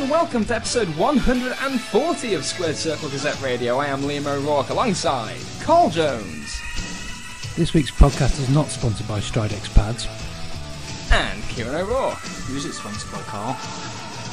everyone, and welcome to episode 140 of Squared Circle Gazette Radio. I am Liam O'Rourke alongside Carl Jones This week's podcast is not sponsored by Stridex pads. and Kieran O'Rourke. Who's it sponsored by, Carl?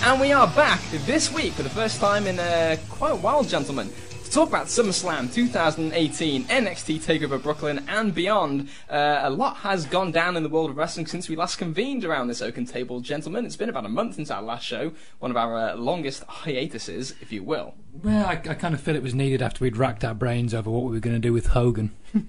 And we are back this week for the first time in uh, quite a while, gentlemen, to talk about SummerSlam 2018, NXT TakeOver Brooklyn, and beyond. Uh, a lot has gone down in the world of wrestling since we last convened around this oaken table, gentlemen. It's been about a month since our last show, one of our uh, longest hiatuses, if you will. Well, I, I kind of feel it was needed after we'd racked our brains over what we were going to do with Hogan.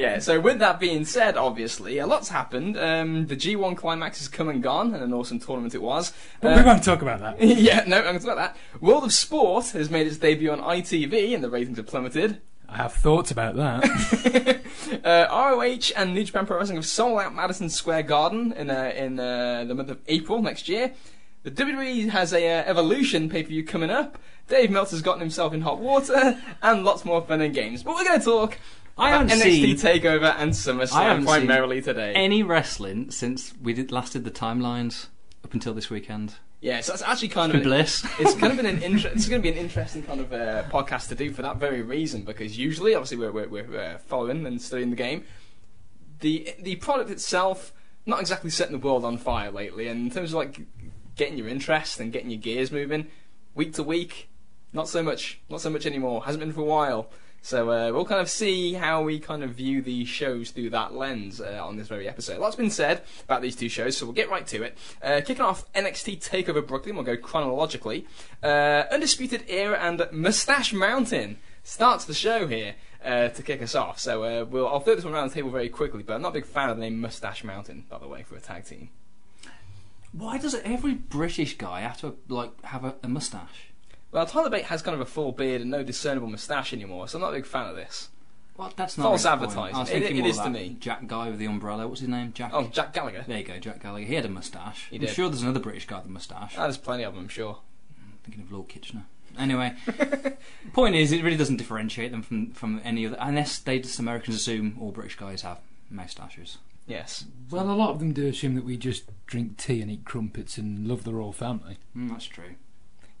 Yeah, so with that being said, obviously, a lot's happened. Um, the G1 climax has come and gone, and an awesome tournament it was. But Uh, we won't talk about that. yeah, no, I'm going to talk about that. World of Sport has made its debut on ITV, and the ratings have plummeted. I have thoughts about that. Uh, ROH and New Japan Pro Wrestling have sold out Madison Square Garden in uh, in uh, the month of April next year. The WWE has a uh, Evolution pay per view coming up. Dave Meltzer's gotten himself in hot water, and lots more fun and games. But we're going to talk I haven't NXT seen Takeover and SummerSlam primarily today. any wrestling since we did last the timelines up until this weekend. Yeah, so that's actually kind of an, bliss. it's kind of been an inter- it's going to be an interesting kind of uh, podcast to do for that very reason because usually, obviously, we're we're, we're uh, following and studying the game. The the product itself not exactly setting the world on fire lately, and in terms of like getting your interest and getting your gears moving, week to week, not so much, not so much anymore. Hasn't been for a while. So uh, we'll kind of see how we kind of view these shows through that lens uh, on this very episode. Lots been said about these two shows, so we'll get right to it. Uh, kicking off NXT Takeover Brooklyn, we'll go chronologically. Uh, Undisputed Era and Mustache Mountain starts the show here uh, to kick us off. So uh, we'll I'll throw this one around the table very quickly, but I'm not a big fan of the name Mustache Mountain, by the way, for a tag team. Why does every British guy have to like have a, a mustache? Well, Tyler Bate has kind of a full beard and no discernible moustache anymore, so I'm not a big fan of this. Well, that's not False really the point. advertising. I was thinking it more is to me. Jack guy with the umbrella. What's his name? Jack. Oh, Jack Gallagher. There you go, Jack Gallagher. He had a mustache. He I'm did. sure there's another British guy with a mustache. Ah, there's plenty of them, I'm sure. thinking of Lord Kitchener. Anyway, point is, it really doesn't differentiate them from from any other, unless they just Americans assume all British guys have moustaches. Yes. well, a lot of them do assume that we just drink tea and eat crumpets and love the royal family. Mm, that's true.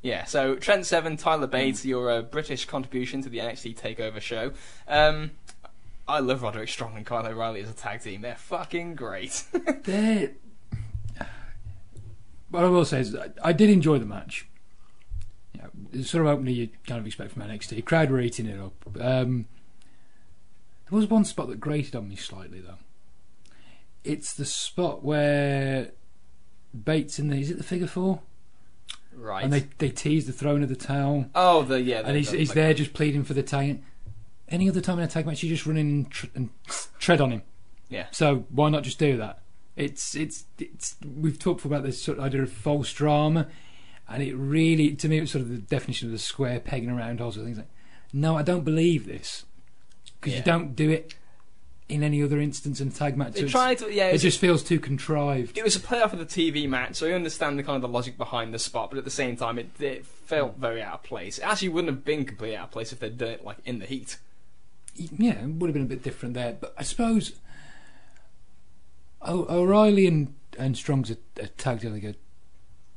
Yeah, so Trent Seven, Tyler Bates, your uh, British contribution to the NXT Takeover show. Um, I love Roderick Strong and Kyle O'Reilly as a tag team. They're fucking great. They're... What I will say is, I, I did enjoy the match. Yeah, the sort of opening you kind of expect from NXT. Crowd were eating it up. Um, there was one spot that grated on me slightly, though. It's the spot where Bates in the is it the figure four, right. and they they tease the throne of the town. oh, the yeah. And he's he's like- there just pleading for the tag. Any other time in a tag match, you just run in and, tr- and tread on him. Yeah. So why not just do that? It's it's it's we've talked about this sort of idea of false drama, and it really to me it was sort of the definition of the square peg in a round hole. Things like, no, I don't believe this because Yeah. you don't do it in any other instance in a tag match. It's- tried to, yeah. it It, just feels too contrived. it was a playoff of the TV match, so I understand the kind of the logic behind the spot, but at the same time, it, it felt hmm. very out of place. It actually wouldn't have been completely out of place if they'd done it like in the heat. yeah, it would have been a bit different there. But I suppose o- O'Reilly and and Strong's a, a tag go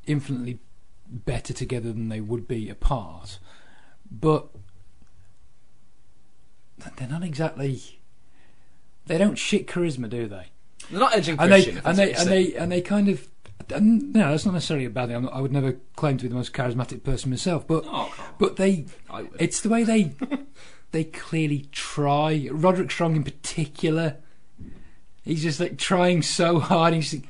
infinitely better together than they would be apart. But they're not exactly. They don't shit charisma, do they? They're not edging And they and they and they and they kind of. And, no, that's not necessarily a bad thing. I would never claim to be the most charismatic person myself, but. Oh, but they it's the way they they clearly try. Roderick Strong in particular, he's just like trying so hard. He's like,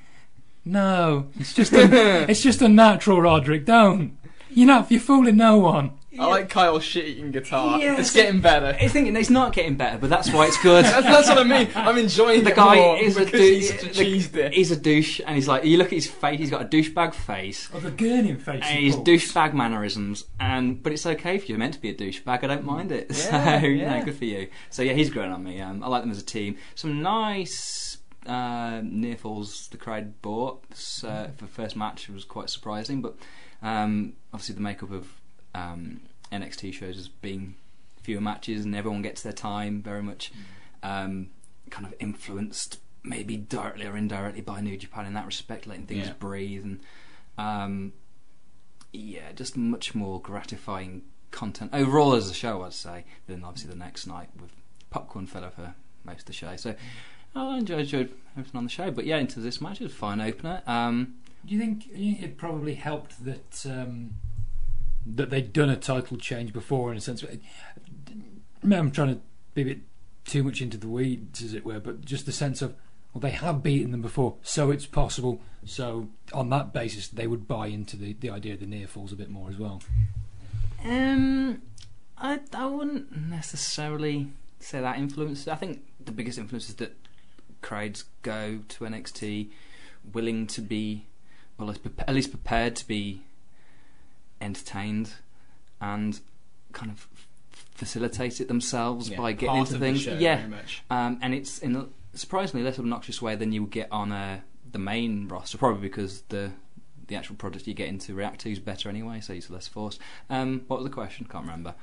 no, it's just un- it's just unnatural, Roderick. Don't. You're not. You're fooling no one. I like Kyle's shit-eating guitar. Yeah, it's it's- getting better. I think it's not getting better, but that's why it's good. That's, that's what I mean. I'm enjoying the it guy more is a because he's such a cheese dick. He's a douche, and he's like, you look at his face. He's got a douchebag face. Of a gurning face. And he's douchebag mannerisms, and but it's okay if you're meant to be a douchebag. I don't mind it. Yeah, so yeah. know, good for you. So yeah, he's growing on me. Um, I like them as a team. Some nice uh, near falls the crowd bought uh, for the first match was quite surprising, but um, obviously the makeup of um, NXT shows as being fewer matches and everyone gets their time very much um, kind of influenced maybe directly or indirectly by New Japan in that respect, letting things Yeah. breathe and um, yeah, just much more gratifying content overall as a show, I'd say, than obviously the next night with Popcorn Fella for most of the show. So I enjoyed, enjoyed everything on the show, but yeah, into this match it was a fine opener. Um, Do you think it probably helped that um, that they'd done a title change before, in a sense? I'm trying to be a bit too much into the weeds, as it were, but just the sense of well, they have beaten them before, so it's possible. So on that basis, they would buy into the, the idea of the near falls a bit more as well. Um, I I wouldn't necessarily say that influence. I think the biggest influence is that crowds go to NXT willing to be, well, at least prepared to be entertained and kind of facilitate it themselves Yeah, by getting into things. show, yeah, um, and it's in a surprisingly less obnoxious way than you would get on uh, the main roster, probably because the the actual product you get into react to is better anyway, so it's less forced. Um, what was the question? Can't remember.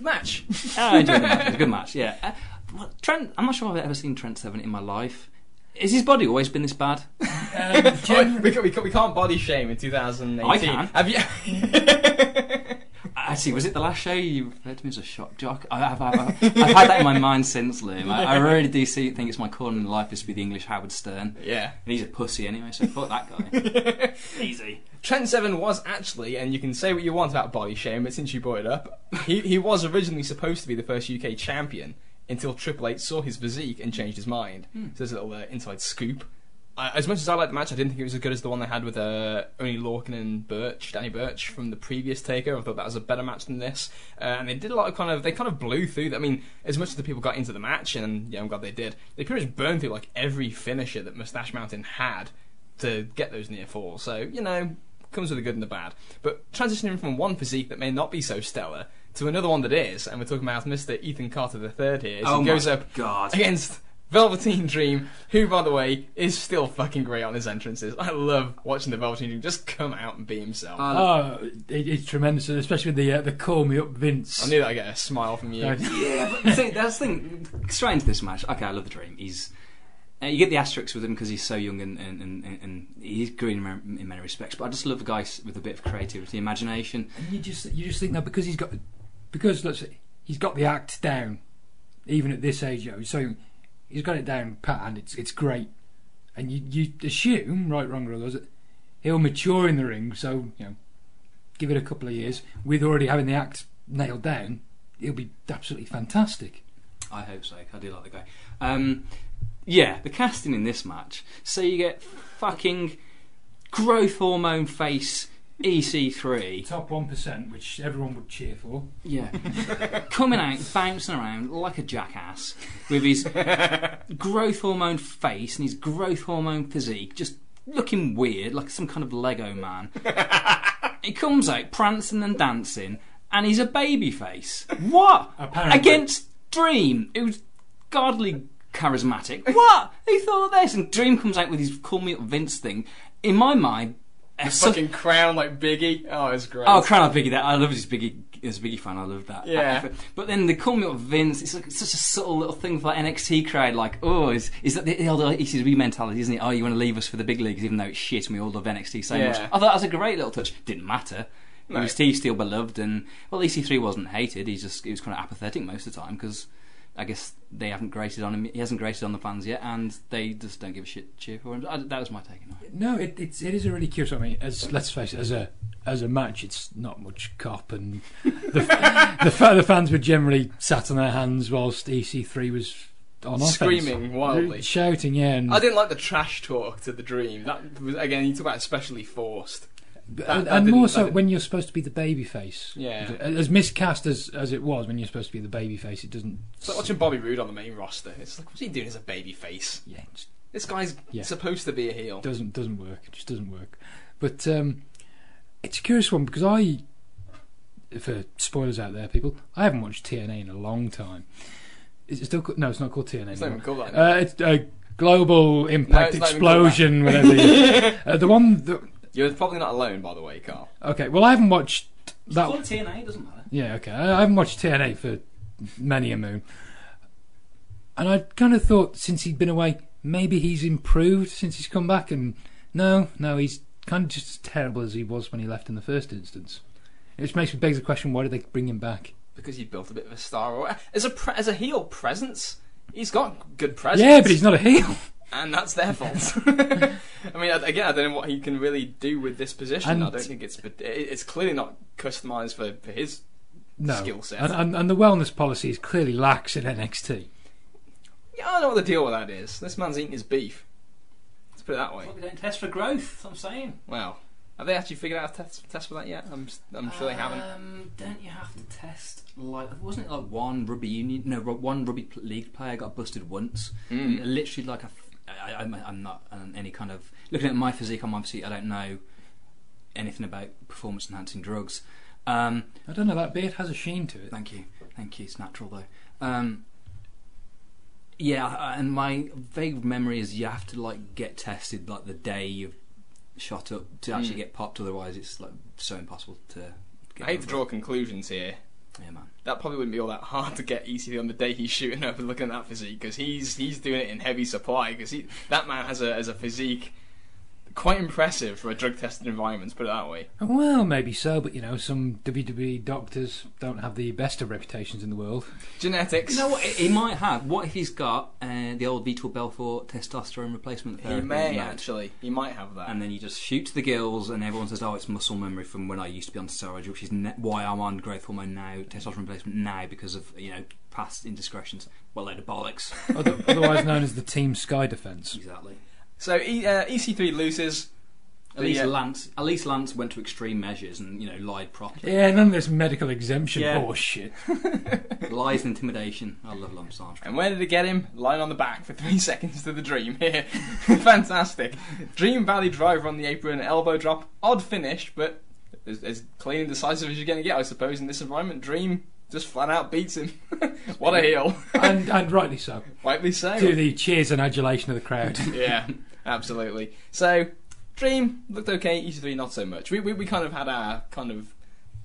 Match. Oh, I enjoyed the match. It was a good match. Yeah. Uh, well, Trent. I'm not sure I've ever seen Trent Seven in my life. Has his body always been this bad? Um, gen- we, can't, we, we can't body shame in 2018. I can. Have you? Actually, was it the last show you referred to me as a shock jock? I, I've, I've, I've, I've had that in my mind since, Liam. I, I really do see, think it's my calling in life is to be the English Howard Stern. yeah. And he's a pussy anyway, so fuck that guy. Easy. Trent Seven was actually, and you can say what you want about body shame, but since you brought it up, he, he was originally supposed to be the first UK champion until Triple H saw his physique and changed his mind. Hmm. So there's a little uh, inside scoop. I, as much as I liked the match, I didn't think it was as good as the one they had with uh, Oney Lorcan and Burch, Danny Burch from the previous Taker. I thought that was a better match than this, uh, and they did a lot of kind of they kind of blew through. I mean, as much as the people got into the match, and yeah, I'm glad they did. They pretty much burned through like every finisher that Mustache Mountain had to get those near falls. So you know, comes with the good and the bad. But transitioning from one physique that may not be so stellar to another one that is, and we're talking about Mr. Ethan Carter III here, as Oh he my goes up God. against Velveteen Dream, who, by the way, is still fucking great on his entrances. I love watching the Velveteen Dream just come out and be himself. Uh, oh, it, it's tremendous, especially with the uh, the call me up Vince. I knew that I'd get a smile from you. Yeah, but see, that's the thing. Straight into this match, okay, I love the Dream. He's uh, you get the asterisks with him because he's so young and, and, and, and he's green in, many respects. But I just love a guy with a bit of creativity, imagination. And you just you just think that because he's got because let's say he's got the act down, even at this age, so he's got it down pat and it's it's great. And you you assume, right, wrong, or otherwise, he'll mature in the ring. So you know, give it a couple of years with already having the act nailed down, he'll be absolutely fantastic. I hope so. I do like the guy. Um, yeah, the casting in this match. So you get fucking growth hormone face EC3. Top one percent, which everyone would cheer for. Yeah. Coming out, bouncing around like a jackass with his growth hormone face and his growth hormone physique, just looking weird, like some kind of Lego man. he comes out prancing and dancing, and he's a baby face. What? Apparently. Against Dream, who's godly charismatic. What? Who thought of this? And Dream comes out with his call me up Vince thing. In my mind, His fucking crown like Biggie. Oh, it's great. Oh, Crown of Biggie! That I love his Biggie. As a Biggie fan, I love that. Yeah. But then they call me up Vince. It's like it's such a subtle little thing for like NXT crowd. Like, oh, is is that the old ECW mentality, isn't it? Oh, you want to leave us for the big leagues, even though it's shit, and we all love NXT so much. I thought that was a great little touch. Didn't matter. He was still beloved, and well, EC3 wasn't hated. He's just he was kind of apathetic most of the time because. I guess they haven't grated on him. He hasn't grated on the fans yet, and they just don't give a shit cheer for him. I, that was my take on it. No, it, it's it is a really curious. I mean, as let's face it, as a as a match, it's not much cop, and the the, fa- the fans were generally sat on their hands whilst EC3 was on offense. Screaming wildly. shouting, yeah. And, I didn't like the trash talk to the Dream. That was again. You talk about especially forced. And, that and more so when you're supposed to be the baby face. Yeah. As miscast as as it was when you're supposed to be the baby face, it doesn't. It's like watching Bobby Roode on the main roster. It's like, what's he doing as a baby face? Yeah, This guy's Yeah. supposed to be a heel. doesn't doesn't work. It just doesn't work. But um, it's a curious one because I, for spoilers out there, people, I haven't watched TNA in a long time. Is it still? No, it's not called TNA. It's not even called that. Uh, it's a global impact not called explosion. Whatever. uh, the one. That, You're probably not alone, by the way, Carl. okay. Well, I haven't watched that. Call it TNA, doesn't matter. Yeah. Okay. I, I haven't watched TNA for many a moon, and I kind of thought since he'd been away, maybe he's improved since he's come back, and no, no, he's kind of just as terrible as he was when he left in the first instance. Which makes me beg the question: Why did they bring him back? because he built a bit of a star. Or as a pre- as a heel presence, he's got good presence. Yeah, but he's not a heel. And that's their fault. I mean, again, I don't know what he can really do with this position. And- I don't think it's it's clearly not customized for, for his. No, Skill set. and, and, and the wellness policy is clearly lax in NXT. Yeah, I don't know what the deal with that is. This man's eating his beef. Let's put it that way. we don't test for growth. I'm saying. Well, have they actually figured out a test, test for that yet? I'm s- I'm sure they haven't. Um, don't you have to test like wasn't it like one rugby union? No, one rugby league player got busted once. Mm. Literally like a. f- I, I, I'm not um, any kind of looking at my physique. I'm obviously I don't know anything about performance enhancing drugs. Um, I don't know. That beard has a sheen to it. Thank you, thank you. It's natural though. Um, yeah, and my vague memory is you have to like get tested like the day you've shot up to actually Mm. get popped. Otherwise, it's like so impossible to. Get I hate to draw conclusions here. Yeah, man. That probably wouldn't be all that hard to get EC on the day he's shooting up and looking at that physique because he's he's doing it in heavy supply because that man has a has a physique quite impressive for a drug tested environment. to Put it that way. Well, maybe so, but you know, some WWE doctors don't have the best of reputations in the world. Genetics. You know what? He might have. What if he's got uh, the old Vitor Belfort testosterone replacement He may mode? actually. He might have that. And then you just shoot to the gills, and everyone says, "Oh, it's muscle memory from when I used to be on steroids, which is ne- why I'm on growth hormone now, testosterone replacement now because of you know past indiscretions." Well, load of bollocks. Other- Otherwise known as the Team Sky Defence. exactly. So e, uh, EC3 loses. At The, least uh, Lance, at least Lance went to extreme measures and you know lied properly. Yeah, none of this medical exemption Yeah. bullshit. Lies and intimidation. I love Lance Armstrong. And where did it get him? Lying on the back for three seconds to the Dream. Here, fantastic. Dream Valley Driver on the apron, elbow drop, odd finish, but as, as clean and decisive as you're going to get, I suppose, in this environment. Dream just flat out beats him. what a heel! and, and rightly so. Rightly so. To the cheers and adulation of the crowd. yeah, absolutely. So, Dream looked okay. EC3 not so much. We, we we kind of had our kind of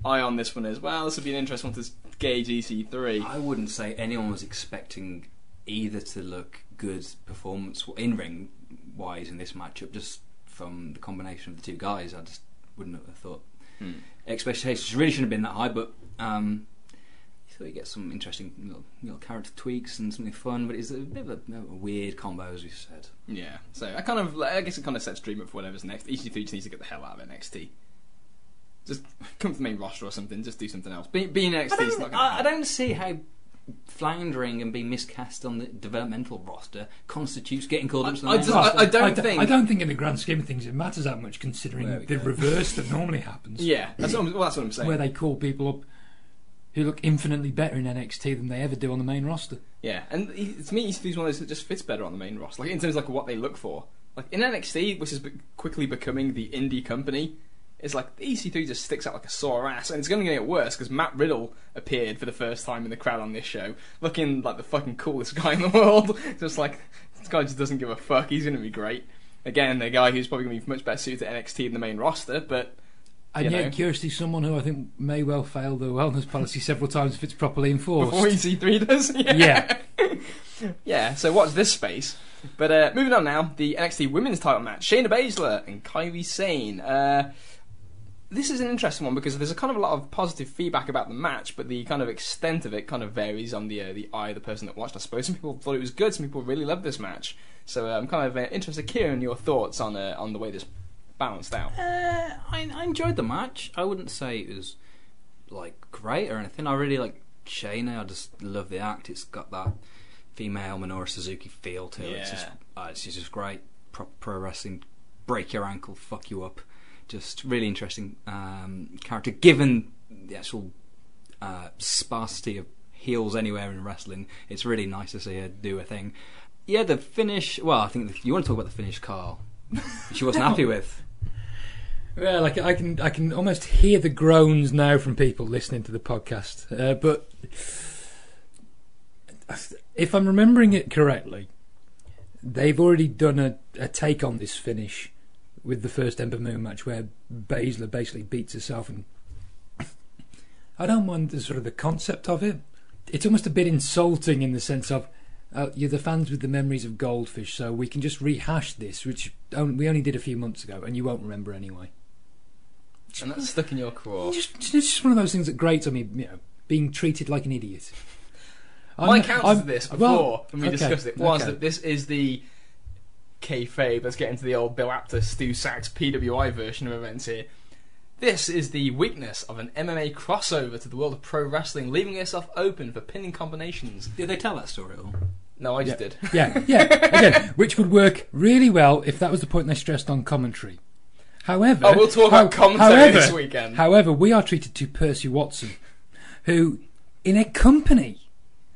eye on this one as well. This would be an interesting one to gauge E EC3. I wouldn't say anyone was expecting either to look good performance in ring wise in this matchup. Just from the combination of the two guys, I just wouldn't have thought Hmm. expectations really shouldn't have been that high. But um, you thought you get some interesting little, little character tweaks and something fun. But it's a bit of a, a weird combo, as we said. Yeah, so I kind of, I guess it kind of sets Dream up for whatever's next. EC3 just needs to get the hell out of NXT. Just come to the main roster or something. Just do something else. Be, being NXT I don't, not I, I don't see how floundering and being miscast on the developmental roster constitutes getting called I- up to the I main just- roster. I- I don't d- think- I don't think, in the grand scheme of things, it matters that much, considering the go. reverse that normally happens. Yeah, that's what I'm, well, that's what I'm saying. Where they call people up who look infinitely better in NXT than they ever do on the main roster. Yeah, and he, to me, EC3 is one of those that just fits better on the main roster. Like in terms of like what they look for. Like in NXT, which is quickly becoming the indie company, it's like the EC3 just sticks out like a sore ass, and it's going to get worse because Matt Riddle appeared for the first time in the crowd on this show, looking like the fucking coolest guy in the world. just like this guy just doesn't give a fuck. He's going to be great. Again, a guy who's probably going to be much better suited to NXT than the main roster, but And yet, know. curiously, someone who I think may well fail the wellness policy several times if it's properly enforced. before EC3 does, Yeah. Yeah, so watch this space. But uh, moving on now, the NXT Women's Title match: Shayna Baszler and Kairi Sane. Uh, this is an interesting one because there's a kind of a lot of positive feedback about the match, but the kind of extent of it kind of varies on the uh, the eye of the person that watched. I suppose some people thought it was good, some people really loved this match. So uh, I'm kind of uh, interested, Kieran, your thoughts on uh, on the way this balanced out. Uh, I, I enjoyed the match. I wouldn't say it was like great or anything. I really like Shayna. I just love the act. It's got that female Minoru Suzuki feel to it. It's just, uh, it's just great. Pro, pro wrestling, break your ankle, fuck you up. Just really interesting um, character. Given the actual uh, sparsity of heels anywhere in wrestling, it's really nice to see her do a thing. Yeah, the finish. Well, I think the, you want to talk about the finish, Carl. She wasn't happy with. Well, like I can, I can almost hear the groans now from people listening to the podcast. Uh, but if I'm remembering it correctly, they've already done a, a take on this finish with the first Ember Moon match, where Baszler basically beats herself, and I don't mind the sort of the concept of it. It's almost a bit insulting in the sense of uh, you're the fans with the memories of Goldfish, so we can just rehash this, which we only did a few months ago, and you won't remember anyway. And that's stuck in your craw. Just, it's just one of those things that grates on me, you know, being treated like an idiot. My I'm- counter I'm- to this before, well, when we okay, discussed it, was okay. that this is the kayfabe. Let's get into the old Bill Apter, Stu Saks PWI version of events here. This is the weakness of an MMA crossover to the world of pro wrestling, leaving yourself open for pinning combinations. Did they tell that story at all? No, I just Yeah. did. yeah, yeah. Again, which would work really well if that was the point they stressed on commentary. However, Oh, we'll talk about how- commentary however, this weekend. However, we are treated to Percy Watson, who, in a company,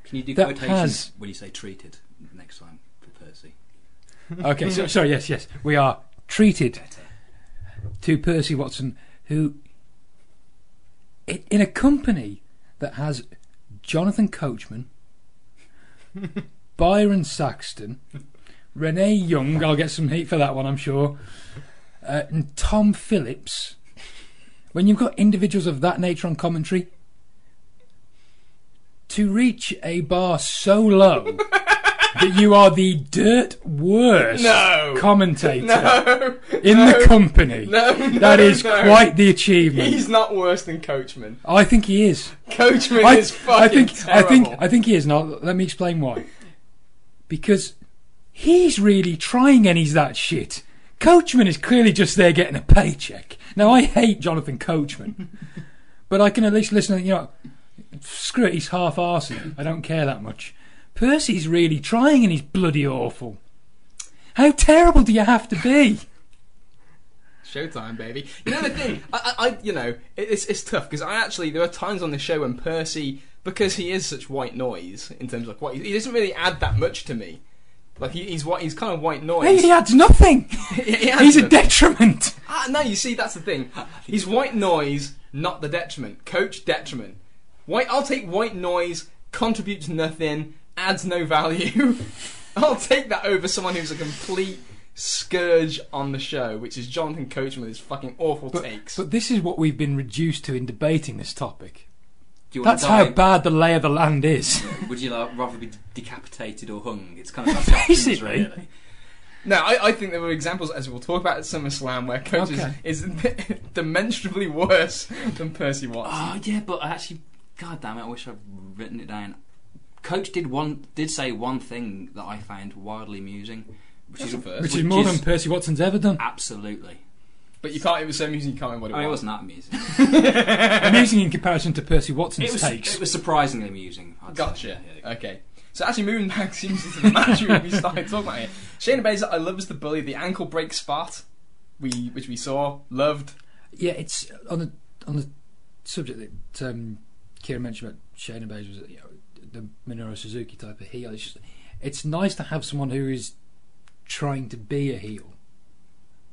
Can you do That quotations has- when you say treated next time for Percy? okay, so, sorry, yes, yes, we are treated to Percy Watson, who, in a company that has Jonathan Coachman, Byron Saxton, Renee Young, I'll get some heat for that one, I'm sure, uh, and Tom Phillips. When you've got individuals of that nature on commentary, to reach a bar so low that you are the dirt worst No. commentator No, in no, the company. no, no, that is quite the achievement. He's not worse than Coachman. I think he is. Coachman I, is fucking I think terrible. I think I think he is. Now let me explain why. Because he's really trying and he's that shit. Coachman is clearly just there getting a paycheck. Now I hate Jonathan Coachman, but I can at least listen. To, you know, screw it. He's half arsey. I don't care that much. Percy's really trying and he's bloody awful. How terrible do you have to be? Showtime, baby. You know the thing, I, I, you know, it, it's it's tough because I actually there are times on the show when Percy, because he is such white noise in terms of like what he, he doesn't really add that much to me. Like he, he's what he's kind of white noise. He adds nothing. He- he adds He's a them. detriment. Ah, no, you see, that's the thing. He's white noise, not the detriment. Coach detriment. White. I'll take white noise. Contributes nothing. Adds no value. I'll take that over someone who's a complete scourge on the show, which is Jonathan Coachman with his fucking awful But, takes. but this is what we've been reduced to in debating this topic. Do you want That's to how die? bad the lay of the land is. Would you like, rather be decapitated or hung? It's kind of that's the options, Basically. really. No, I, I think there were examples, as we'll talk about at SummerSlam, where Coach Okay. is, is demonstrably worse than Percy Watson. Oh yeah, but actually, god damn it, I wish I'd written it down. Coach did one did say one thing that I found wildly amusing, which That's is a first. Which is more than Percy Watson's ever done. absolutely. But you can't. It was so amusing. You can't remember what it I mean, it was. wasn't that amusing. Amusing in comparison to Percy Watson's it was takes. it was surprisingly amusing. I'd say. Gotcha. Yeah. Okay. So actually, moving back seems to the match we we started talking about here. Shayna Baszler, I love as the bully, the ankle break spot, we which we saw, loved. Yeah, it's on the on the subject that um, Kieran mentioned about Shayna Baszler, was you know, the Minoru Suzuki type of heel. It's, just, it's nice to have someone who is trying to be a heel.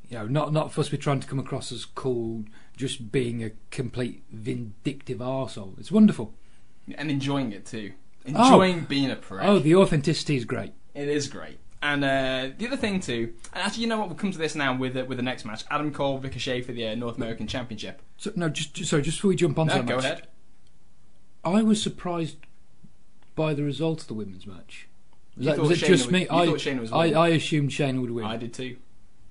You know, not not for us to be trying to come across as cool, just being a complete vindictive arsehole. It's wonderful. and enjoying it too. Enjoying being a prick. Oh, the authenticity is great. It is great. And uh, the other thing too, and actually, you know what? We'll come to this now with uh, with the next match: Adam Cole, Ricochet for the uh, North American Championship. So, no, just, just sorry, just before we jump on No, that go match, ahead. I was surprised by the result of the women's match. Was, that, was it just would- me? I, thought Shayna was I. I assumed Shayna would win. I did too.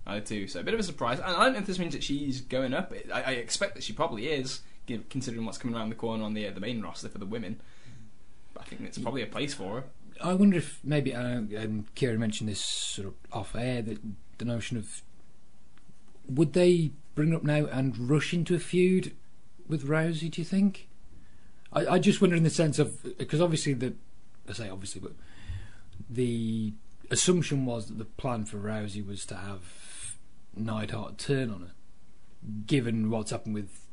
I too. So a bit of a surprise. And I don't know if this means that she's going up. I, I expect that she probably is, considering what's coming around the corner on the uh, the main roster for the women. But I think it's probably a place for her. I wonder if maybe, uh, and Kieran mentioned this sort of off air, that the notion of would they bring her up now and rush into a feud with Rousey? Do you think? I, I just wonder in the sense of because obviously the I say obviously, but the assumption was that the plan for Rousey was to have Neidhart turn on her. Given what's happened with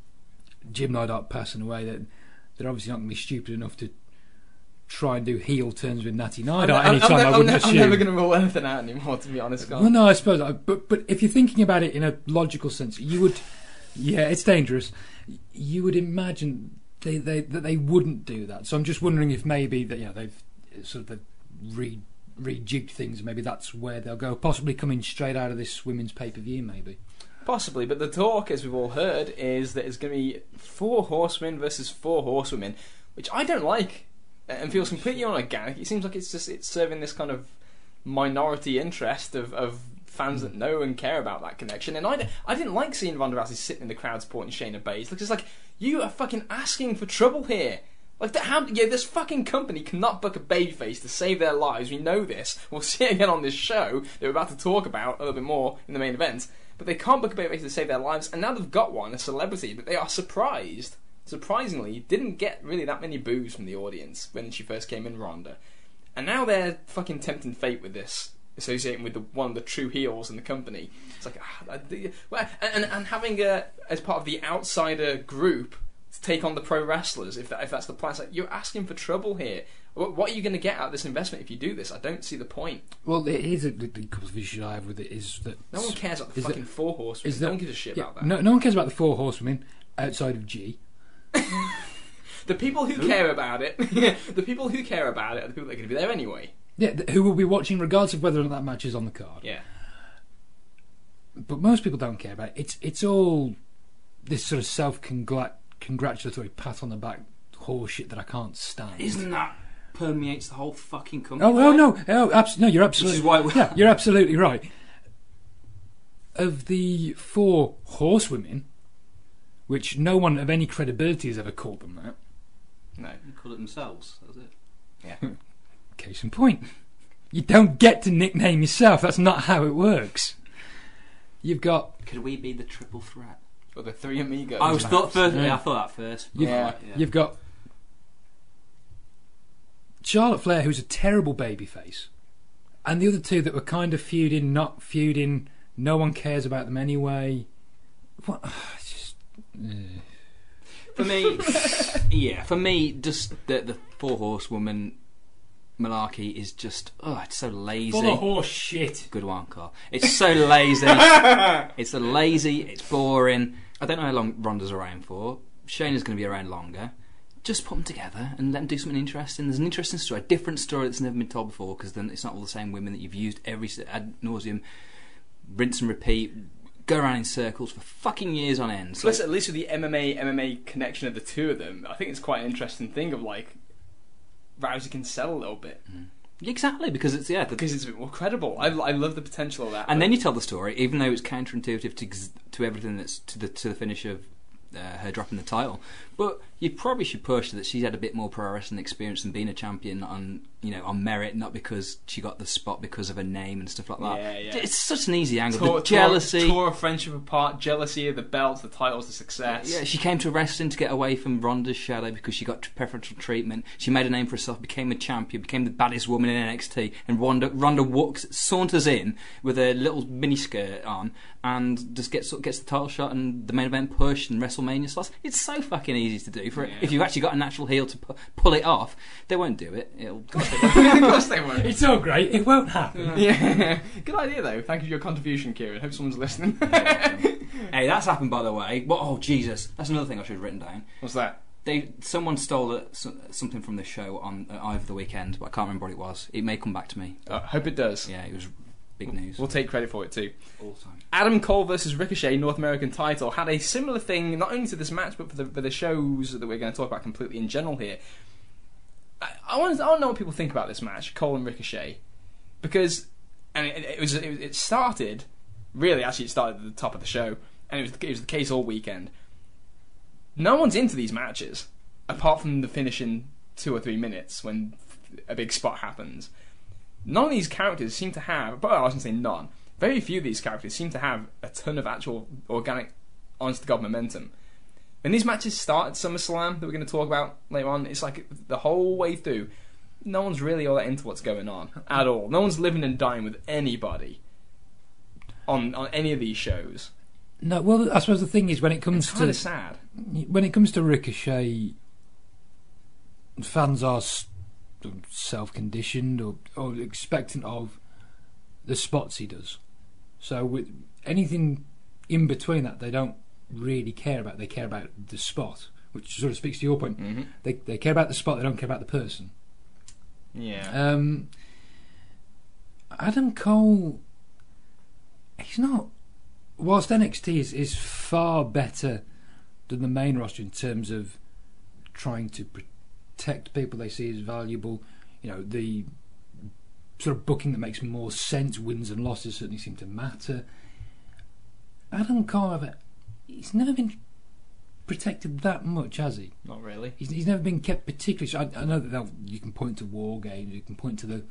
Jim Neidhart passing away, that they're obviously not going to be stupid enough to try and do heel turns with Natty Neidhart I'm, anytime. I'm, I I'm, wouldn't I'm never going to rule anything out anymore, to be honest. Carl. Well, no, I suppose. I, but but if you're thinking about it in a logical sense, you would. Yeah, it's dangerous. You would imagine they, they that they wouldn't do that. So I'm just wondering if maybe that yeah they've sort of they've re rejigged things. Maybe that's where they'll go. Possibly coming straight out of this women's pay per view. Maybe. Possibly, but the talk, as we've all heard, is that it's going to be four horsemen versus four horsewomen, which I don't like. Uh, and feels completely unorganic. It seems like it's just it's serving this kind of minority interest of, of fans that know and care about that connection. And I, I didn't like seeing Ronda Rousey sitting in the crowd supporting Shayna Baszler because it's like you are fucking asking for trouble here. Like how yeah, this fucking company cannot book a babyface to save their lives. We know this. We'll see it again on this show that we're about to talk about a little bit more in the main event. But they can't book a babyface to save their lives, and now they've got one, a celebrity. But they are surprised, surprisingly, didn't get really that many boos from the audience when she first came in, Ronda. And now they're fucking tempting fate with this, associating with the, one of the true heels in the company. It's like, ah, well, and, and having a as part of the outsider group to take on the pro wrestlers, if that if that's the plan, like you're asking for trouble here. What, what are you going to get out of this investment if you do this? I don't see the point. Well, here's a, the, the couple of issues I have with it is that No one cares about the Is fucking that- four horsemen. is no that- one gives a shit yeah, about that. no, no one cares about the four horsewomen outside of G. The people who care about it, the people who care about it, are the people that are going to be there anyway. Yeah, who will be watching regardless of whether or not that match is on the card. Yeah. But most people don't care about it. It's it's all this sort of self congratulatory pat on the back horseshit that I can't stand. Isn't that permeates the whole fucking company? Oh, oh no, oh, abs- no, you're absolutely is why we- yeah, you're absolutely right. Of the four horsewomen, which no one of any credibility has ever called them that, No. They call it themselves. That's it. Yeah. case in point, you don't get to nickname yourself. That's not how it works. You've got Could we be the triple threat? Or the three amigos. I was thought first. Yeah. Yeah, I thought that first. You've, Yeah. you've got Charlotte Flair, who's a terrible babyface, and the other two that were kind of feuding, not feuding. No one cares about them anyway. What? Just, eh. For me, yeah, for me, just the the four horsewoman malarkey is just oh, it's so lazy. full of horse shit. Good one, Carl. It's so lazy. it's a lazy. It's boring. I don't know how long Ronda's around for. Shayna's going to be around longer. Just put them together and let them do something interesting. There's an interesting story, a different story that's never been told before, because then it's not all the same women that you've used every ad nauseum, rinse and repeat, go around in circles for fucking years on end. So Plus, at least with the MMA MMA connection of the two of them, I think it's quite an interesting thing of like Rousey can sell a little bit exactly because it's yeah. The, because it's a bit more credible. I, I love the potential of that. and then you tell the story, even though it's counterintuitive to to everything that's to the to the finish of uh, her dropping the title. But you probably should push that she's had a bit more pro wrestling experience and being a champion on you know on merit, not because she got the spot because of her name and stuff like that. Yeah, yeah. It's such an easy angle. Tore- the jealousy. tore, tore a friendship apart, jealousy of the belts, the titles, the success. Yeah, she came to wrestling to get away from Ronda's shadow because she got preferential treatment. She made a name for herself, became a champion, became the baddest woman in NXT. And Ronda, Ronda walks, saunters in with a little miniskirt on and just gets gets the title shot and the main event push and WrestleMania slots. It's so fucking easy to do. For Yeah. if you've actually got a natural heel to pu- pull it off, they won't do it. It'll. of course they won't. It's all great. It won't happen. Yeah, good idea though. Thank you for your contribution, Kieran. Hope someone's listening. hey, that's happened by the way. But, oh Jesus, that's another thing I should have written down. What's that? They someone stole it, so- something from the show on uh, over the weekend, but I can't remember what it was. It may come back to me. Uh, hope it does. Yeah, it was big news. We'll take credit for it too. all the time. Adam Cole versus Ricochet North American title had a similar thing, not only to this match, but for the, for the shows that we're going to talk about completely in general here. I, I want to I know what people think about this match, Cole and Ricochet, because and it, it was it, it started really actually it started at the top of the show, and it was it was the case all weekend. No one's into these matches apart from the finishing two or three minutes when a big spot happens. None of these characters seem to have, but I was going to say none. Very few of these characters seem to have a ton of actual organic, honest to god momentum. When these matches start at SummerSlam that we're going to talk about later on, it's like the whole way through, no one's really all that into what's going on at all. No one's living and dying with anybody on on any of these shows. No, well, I suppose the thing is when it comes It's to sad. when it comes to Ricochet, fans are self-conditioned or, or expectant of the spots he does. So with anything in between that, they don't really care about. They care about the spot, which sort of speaks to your point. Mm-hmm. They they care about the spot. They don't care about the person. Yeah. Um, Adam Cole, he's not. Whilst NXT is, is far better than the main roster in terms of trying to protect people they see as valuable. You know, the sort of booking that makes more sense, wins and losses certainly seem to matter. Adam however, he's never been protected that much, has he? Not really. He's, he's never been kept particularly. So I, I know that you can point to war games, you can point to the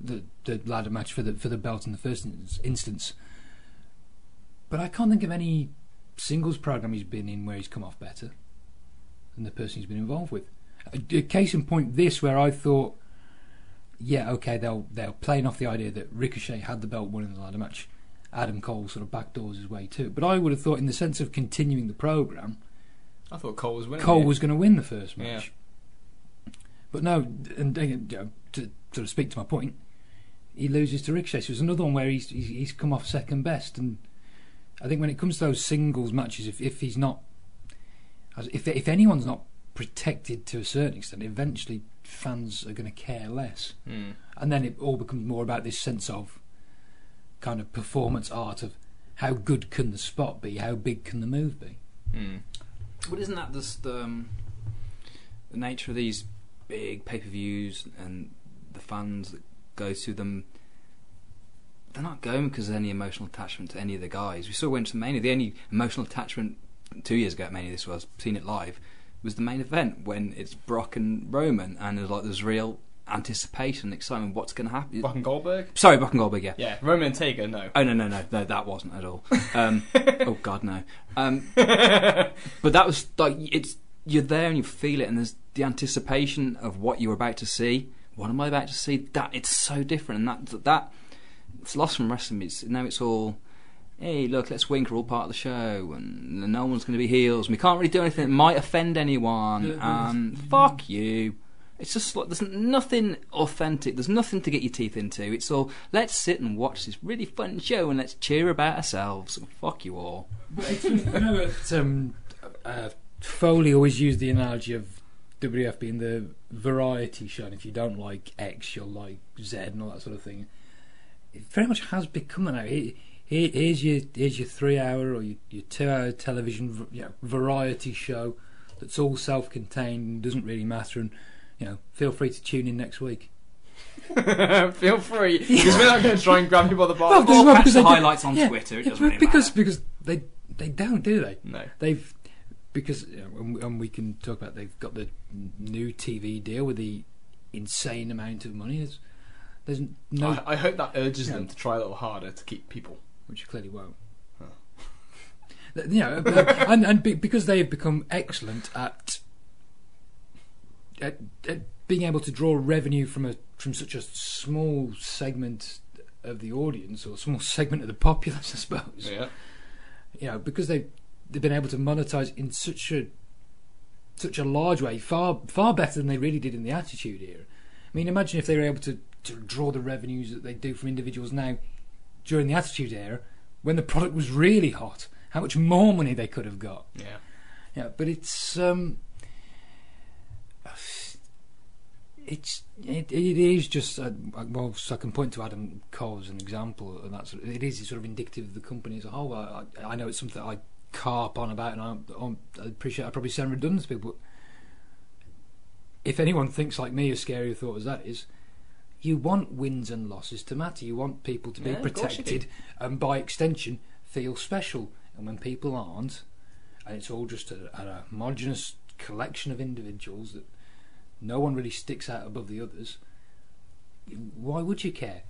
the, the ladder match for the for the belt in the first instance, but I can't think of any singles program he's been in where he's come off better than the person he's been involved with. A, a case in point, this where I thought, yeah, okay, they'll they're playing off the idea that Ricochet had the belt won in the ladder match. Adam Cole sort of backdoors his way too, but I would have thought, in the sense of continuing the program, I thought Cole was winning. Cole it. was going to win the first match. Yeah. But no, and you know, to sort of speak to my point, he loses to Ricochet. So it's another one where he's, he's he's come off second best, and I think when it comes to those singles matches, if if he's not, if if anyone's not protected to a certain extent, eventually fans are going to care less, Hmm. and then it all becomes more about this sense of kind of performance art of how good can the spot be, how big can the move be. Hmm. But isn't that just um, the nature of these big pay per views and the fans that go to them? They're not going because of any emotional attachment to any of the guys. We saw when to Mania. The only emotional attachment two years ago at Mania, this was seen it live, was the main event when it's Brock and Roman, and there's like there's real anticipation, and excitement. What's going to happen? Brock and Goldberg. Sorry, Brock and Goldberg. Yeah. Yeah, Roman and Taker. No. Oh no no no no that wasn't at all. Um, oh God no. Um, but that was like it's you're there and you feel it and there's the anticipation of what you're about to see. What am I about to see? That it's so different and that that it's lost from wrestling. It's now it's all. Hey, look, let's wink. We're all part of the show, and no one's going to be heels. And we can't really do anything that might offend anyone. Yeah, And fuck you. It's just like there's nothing authentic. There's nothing to get your teeth into. It's all let's sit and watch this really fun show and let's cheer about ourselves. And fuck you all. You know, it's, um, uh, Foley always used the analogy of WF being the variety show, and if you don't like X, you'll like Z and all that sort of thing. It very much has become that now. Here, here, here's your here's your three hour or your, your two hour television you know, variety show that's all self contained, and doesn't really matter, and you know, feel free to tune in next week. Feel free, because we're not going to try and grab you by the bar. because- Or well, the highlights on yeah, Twitter. It yeah, doesn't really because matter. because they they don't do they? no. they've because and, we can talk about they've got the new TV deal with the insane amount of money. There's, there's no, I, I hope that urges them to try a little harder to keep people. Which you clearly won't. Huh. You know, and and be, because they have become excellent at, at at being able to draw revenue from a from such a small segment of the audience or small segment of the populace, I suppose. Yeah. you know, because they they've been able to monetize in such a such a large way, far far better than they really did in the Attitude Era. I mean, imagine if they were able to, to draw the revenues that they do from individuals now during the Attitude Era, when the product was really hot. How much more money they could have got. Yeah. Yeah, but it's um, it's it, it is just uh, well, so I can point to Adam Cole as an example, and that's it is sort of indicative of the company as a whole. I, I, know it's something I carp on about, and I, I'm- I appreciate I probably sound redundant to people, but if anyone thinks like me, as scary a thought as that is. You want wins and losses to matter. You want people to be Yeah, of course you do. protected, and by extension, feel special. And when people aren't, and it's all just a, a homogenous collection of individuals that no one really sticks out above the others. Why would you care?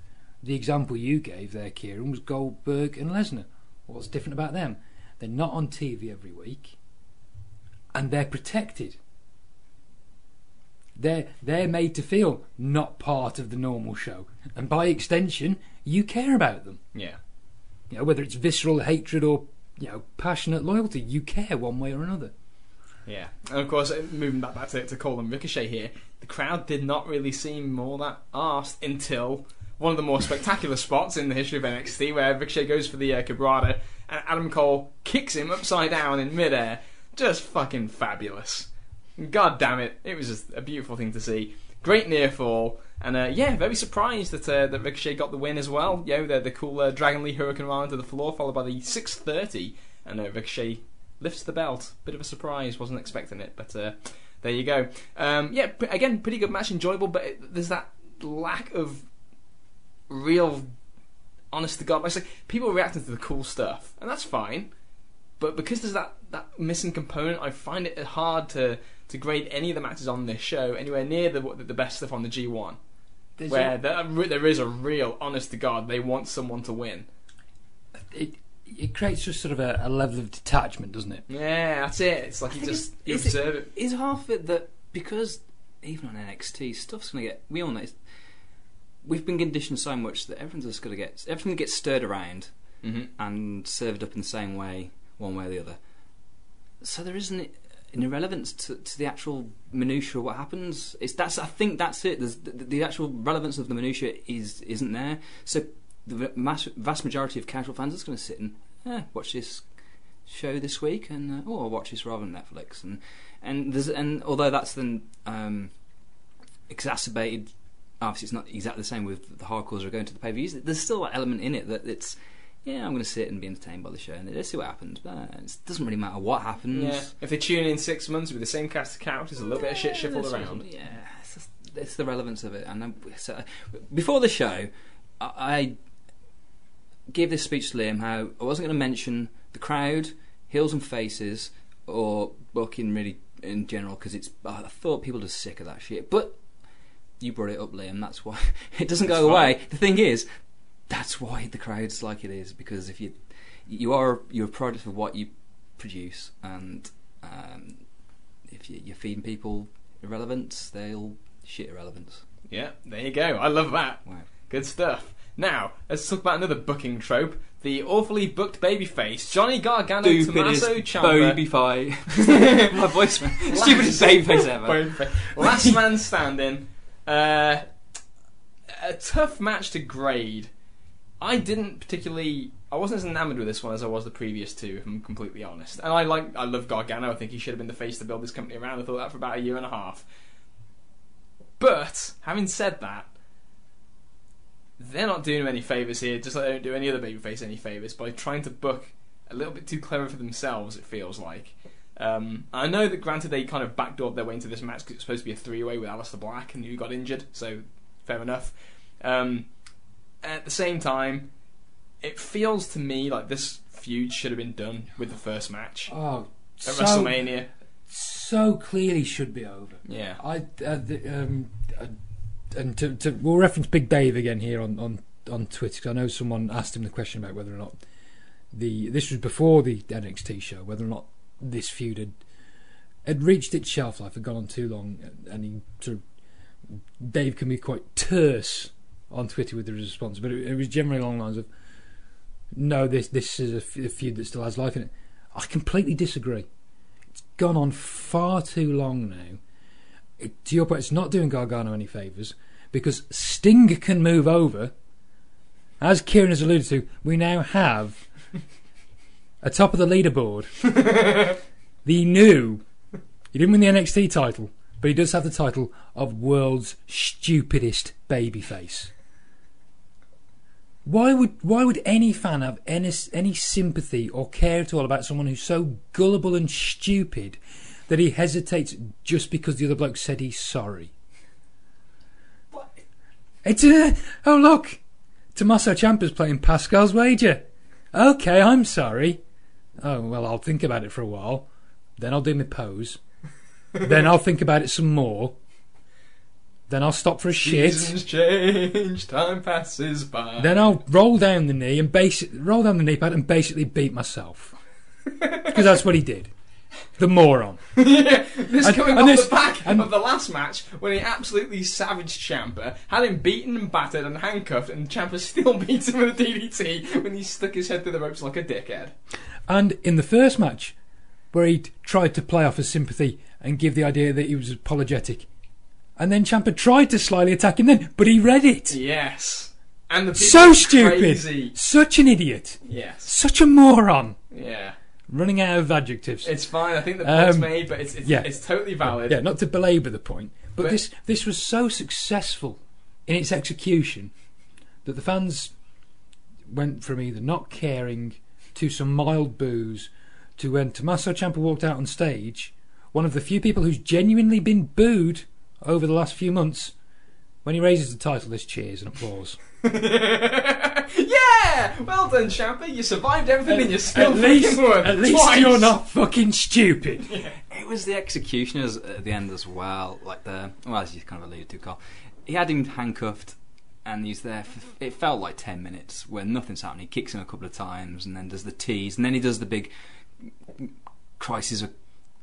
The example you gave there, Kieran, was Goldberg and Lesnar. What's different about them? They're not on TV every week, and they're protected. They're they're made to feel not part of the normal show, and by extension, you care about them. Yeah. You know, whether it's visceral hatred or you know passionate loyalty, you care one way or another. Yeah, and of course, moving back, back to, to Cole and Ricochet here, the crowd did not really seem all that arsed until one of the more spectacular spots in the history of NXT, where Ricochet goes for the uh, Cabrada, and Adam Cole kicks him upside down in midair. Just fucking fabulous. God damn it, it was just a beautiful thing to see. Great near fall, and uh, yeah, very surprised that uh, that Ricochet got the win as well. Know, the, the cool uh, Dragon Lee hurricanrana to the floor, followed by the 630, and uh, Ricochet lifts the belt. Bit of a surprise, wasn't expecting it, but uh, there you go. Um, yeah, p- again, pretty good match, enjoyable, but it, there's that lack of real, honest to God, like say, people reacting to the cool stuff, and that's fine. But because there's that, that missing component, I find it hard to, to grade any of the matches on this show anywhere near the the best stuff on the G1, There's where there, there is a real, honest to God, they want someone to win. it, it creates just sort of a, a level of detachment, doesn't it? Yeah, that's it. It's like you just you is it- observe it. Is half of it that because even on NXT stuff's gonna get we all know it's- we've been conditioned so much that everyone's just gonna get everything gets stirred around hmm and served up in the same way, one way or the other. So there isn't an irrelevance to, to the actual minutiae of what happens. It's that's I think that's it. The, the actual relevance of the minutiae is isn't there. So the mass, vast majority of casual fans is going to sit and eh, watch this show this week, and uh, oh, I'll watch this rather than Netflix. And and there's and although that's then um, exacerbated. Obviously, it's not exactly the same with the hardcores are going to the pay views. There's still that element in it that it's yeah, I'm going to sit and be entertained by the show and let's see what happens. But it doesn't really matter what happens. Yeah, if they tune in six months with the same cast of characters, a little bit of shit shuffled around. Yeah, it's, just, it's the relevance of it. And so, before the show, I, I gave this speech to Liam how I wasn't going to mention the crowd, heels and faces, or booking really in general because it's. I thought people are sick of that shit. But you brought it up, Liam. That's why it doesn't go away. The thing is, that's why the crowd's like it is because if you you are you're a product of what you produce, and um, if you, you're feeding people irrelevance, they'll shit irrelevance. Yeah, there you go. I love that. Wow. Good stuff. Now, let's talk about another booking trope. The awfully booked babyface, Johnny Gargano, Tommaso Ciampa. fight. My voice, man. Stupidest babyface ever. Babyface. Last man standing. Uh, a tough match to grade. I didn't particularly. I wasn't as enamoured with this one as I was the previous two, if I'm completely honest. And I like. I love Gargano. I think he should have been the face to build this company around. I thought that for about a year and a half. But having said that, they're not doing him any favours here. Just like they don't do any other babyface any favours by trying to book a little bit too clever for themselves. It feels like. Um, I know that granted they kind of backdoored their way into this match because it's supposed to be a three-way with Aleister Black and who got injured, so fair enough. Um, at the same time, it feels to me like this feud should have been done with the first match Oh, at so, WrestleMania. so clearly should be over. Yeah, I uh, the, um, uh, and to, to we'll reference Big Dave again here on on on Twitter 'cause I know someone asked him the question about whether or not the this was before the NXT show whether or not this feud had had reached its shelf life had gone on too long and he sort of Dave can be quite terse on Twitter with the response but it, it was generally along the lines of no this this is a f- a feud that still has life in it I completely disagree it's gone on far too long now it- to your point, it's not doing Gargano any favours because Sting can move over. As Kieran has alluded to, we now have a top of the leaderboard the new. He didn't win the NXT title, but he does have the title of world's stupidest babyface. Why would why would any fan have any any sympathy or care at all about someone who's so gullible and stupid that he hesitates just because the other bloke said he's sorry? What? It's a oh look, Tommaso Ciampa's playing Pascal's wager. Okay, I'm sorry. Oh well, I'll think about it for a while. Then I'll do my pose. then I'll think about it some more. Then I'll stop for a shit. Seasons change, time passes by. Then I'll roll down the knee and basic roll down the knee pad and basically beat myself because that's what he did. The moron. yeah, this And- coming and off this- the back and- of the last match when he absolutely savaged Ciampa, had him beaten and battered and handcuffed, and Ciampa still beats him with a DDT when he stuck his head through the ropes like a dickhead. And in the first match, where he tried to play off his sympathy and give the idea that he was apologetic, and then Ciampa tried to slyly attack him then, but he read it. Yes, and the So stupid. Crazy. Such an idiot. Yes, Such a moron. yeah, Running out of adjectives. it's fine. I think the point's Um, made, but it's it's, yeah. it's totally valid. Yeah, not to belabor the point, but, But- this this was so successful in its execution that the fans went from either not caring to some mild boos to when Tommaso Ciampa walked out on stage, one of the few people who's genuinely been booed over the last few months. When he raises the title, there's cheers and applause. yeah! Well done, Ciampa. You survived everything and you still at least, fucking at least Twice. you're not fucking stupid. It was the executioners at the end as well. Like the well, as you kind of alluded to, Carl. He had him handcuffed, and he's there. For, it felt like ten minutes where nothing's happening. He kicks him a couple of times, and then does the tease, and then he does the big crisis of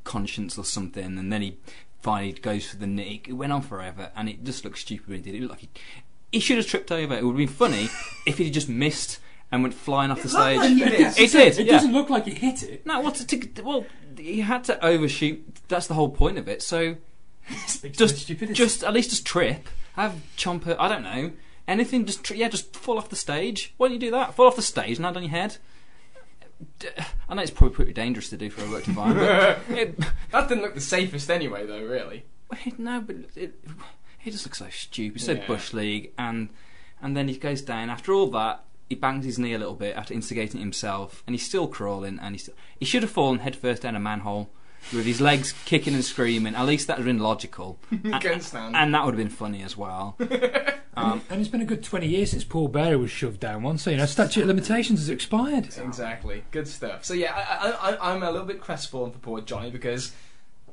conscience or something, and then he finally goes for the knee. It went on forever, and it just looked stupid when he did it. It looked like he, he should have tripped over. It would have been funny if he'd just missed and went flying off the looked like stage. he. It did. It yeah. doesn't look like he hit it. No, what's to, to, well, he had to overshoot. That's the whole point of it. So just, just at least just trip. Have Ciampa. I don't know anything. Just yeah, just fall off the stage. Why don't you do that? Fall off the stage and land on your head. I know it's probably pretty dangerous to do for a work environment. but it, That didn't look the safest anyway, though, really. no, but it, he just looks so stupid. So Yeah. bush league, and and then he goes down. After all that, he bangs his knee a little bit after instigating it himself, and he's still crawling. And he's still, he should have fallen headfirst down a manhole with his legs kicking and screaming. At least that would have been logical, stand. and that would have been funny as well. Um, And it's been a good 20 years since Paul Bearer was shoved down once, so you know, statute of limitations has expired. Exactly. Good stuff. So yeah, I, I, I, I'm a little bit crestfallen for poor Johnny because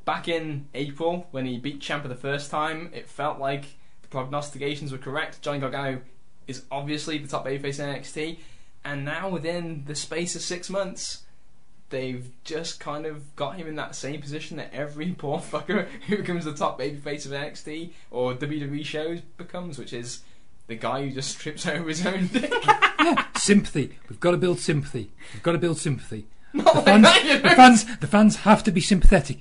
back in April when he beat Ciampa the first time, it felt like the prognostications were correct. Johnny Gargano is obviously the top babyface in NXT, and now within the space of six months, they've just kind of got him in that same position that every poor fucker who becomes the top babyface of NXT or WWE shows becomes, which is the guy who just trips over his own dick. Sympathy. We've got to build sympathy. We've got to build sympathy. The fans, the fans, the fans have to be sympathetic.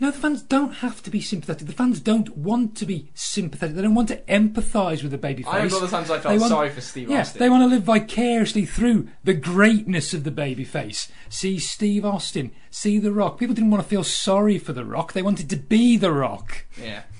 No, the fans don't have to be sympathetic. The fans don't want to be sympathetic. They don't want to empathise with the babyface. I remember the times I They felt want- sorry for Steve Yeah, Austin. they want to live vicariously through the greatness of the babyface. See Steve Austin, see The Rock. People didn't want to feel sorry for The Rock. They wanted to be The Rock. Yeah.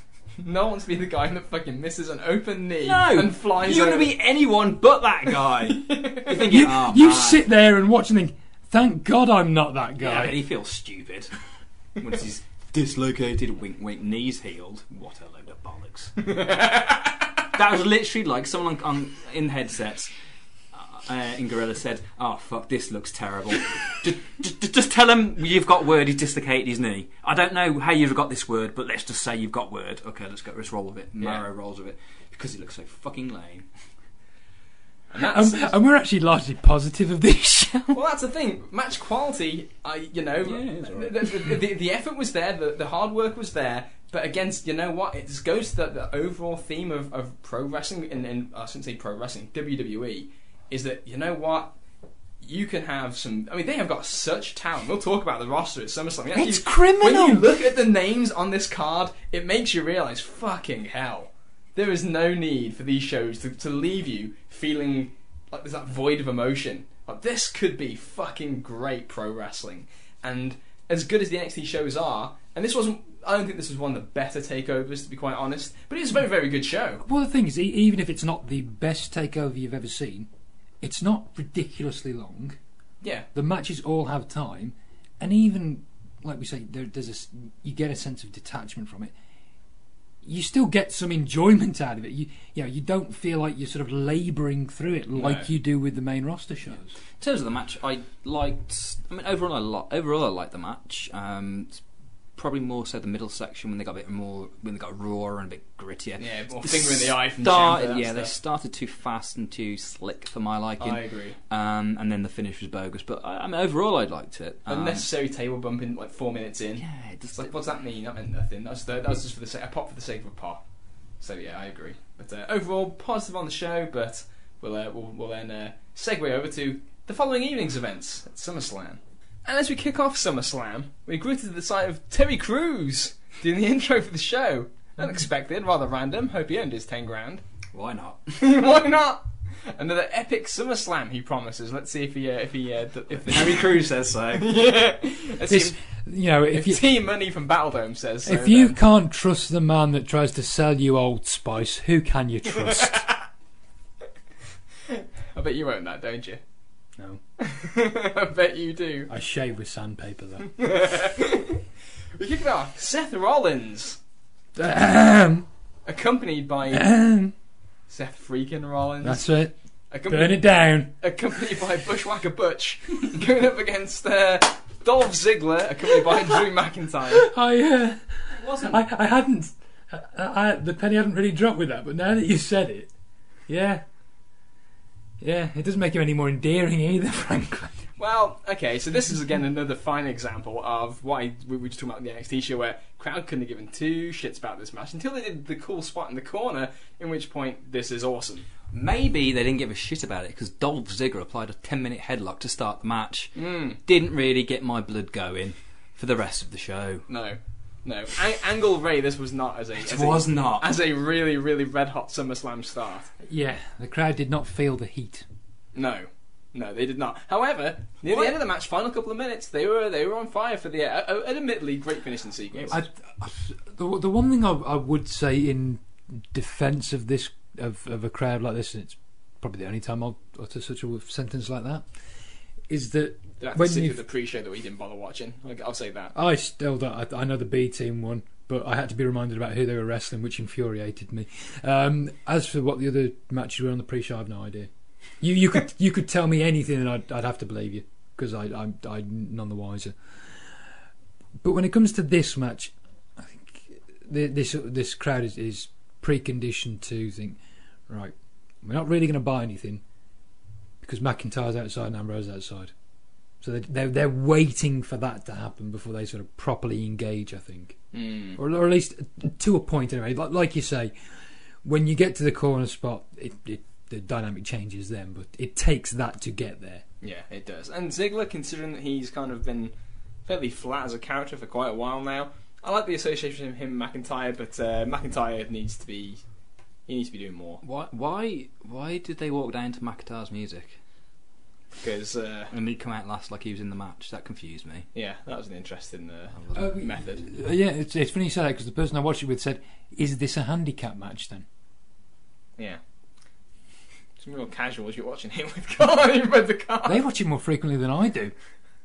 No one wants to be the guy that fucking misses an open knee no, and flies you over. want to be anyone but that guy. You're thinking, You, oh, you ah, sit there and watch and think, thank God I'm not that guy. Yeah, guy. he feels stupid once his dislocated wink wink knees healed. What a load of bollocks! that was literally like someone on, on in headsets. Uh, in Gorilla said, "Oh fuck, this looks terrible." just, just, just tell him you've got word. He's dislocated his knee. I don't know how you've got this word, but let's just say you've got word. Okay, let's go. Let's roll with it. Mauro rolls with it because it looks so fucking lame. And that's, Um, and we're actually largely positive of this show. well, that's the thing. Match quality, I you know, Yeah, it's the, the, the, the effort was there, the, the hard work was there, but against, you know what? It just goes to the, the overall theme of, of pro wrestling, and, and I shouldn't say pro wrestling, WWE, is that, you know what? You can have some. I mean, they have got such talent. We'll talk about the roster at SummerSlam. Actually, It's criminal. When you look at the names on this card, it makes you realise, fucking hell, there is no need for these shows to, to leave you feeling like there's that void of emotion. Like, this could be fucking great pro wrestling. And as good as the NXT shows are, and this wasn't, I don't think this was one of the better takeovers, to be quite honest, but it was a very, very good show. Well, the thing is, even if it's not the best takeover you've ever seen, it's not ridiculously long. Yeah. The matches all have time, and even like we say, there, there's a you get a sense of detachment from it. You still get some enjoyment out of it. You, you know, you don't feel like you're sort of labouring through it like No. you do with the main roster shows. In terms of the match, I liked. I mean, overall, I lo- overall I liked the match. Um, it's probably more so the middle section when they got a bit more when they got rawer and a bit grittier. Yeah, more finger in the eye from start- Ciampa, that yeah, they started too fast and too slick for my liking. I agree. Um, and then the finish was bogus. But I, I mean, overall, I liked it. Um, Unnecessary table bumping like four minutes in. Yeah, it just like, what's that mean? That meant nothing. That was, that was just for the sake, a pop for the sake of a pop. So yeah, I agree. But uh, overall, positive on the show. But we'll uh, we'll, we'll then uh, segue over to the following evening's events at SummerSlam. And as we kick off SummerSlam, we're greeted to the sight of Terry Crews doing the intro for the show. Unexpected, rather random. Hope he earned his ten grand. why not? Why not? Another epic SummerSlam, he promises. Let's see if he uh, if he uh, d- if the Harry Cruz says so. yeah. Let's This, see you know, if, if you T-Money from Battledome says so. if you then- can't trust the man that tries to sell you Old Spice, who can you trust? I bet you own that, don't you? No, I bet you do. I shave with sandpaper though. We kick it off. Seth Rollins, Ahem, accompanied by ahem. Seth freaking Rollins, That's it. Burn accompanied, it down. accompanied by Bushwhacker Butch, going up against uh, Dolph Ziggler, accompanied by Drew McIntyre. I, uh, It wasn't. I, I hadn't. I, I, the penny hadn't really dropped with that, but now that you said it, yeah, yeah, it doesn't make him any more endearing either, frankly. Well, okay, so this is again another fine example of why we were just talking about the NXT show where crowd couldn't have given two shits about this match until they did the cool spot in the corner, in which point this is awesome. Maybe they didn't give a shit about it because Dolph Ziggler applied a 10 minute headlock to start the match. Mm, Didn't really get my blood going for the rest of the show. no, no. A- Angle Ray, this was not as a It as a, was not. as a really really red hot SummerSlam start. Yeah, the crowd did not feel the heat. No. No, they did not. However, near What? the end of the match, final couple of minutes, they were they were on fire for the uh, uh, admittedly great finishing sequence. I, I- the, the one thing I, I would say in defence of this of, of a crowd like this, and it's probably the only time I'll utter such a sentence like that, is that Have when sit the pre-show that we didn't bother watching. I'll- I'll say that. I still don't. I, I know the B team won, but I had to be reminded about who they were wrestling, which infuriated me. Um, as for what the other matches were on the pre-show, I have no idea. You you could you could tell me anything, and I'd, I'd have to believe you because I I'm, I'm none the wiser. But when it comes to this match, I think the, this this crowd is, is preconditioned to think, right, we're not really going to buy anything because McIntyre's outside and Ambrose outside. So they- they're they're waiting for that to happen before they sort of properly engage. I think, Mm. or, or at least to a point anyway. Like, like you say, when you get to the corner spot, it, it the dynamic changes then, but it takes that to get there. Yeah, it does. And Ziggler, considering that he's kind of been fairly flat as a character for quite a while now, I like the association of him and McIntyre, but uh, McIntyre needs to be he needs to be doing more Why, why, why did they walk down to McIntyre's music because uh, and he come out last like he was in the match? That confused me. yeah, that was an interesting uh, I wasn't- method. Uh, yeah, it's, it's funny you say that because the person I watched it with said, "Is this a handicap match then?" Yeah. Some real casuals you're watching it with. Come on, you read the card. They watch it more frequently than I do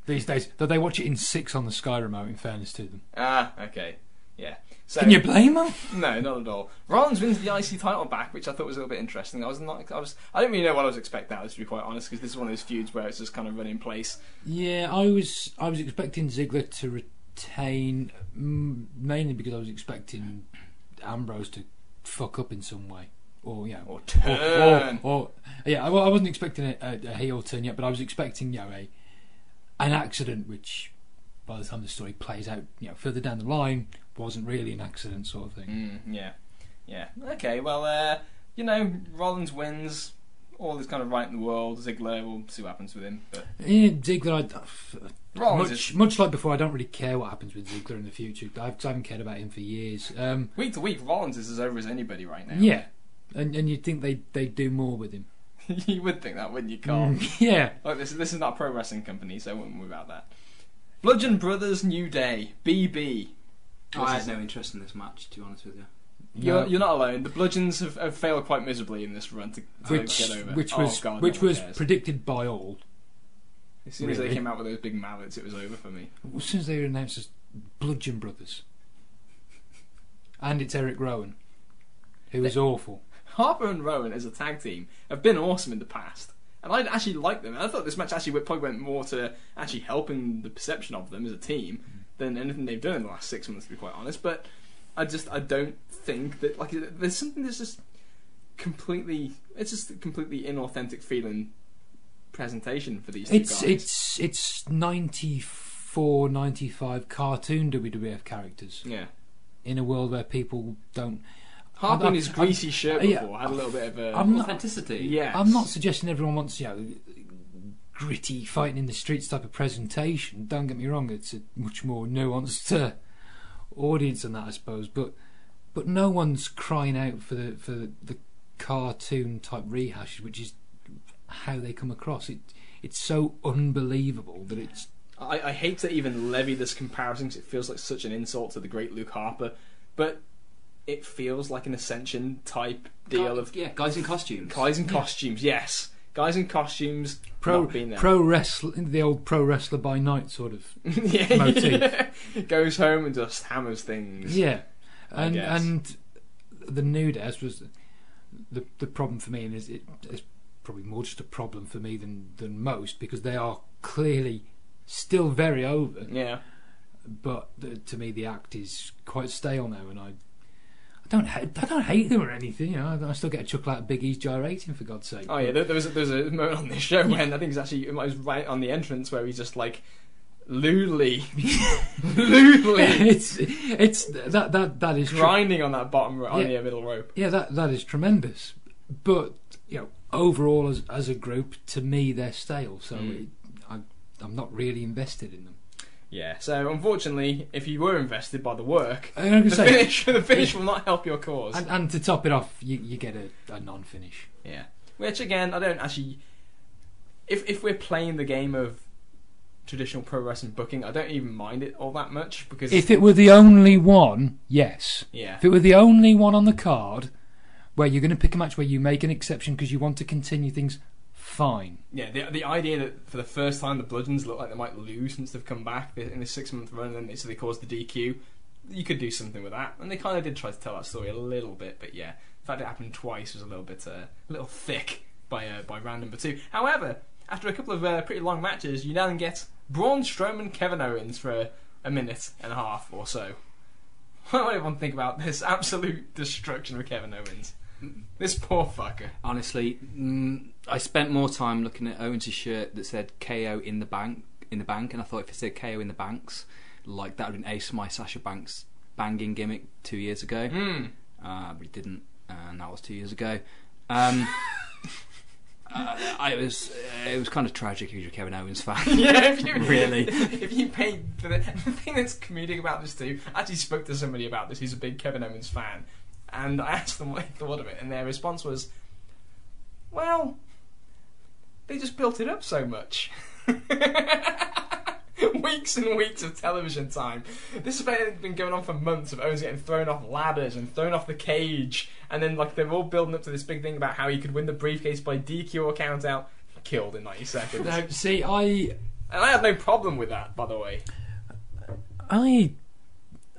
these days. Though they watch it in six on the Sky remote. In fairness to them, Ah, okay. Yeah. So, can you blame them? No, not at all. Rollins wins the IC title back, which I thought was a little bit interesting. I was not, I was, I didn't really know what I was expecting. That, To be quite honest, because this is one of those feuds where it's just kind of run in place. Yeah, I was I was expecting Ziggler to retain, mm, mainly because I was expecting Ambrose to fuck up in some way, or yeah, Or or, turn. or, or yeah. Well, I wasn't expecting a, a, a heel turn yet, but I was expecting you know a an accident, which by the time the story plays out, you know, further down the line, wasn't really an accident sort of thing. Mm, yeah, yeah. Okay, well, uh, you know, Rollins wins. All is kind of right in the world. Ziggler, we'll see what happens with him. But Yeah, Ziggler, I, Rollins much is much like before, I don't really care what happens with Ziggler in the future. I've, I haven't cared about him for years. Um, week to week, Rollins is as over as anybody right now. Yeah, and and you'd think they they do more with him. you would think that, wouldn't you, Carl? Mm, yeah, Like this, this is not a pro wrestling company, so I wouldn't worry about that. Bludgeon Brothers New Day BB. Oh, I had no interest in this match, to be honest with you. You're, No. you're not alone. The Bludgeons have, have failed quite miserably in this run to, to which get over. which Oh, was God, which no was cares. predicted by all. as soon as they came out with those big mallets, it was over for me. As soon as they were announced as Bludgeon Brothers, and it's Eric Rowan, who was awful. Harper and Rowan as a tag team have been awesome in the past, and I actually like them. I thought this match actually went- probably went more to actually helping the perception of them as a team than anything they've done in the last six months, to be quite honest. But I just I don't think that like there's something that's just completely it's just a completely inauthentic feeling presentation for these two It's guys. it's it's 94, 95 cartoon WWF characters yeah. in a world where people don't. Harper in I'm- his greasy shirt yeah, before had a little bit of a I'm not- Authenticity. yeah. I'm not suggesting everyone wants you know gritty fighting in the streets type of presentation. Don't get me wrong; it's a much more nuanced uh, audience than that, I suppose. But but no one's crying out for the for the, the cartoon type rehashes, which is how they come across. It it's so unbelievable that it's I, I hate to even levy this comparison because it feels like such an insult to the great Luke Harper, but it feels like an Ascension type deal of yeah, guys in costumes. guys in costumes. Yes, guys in costumes Pro not being there. pro wrestler, the old pro wrestler by night sort of. yeah, motif. goes home and just hammers things. Yeah, and and the nudes was the the problem for me, and is it's probably more just a problem for me than than most because they are clearly still very over. Yeah. But the, to me, the act is quite stale now, and I. I don't, I don't hate them or anything. You know, I still get a chuckle out of Big E's gyrating for God's sake. Oh yeah, there, there was there was a moment on this show when I think it's actually it was right on the entrance where he's just like lewdly, lewdly it's it's that that that is grinding on that bottom ro- on Yeah. the middle rope. Yeah, that that is tremendous. But you know, overall as as a group, to me they're stale. So Mm. it, I, I'm not really invested in them. Yeah. So unfortunately, if you were invested by the work, the say, finish the finish will not help your cause. and, and to top it off, you, you get a, a non-finish. Yeah. Which again, I don't actually. If if we're playing the game of traditional pro wrestling booking, I don't even mind it all that much because If it were the only one, yes. yeah, If it were the only one on the card, where you're going to pick a match where you make an exception because you want to continue things, fine. yeah, the the idea that for the first time the Bludgeons look like they might lose since they've come back in this six month run, and they, so they caused the DQ. You could do something with that, and they kind of did try to tell that story a little bit, but yeah, the fact it happened twice was a little bit uh, a little thick by uh, by round number two. However, after a couple of uh, pretty long matches, you now then get Braun Strowman, Kevin Owens for a, a minute and a half or so. What do everyone think about this absolute destruction of Kevin Owens? This poor fucker. Honestly, mm, I spent more time looking at Owens' shirt that said KO in the bank in the bank, and I thought if it said KO in the banks, like that would have been ace my Sasha Banks banging gimmick two years ago. Hmm. uh, but it didn't, and that was two years ago. Um, uh, I it was uh, it was kind of tragic if you're a Kevin Owens fan. yeah, if you Really? if you paid for the, the thing that's comedic about this too, I actually spoke to somebody about this He's a big Kevin Owens fan, and I asked them what they thought of it, and their response was, "Well, they just built it up so much." weeks and weeks of television time. This has been going on for months of Owens getting thrown off ladders and thrown off the cage, and then like they're all building up to this big thing about how he could win the briefcase by DQ or count out, killed in ninety seconds. Now, see, I And I have no problem with that, by the way. I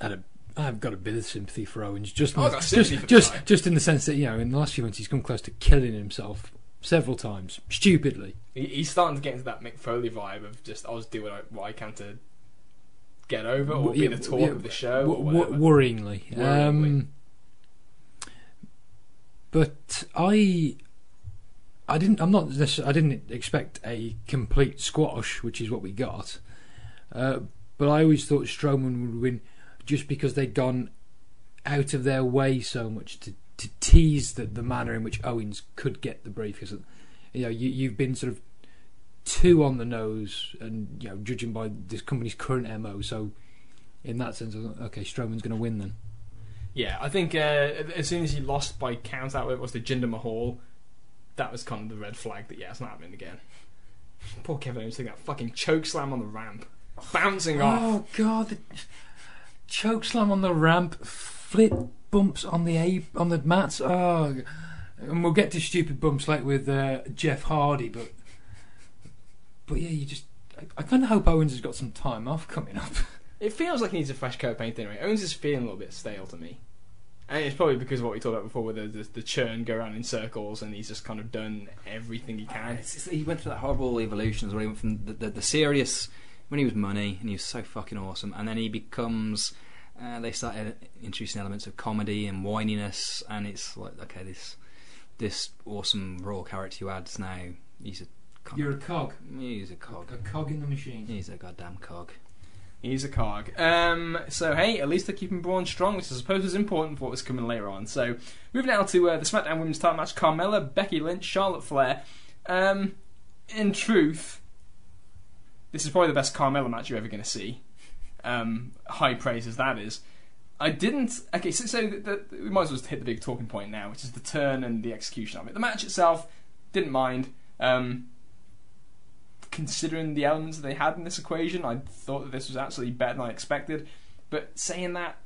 had a I've got a bit of sympathy for Owens, just in Oh, the- just just, just in the sense that you know in the last few months he's come close to killing himself several times, stupidly. He, he's starting to get into that Mick Foley vibe of just I'll just do what I, what I can to get over or be Yeah, the talk yeah, of the show w- w- whatever. worryingly. Um, but I, I didn't. I'm not. I didn't expect a complete squash, which is what we got. Uh, but I always thought Strowman would win, just because they'd gone out of their way so much to, to tease the, the manner in which Owens could get the briefcase. You know, you, you've been sort of too on the nose, and you know, judging by this company's current mo. So, in that sense, I thought, okay, Strowman's going to win then. Yeah, I think uh, as soon as he lost by count out, it was the Jinder Mahal. That was kind of the red flag that yeah, it's not happening again. Poor Kevin Owens taking that fucking choke slam on the ramp, bouncing off. Oh god, the choke slam on the ramp, flip bumps on the a on the mats. Oh, and we'll get to stupid bumps like with uh, Jeff Hardy, but but yeah, you just I, I kind of hope Owens has got some time off coming up. It feels like he needs a fresh coat of paint anyway. Owens is feeling a little bit stale to me. And it's probably because of what we talked about before, where the, the, the churn go around in circles, and he's just kind of done everything he can. It's- it's- he went through that horrible evolutions where he went from the, the, the serious when he was money and he was so fucking awesome, and then he becomes. Uh, they started introducing elements of comedy and whininess, and it's like okay, this this awesome raw character you had now he's a kind You're a of- cog, he's a cog. a cog in the machine. He's a goddamn cog. He's a cog. Um, so hey, at least they're keeping Braun strong, which I suppose is important for what was coming later on. So moving now to uh, the SmackDown Women's Title match: Carmella, Becky Lynch, Charlotte Flair. Um, in truth, this is probably the best Carmella match you're ever going to see. Um, high praise as that is. I didn't. Okay, so, so the, the, we might as well just hit the big talking point now, which is the turn and the execution of it. The match itself, didn't mind. Um, considering the elements that they had in this equation, I thought that this was absolutely better than I expected. But saying that,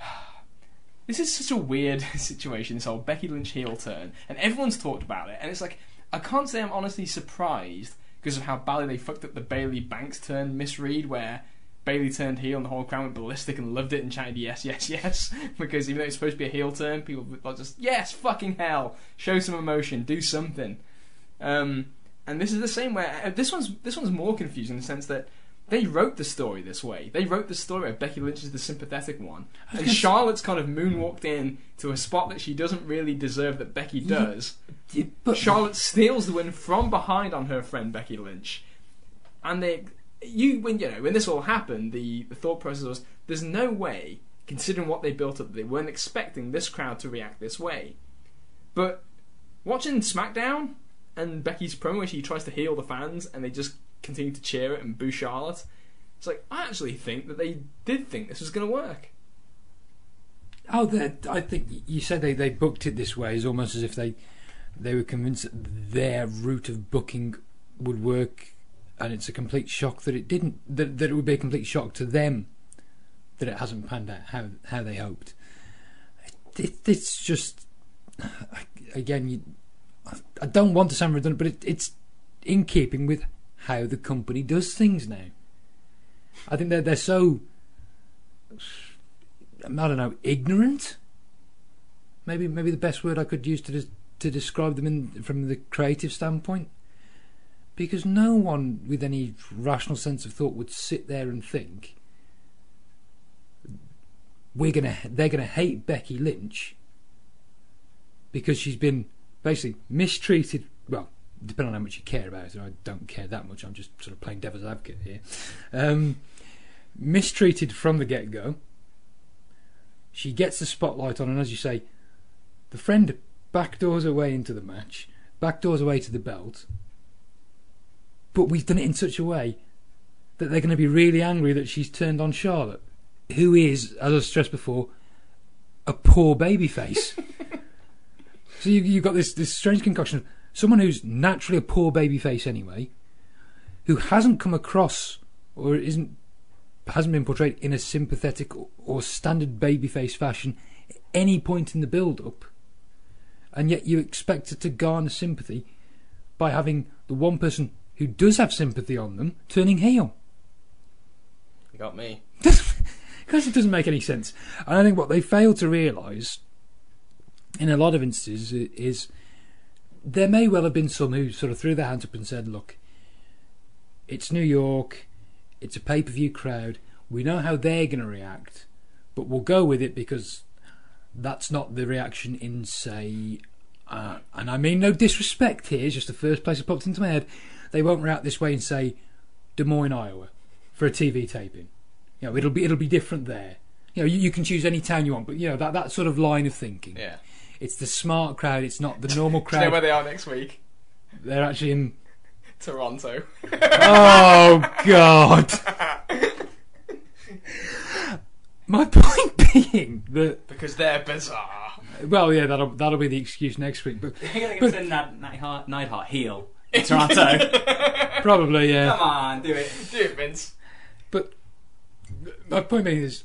this is such a weird situation. This whole Becky Lynch heel turn, and everyone's talked about it, and it's like I can't say I'm honestly surprised because of how badly they fucked up the Bayley Banks turn misread, where Bayley turned heel and the whole crowd went ballistic and loved it and chanted yes, yes, yes. because even though it's supposed to be a heel turn, people were just yes, fucking hell, show some emotion, do something. Um, and this is the same where uh, this one's this one's more confusing in the sense that they wrote the story this way. They wrote the story where Becky Lynch is the sympathetic one, and Charlotte's kind of moonwalked in to a spot that she doesn't really deserve that Becky does. But Charlotte steals the win from behind on her friend Becky Lynch, and they, you when you know when this all happened, the, the thought process was there's no way, considering what they built up, they weren't expecting this crowd to react this way. But watching SmackDown and Becky's promo where she tries to heal the fans and they just continue to cheer it and boo Charlotte, it's like I actually think that they did think this was going to work. Oh, I think you said they, they booked it this way is almost as if they they were convinced that their route of booking would work, and it's a complete shock that it didn't. That, that it would be a complete shock to them that it hasn't panned out how how they hoped. It, it's just again, you, I don't want to sound redundant, but it, it's in keeping with how the company does things now. I think they're they're so I don't know, ignorant. Maybe maybe the best word I could use to to describe them in from the creative standpoint, because no one with any rational sense of thought would sit there and think we're gonna they're gonna hate Becky Lynch because she's been basically mistreated. Depending on how much you care about it, I don't care that much. I'm just sort of playing devil's advocate here. Um, mistreated from the get go. She gets the spotlight on, and as you say, the friend backdoors her way into the match, backdoors away to the belt. But we've done it in such a way that they're going to be really angry that she's turned on Charlotte, who is, as I stressed before, a poor babyface. so you, you've got this, this strange concoction of someone who's naturally a poor babyface anyway, who hasn't come across or isn't hasn't been portrayed in a sympathetic or, standard babyface fashion at any point in the build-up, and yet you expect her to garner sympathy by having the one person who does have sympathy on them turning heel. You got me. Because it doesn't make any sense. And I think what they fail to realise in a lot of instances is there may well have been some who sort of threw their hands up and said, look, it's New York, it's a pay per view crowd, we know how they're going to react, but we'll go with it because that's not the reaction in, say, uh, and I mean no disrespect here, it's just the first place that popped into my head. They won't react this way in, say, Des Moines, Iowa, for a TV taping. You know, it'll be it'll be different there. You know, you, you can choose any town you want, but you know that that sort of line of thinking. Yeah. It's the smart crowd. It's not the normal Do you know crowd. where they are next week? They're actually in. Toronto. Oh God! My point being that because they're bizarre. well, yeah, that'll that'll be the excuse next week, but You're going to send Night- Nightheart, Nightheart heel in Toronto. probably yeah. Come on, do it. Do it, Vince. But my point being is,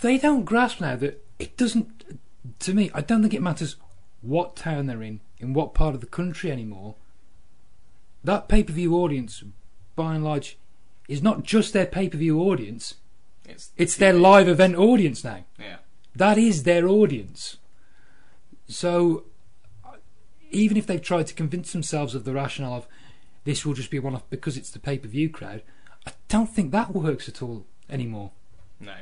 they don't grasp now that it doesn't. To me, I don't think it matters what town they're in, in what part of the country anymore. That pay per view audience, by and large, is not just their pay per view audience. It's It's their live event audience now. Yeah. That is their audience. So, even if they've tried to convince themselves of the rationale of this will just be one off because it's the pay per view crowd, I don't think that works at all anymore. No.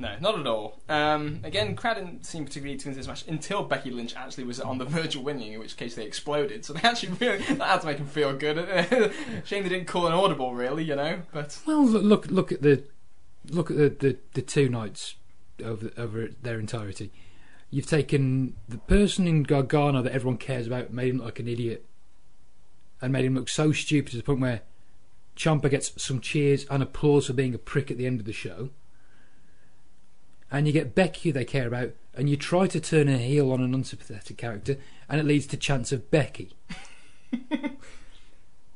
No, not at all. Um, again, crowd didn't seem particularly to win this match until Becky Lynch actually was on the verge of winning, in which case they exploded. So they actually really that had to make them feel good. Shame they didn't call an audible, really, you know. But Well, look look, look at the look at the, the, the two nights over over their entirety. You've taken the person in Gargano that everyone cares about, made him look like an idiot, and made him look so stupid to the point where Ciampa gets some cheers and applause for being a prick at the end of the show. And you get Becky, who they care about, and you try to turn a heel on an unsympathetic character, and it leads to chance of Becky.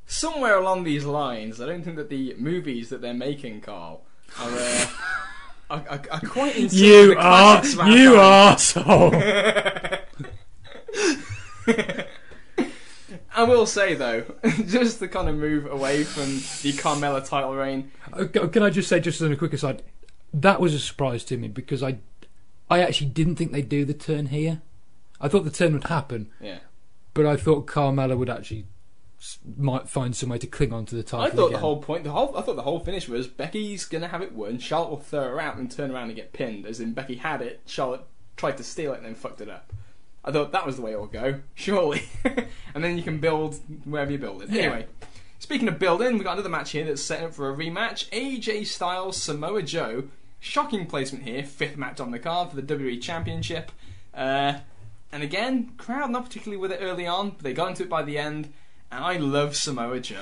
somewhere along these lines, I don't think that the movies that they're making, Carl, are. Uh, are, are, are quite in sync with You the are, you arsehole. I will say though, just to kind of move away from the Carmella title reign, Uh, Can I just say, just as a quick aside, that was a surprise to me because I, I actually didn't think they'd do the turn here. I thought the turn would happen, yeah. but I thought Carmella would actually s- might find some way to cling on to the title. I thought again. the whole point, the whole, I thought the whole finish was Becky's gonna have it won. Charlotte will throw her out and turn around and get pinned. As in, Becky had it, Charlotte tried to steal it and then fucked it up. I thought that was the way it would go, surely. and then you can build wherever you build it. Yeah. Anyway, speaking of building, we've got another match here that's set up for a rematch. AJ Styles, Samoa Joe. Shocking placement here, fifth match on the card for the WWE Championship. Uh, and again, crowd not particularly with it early on, but they got into it by the end. And I love Samoa Joe.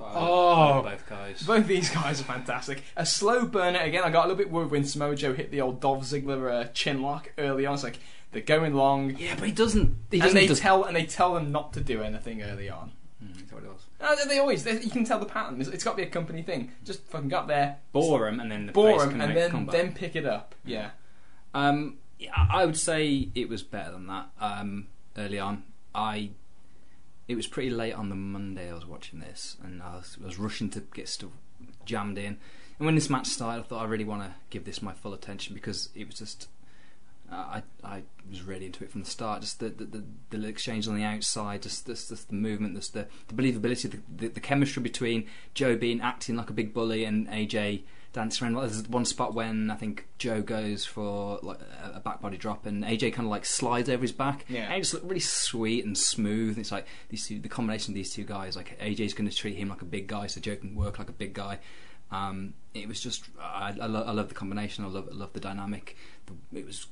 Oh. both guys. Both these guys are fantastic. A slow burner again. I got a little bit worried when Samoa Joe hit the old Dolph Ziggler uh, chin lock early on. It's like they're going long, Yeah, but he doesn't. He and doesn't. they just- tell and they tell them not to do anything early on. Mm, that's what it was. Uh, they always they, you can tell the pattern. It's, it's got to be a company thing. Just fucking got there, Bore him, and then the bore them, and then comeback. then pick it up. Yeah. Um, I would say it was better than that. Um, early on, I it was pretty late on the Monday I was watching this, and I was, I was rushing to get stuff jammed in. And when this match started, I thought I really want to give this my full attention because it was just I I was really into it from the start. Just the the, the, the exchange on the outside, just just, just the movement, just the, the believability, the, the the chemistry between Joe being acting like a big bully and AJ dancing around. There's one spot when I think Joe goes for like a- a back body drop, and AJ kind of like slides over his back. Yeah. and it just looked really sweet and smooth. It's like these two, the combination of these two guys. Like AJ's going to treat him like a big guy, so Joe can work like a big guy. Um, it was just I, I, lo- I love the combination. I love I love the dynamic. The, it was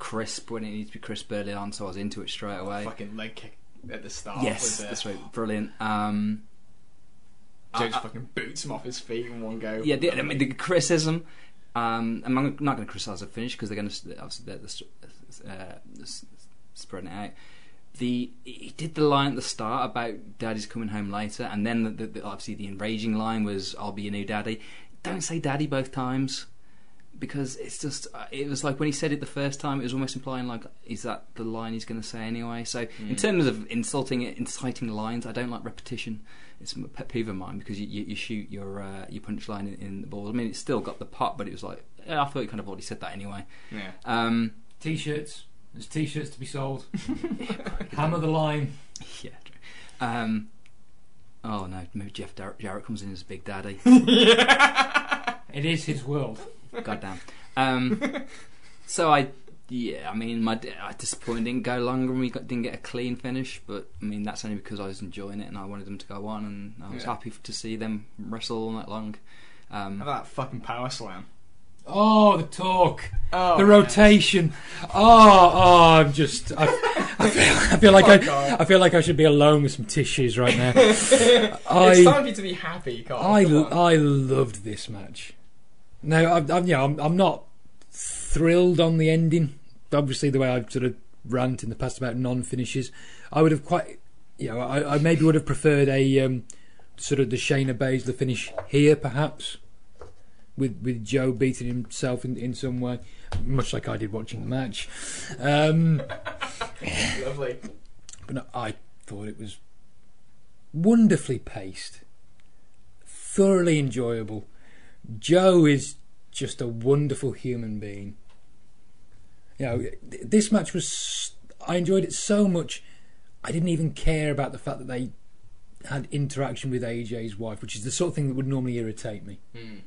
crisp when it needs to be crisp early on, so I was into it straight away. Fucking leg kick at the start. yes, the, that's right, brilliant. Um, I- fucking boots him off his feet in one go. yeah, the, I mean, the criticism. Um, I'm not going to criticise the finish because they're going to obviously they're, they're, uh, spreading it out. The he did the line at the start about Daddy's coming home later, and then the, the, the, obviously the enraging line was "I'll be your new daddy." Don't say "daddy" both times because it's just uh, it was like when he said it the first time, it was almost implying like is that the line he's going to say anyway. So in Mm. terms of insulting, inciting lines, I don't like repetition. It's a pet peeve of mine because you, you, you shoot your uh, your punchline in, in the balls. I mean, it's still got the pop, but it was like I thought you kind of already said that anyway. Yeah. Um, T-shirts. There's T-shirts to be sold. Hammer the line. yeah. Um, oh no, maybe Jeff Dar- Jarrett comes in as Big Daddy. It is his world. Goddamn. Um, so I, yeah, I mean, my I disappointed didn't go longer and we got, didn't get a clean finish, but I mean that's only because I was enjoying it and I wanted them to go on and I was Yeah. happy f- to see them wrestle all night long. How Um, about that fucking power slam? Oh, the talk, Oh, the rotation. Oh, oh, I'm just. I, I, feel, I feel like Oh, I, God. I feel like I should be alone with some tissues right now. it's I, time for you to be happy, Carl. I, Come on. I loved this match. No, I'm, I'm, you know, I'm, I'm not thrilled on the ending. Obviously, the way I've sort of rant in the past about non-finishes, I would have quite, you know, I, I maybe would have preferred a um, sort of the Shayna Baszler finish here, perhaps, with with Joe beating himself in, in some way, much like I did watching the match. Um, Lovely. but no, I thought it was wonderfully paced, thoroughly enjoyable. Joe is just a wonderful human being. You know, this match was. I enjoyed it so much. I didn't even care about the fact that they had interaction with AJ's wife, which is the sort of thing that would normally irritate me. Hmm.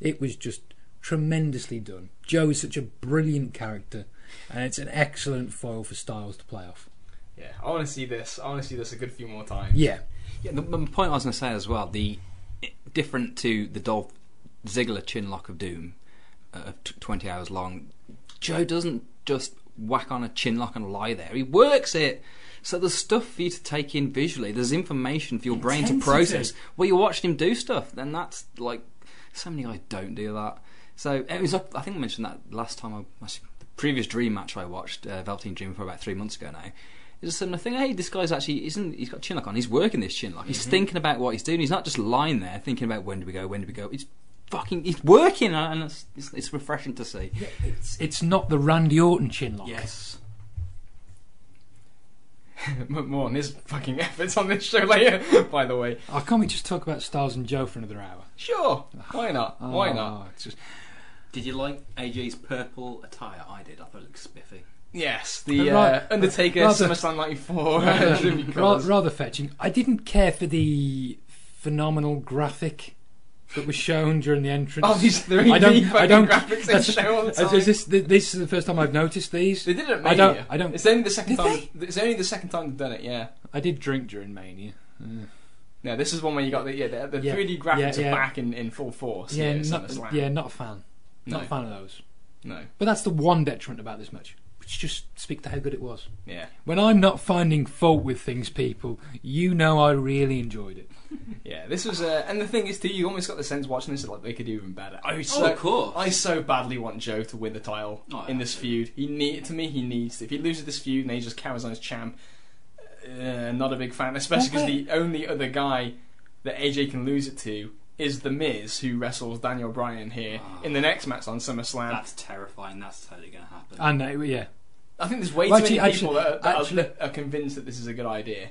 It was just tremendously done. Joe is such a brilliant character, and it's an excellent foil for Styles to play off. Yeah, I want to see this. I want to see this a good few more times. Yeah, yeah, the, the point I was going to say as well, the different to the Dolph Ziggler chin lock of doom, uh, t- twenty hours long. Joe doesn't just whack on a chin lock and lie there. He works it. So there's stuff for you to take in visually. There's information for your brain to process. Well, you're watching him do stuff. Then that's like so many guys don't do that. So it was. I think I mentioned that last time. I the previous Dream match I watched, uh, Velveteen Dream, for about three months ago now. It's a similar thing. Hey, this guy's actually isn't. He's got a chin lock on. He's working this chin lock. He's thinking about what he's doing. He's not just lying there thinking about when do we go, when do we go. He's fucking. it's working, and it's, it's, it's refreshing to see. it's it's not the Randy Orton chin lock. Yes. More on his fucking efforts on this show later, by the way. Oh, can't we just talk about Styles and Joe for another hour? Sure, why not? Why Oh, not? it's just- Did you like AJ's purple attire? I did. I thought it looked spiffy. Yes, the Uh, right. uh, Undertaker Rather- SummerSlam '94 rather, tribute rather fetching. I didn't care for the phenomenal graphic that was shown during the entrance. Oh, these 3D I don't- I don't- graphics they that's- show all the Is- this, this is the first time I've noticed these. They did it at Mania. I don't- I don't- It's only the second time. It's only the second time they've done it. Yeah. I did drink during Mania. Uh, No, this is one where you got the yeah the, the Yeah, 3D graphics yeah, yeah. are back in, in full force. yeah, not, yeah, not a fan. no, Not a fan of those. no, But that's the one detriment about this match, which just speak to how good it was. yeah, When I'm not finding fault with things, people, you know I really enjoyed it. yeah. This was uh, and the thing is too, you almost got the sense watching this like they could do even better. I Oh, so, of course. I so badly want Joe to win the title Oh, in this feud. He need to me. He needs to. If he loses this feud and he just carries on as champ, uh, not a big fan. Especially because the only other guy that AJ can lose it to is the Miz, who wrestles Daniel Bryan here in the next match on SummerSlam. That's terrifying. That's totally going to happen. I know, yeah, I think there's way Well, too many actually- people that, are, that actually- that are convinced that this is a good idea.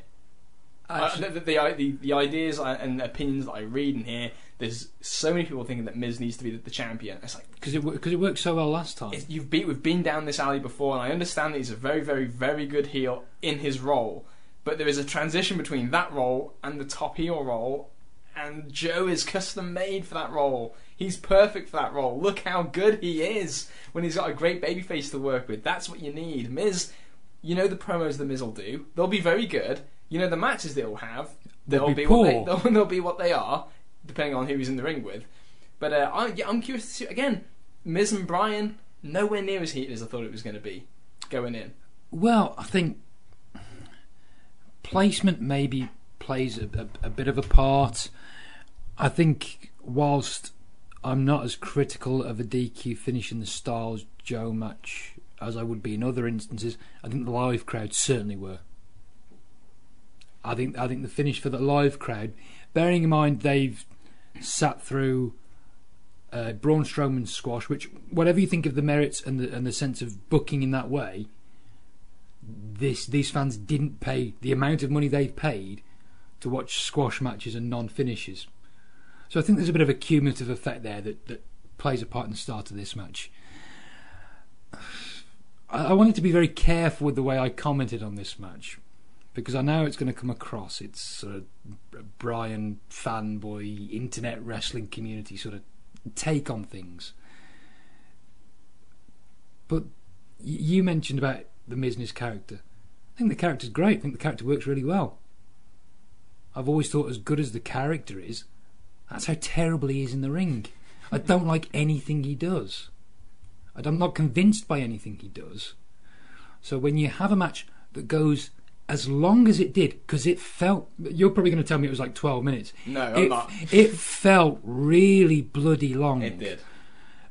Uh, the, the, the, the ideas and opinions that I read in here, there's so many people thinking that Miz needs to be the, champion. It's like because it because it worked so well last time. you've been, we've been down this alley before, and I understand that he's a very, very, very good heel in his role. But there is a transition between that role and the top heel role, and Joe is custom made for that role. He's perfect for that role. Look how good he is when he's got a great babyface to work with. That's what you need. Miz, you know the promos the Miz will do. They'll be very good. You know the matches they'll have. They'll be be, what they, they'll, they'll be what they are, depending on who he's in the ring with. But uh, I, yeah, I'm curious to see again. Miz and Bryan nowhere near as heated as I thought it was going to be going in. Well, I think placement maybe plays a, a, a bit of a part. I think whilst I'm not as critical of a DQ finish in the Styles Joe match as I would be in other instances, I think the live crowd certainly were. I think I think the finish for the live crowd, bearing in mind they've sat through uh, Braun Strowman's squash, which whatever you think of the merits and the and the sense of booking in that way, this these fans didn't pay the amount of money they've paid to watch squash matches and non-finishes. So I think there's a bit of a cumulative effect there that, that plays a part in the start of this match. I, I wanted to be very careful with the way I commented on this match because I know it's going to come across it's sort of Bryan fanboy internet wrestling community sort of take on things. But you mentioned about the Mizner's character. I think the character's great. I think the character works really well. I've always thought as good as the character is, that's how terrible he is in the ring. I don't like anything he does. I'm not convinced by anything he does. So when you have a match that goes as long as it did, because it felt, you're probably going to tell me it was like 12 minutes. No, I'm it, not. it felt really bloody long. It did.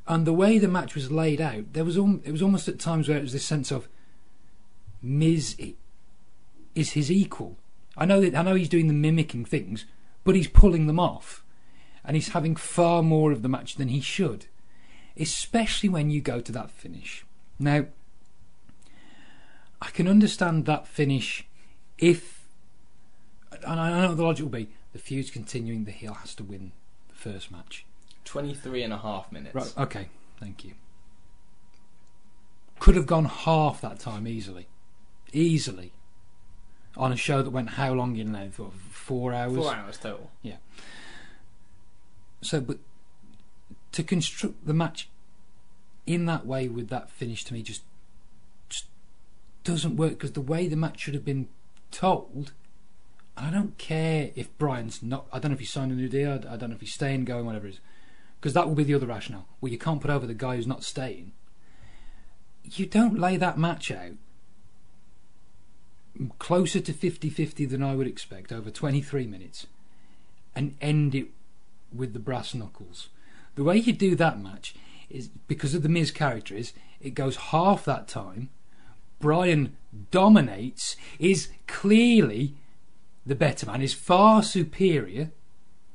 And the way the match was laid out, there was al- it was almost at times where it was this sense of Miz is his equal. I know that I know he's doing the mimicking things, but he's pulling them off, and he's having far more of the match than he should, especially when you go to that finish. Now, I can understand that finish if, and I know the logic will be the feud's continuing, the heel has to win the first match. 23 and a half minutes. Right. Okay. Thank you. Could have gone half that time easily, easily, on a show that went how long in length? What, four hours. Four hours total. Yeah. So, but to construct the match in that way with that finish to me just just doesn't work because the way the match should have been told. I don't care if Bryan's not. I don't know if he's signed a new deal. I don't know if he's staying, going, whatever it is. Because that will be the other rationale. Well, you can't put over the guy who's not staying. You don't lay that match out closer to 50 50 than I would expect over 23 minutes and end it with the brass knuckles. The way you do that match is because of the Miz character is it goes half that time. Bryan dominates, is clearly the better man, is far superior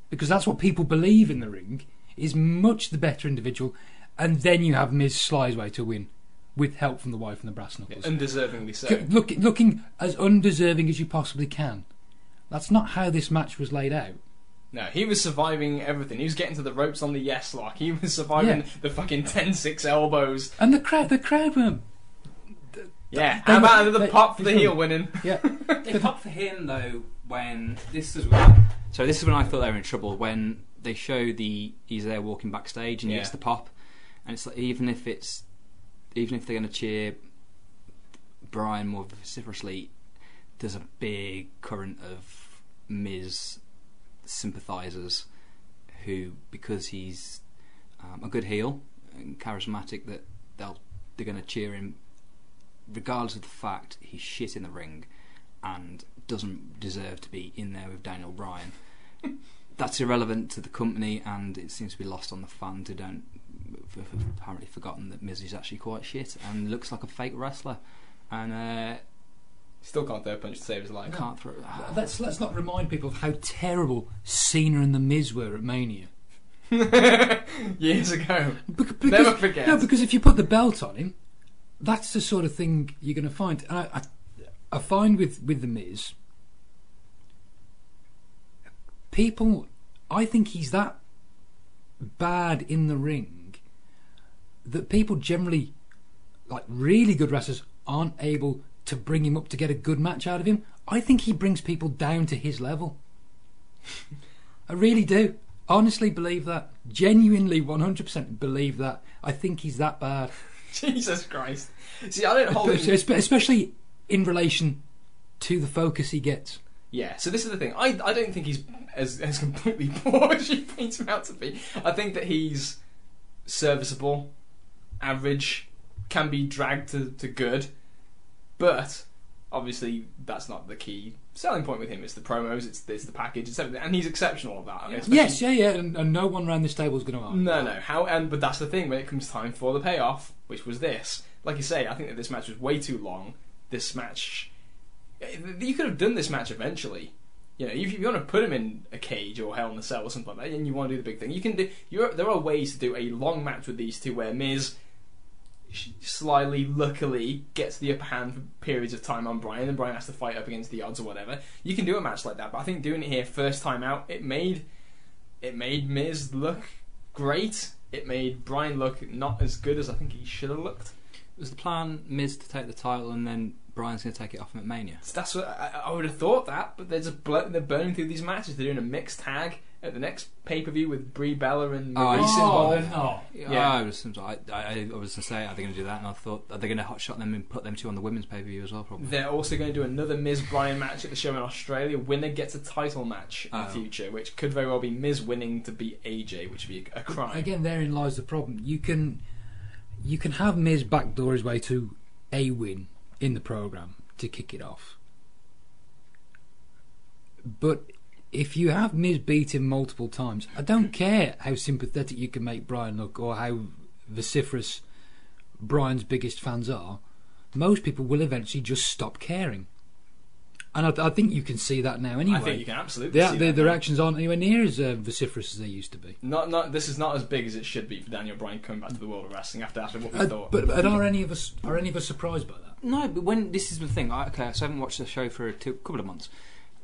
because that's what people believe in the ring, is much the better individual, and then you have Miz Slides way to win with help from the wife and the brass knuckles. Undeservingly so. Look, looking as undeserving as you possibly can. That's not how this match was laid out. No, he was surviving everything. He was getting to the ropes on the yes lock. He was surviving Yeah. the fucking 10-6 elbows. And the crowd, the crowd were, Yeah, They how about were- another they- pop for the heel winning? yeah. They pop for him though when this is when. So this is when I thought they were in trouble when they show the he's there walking backstage and he Yeah. gets the pop, and it's like even if it's even if they're going to cheer Bryan more vociferously, there's a big current of Miz sympathisers who because he's um, a good heel and charismatic that they'll they're going to cheer him regardless of the fact he's shit in the ring and doesn't deserve to be in there with Daniel Bryan. That's irrelevant to the company, and it seems to be lost on the fans who don't have have apparently forgotten that Miz is actually quite shit and looks like a fake wrestler, and uh, Still can't throw a punch to save his life. can't throw. Let's let's not remind people of how terrible Cena and the Miz were at Mania. Years ago. Bec- because, Never forget. No, because if you put the belt on him, that's the sort of thing you're going to find. I, I, I find with with the Miz, people, I think he's that bad in the ring that people generally, like really good wrestlers, aren't able to bring him up to get a good match out of him. I think he brings people down to his level. I really do. Honestly believe that. Genuinely 100% believe that. I think he's that bad. Jesus Christ. See, I don't hold him. Especially in relation to the focus he gets. Yeah, so this is the thing. I, I don't think he's as, as completely poor as you paint him out to be. I think that he's serviceable, average, can be dragged to, to good, but obviously that's not the key selling point with him. It's the promos, it's, it's the package, it's everything, and he's exceptional at that. Especially- Yes, yeah, yeah, and, and no one around this table is going to argue. No, no. How? And but that's the thing. When it comes time for the payoff, which was this, like you say, I think that this match was way too long. This match, eh, you could have done this match eventually. You know, if you want to put him in a cage or Hell in a Cell or something like that, and you want to do the big thing, you can do. You're, there are ways to do a long match with these two, where Miz slyly, luckily, gets the upper hand for periods of time on Bryan, and Bryan has to fight up against the odds or whatever. You can do a match like that, but I think doing it here first time out, it made it made Miz look great. It made Bryan look not as good as I think he should have looked. Was the plan Miz to take the title and then Bryan's going to take it off him at Mania? So that's what I, I would have thought that, but they're just bl- they're burning through these matches. They're doing a mixed tag at the next pay per view with Brie Bella and Oh, Maryse oh, involved. not. Yeah. Oh, I was, I, I, I was going to say, are they going to do that? And I thought, are they going to hotshot them and put them two on the women's pay per view as well? Probably. They're also going to do another Miz Bryan match at the show in Australia. Winner gets a title match in Oh. the future, which could very well be Miz winning to beat AJ, which would be a, a crime. Again, therein lies the problem. You can you can have Miz backdoor his way to a win in the program to kick it off, but if you have Miz beat him multiple times, I don't care how sympathetic you can make Bryan look or how vociferous Bryan's biggest fans are. Most people will eventually just stop caring, and I, I think you can see that now anyway. I think you can absolutely the, see the, that the now. reactions aren't anywhere near as uh, vociferous as they used to be. Not, not. This is not as big as it should be for Daniel Bryan coming back to the world of wrestling after after what we Uh, thought. but, but are any of us are any of us surprised by that? No, but when this is the thing. I, okay, so I haven't watched the show for a two, couple of months.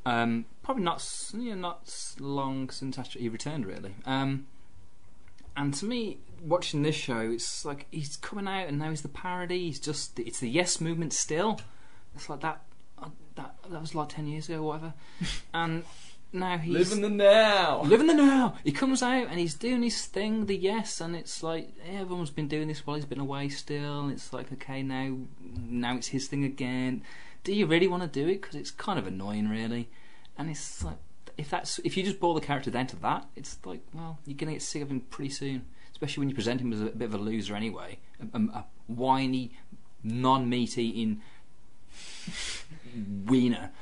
Um, probably not, s- yeah, not long since after he returned, really. Um, and to me, watching this show, it's like he's coming out and now he's the parody. He's just it's the yes movement still. It's like that. Uh, that that was like ten years ago, or whatever. and now he's Live in the now. Living the now. He comes out and he's doing his thing, the yes, and it's like everyone's been doing this while he's been away still. And it's like okay, now now it's his thing again. Do you really want to do it? Because it's kind of annoying, really. And it's like if that's if you just boil the character down to that, it's like well, you're gonna get sick of him pretty soon. Especially when you present him as a bit of a loser anyway, a, a, whiny, non-meat eating wiener.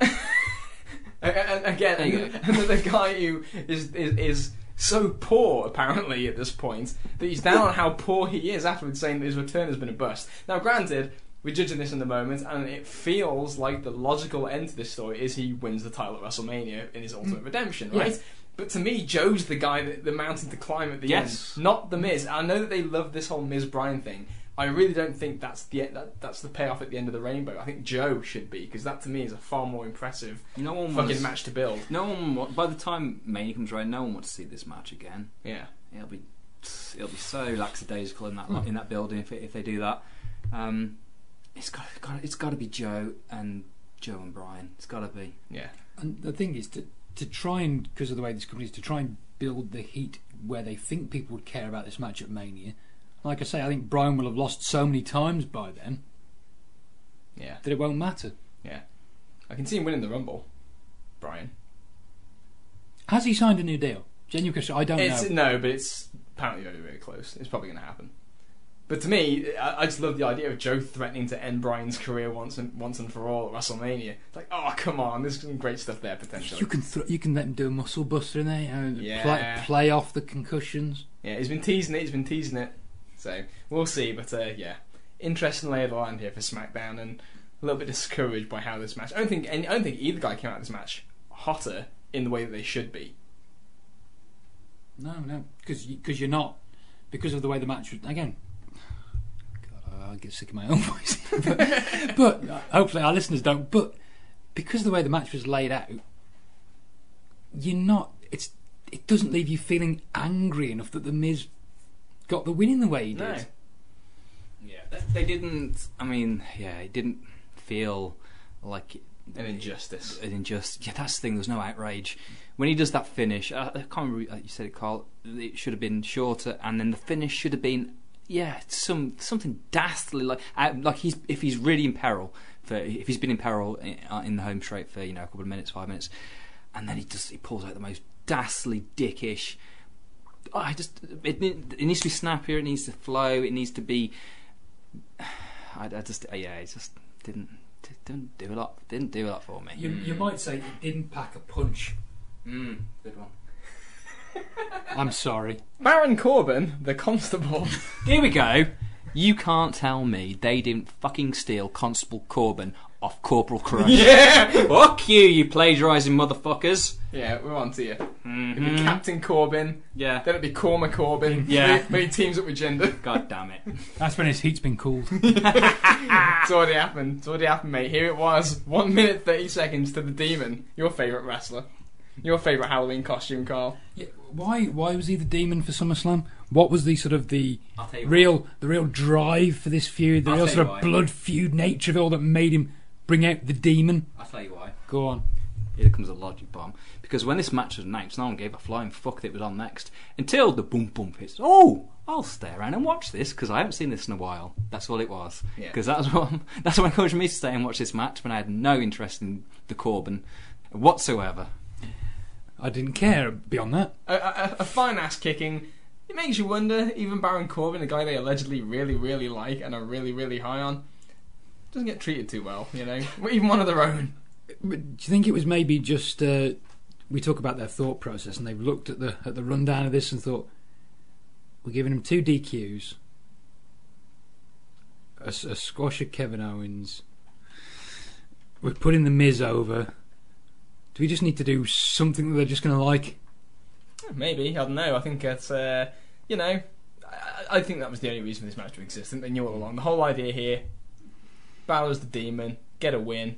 And, and again, another, another guy who is, is is so poor apparently at this point that he's down on how poor he is afterwards, saying that his return has been a bust. Now, granted, we're judging this in the moment, and it feels like the logical end to this story is he wins the title at WrestleMania in his ultimate redemption, right? Yeah. But to me, Joe's the guy that the mountain to climb at the Yes. end, not the Miz. I know that they love this whole Miz Bryan thing, I really don't think that's the that, that's the payoff at the end of the rainbow. I think Joe should be because that to me is a far more impressive No one fucking wants, match to build. No one. By the time Mania comes around, no one wants to see this match again. Yeah, It'll be it'll be so lackadaisical in that Hmm. in that building if, if they do that. Um, it's got got it's got to be Joe and Joe and Bryan. It's got to be. yeah, And the thing is to to try and because of the way this company is to try and build the heat where they think people would care about this match at Mania. Like I say, I think Bryan will have lost so many times by then yeah, that it won't matter. yeah. I can see him winning the rumble, Bryan. Has he signed a new deal? Genuine question. I don't It's know. no, but it's apparently very very close. It's probably going to happen. But to me, I, I just love the idea of Joe threatening to end Bryan's career once and once and for all at WrestleMania. It's like, oh come on, there's some great stuff there potentially. You can you can let him do a muscle buster in there. Know, Yeah. play, play off the concussions. Yeah, he's been teasing it. He's been teasing it. So we'll see. But uh, yeah, interesting lay of the land here for SmackDown, and a little bit discouraged by how this match. I don't think any, I don't think either guy came out of this match hotter in the way that they should be. No, no, because because you're not because of the way the match was. Again, God, I'll get sick of my own voice. but, but uh, hopefully our listeners don't. But because of the way the match was laid out, you're not. It's it doesn't leave you feeling angry enough that the Miz got the win in the way he did. No. Yeah, they, they didn't. I mean, yeah, it didn't feel like An injustice. An injustice. Yeah, that's the thing. There's no outrage when he does that finish. Uh, I can't remember. You said it, Carl. It should have been shorter, and then the finish should have been. Yeah, some something dastardly like uh, like he's if he's really in peril for if he's been in peril in, uh, in the home straight for you know a couple of minutes, five minutes, and then he just he pulls out the most dastardly dickish. Oh, I just it, it needs to be snappier. It needs to flow. It needs to be. I, I just yeah, it just didn't didn't do a lot. Didn't do a lot for me. You, you might say it didn't pack a punch. Mm, good one. I'm sorry. Baron Corbin, the constable. Here we go. You can't tell me they didn't fucking steal Constable Corbin off Corporal Crush. yeah, Fuck you, you plagiarising motherfuckers. yeah, we're on to you. It'd be Mhm. Captain Corbin. Yeah. Then it'd be Corma Corbin. Yeah. When he teams up with Gender. God damn it. That's when his heat's been cooled. It's already happened. It's already happened, mate. Here it was. One minute thirty seconds to the Demon, your favourite wrestler, your favourite Halloween costume, Carl. Yeah, why why was he the demon for SummerSlam? What was the sort of the I'll real the real drive for this feud, the I'll real sort of why. blood feud nature of it all that made him bring out the demon? I'll tell you why. Go on. Here comes a logic bomb. Because when this match was announced, no one gave a flying fuck that it was on next. Until the boom boom hits. Oh, I'll stay around and watch this because I haven't seen this in a while. That's all it was. Yeah. Because that's what that's what encouraged me to stay and watch this match when I had no interest in the Corbin whatsoever. I didn't care beyond that. A, a, a fine ass kicking. It makes you wonder. Even Baron Corbin, a guy they allegedly really, really like and are really, really high on, doesn't get treated too well. You know, even one of their own. But do you think it was maybe just uh, we talk about their thought process and they've looked at the at the rundown of this and thought we're giving him two DQs, a squash of Kevin Owens, we're putting the Miz over. Do we just need to do something that they're just going to like? Maybe I don't know. I think it's uh, you know, I, I think that was the only reason for this match to exist. And they knew all along. The whole idea here: Balor's the demon, get a win.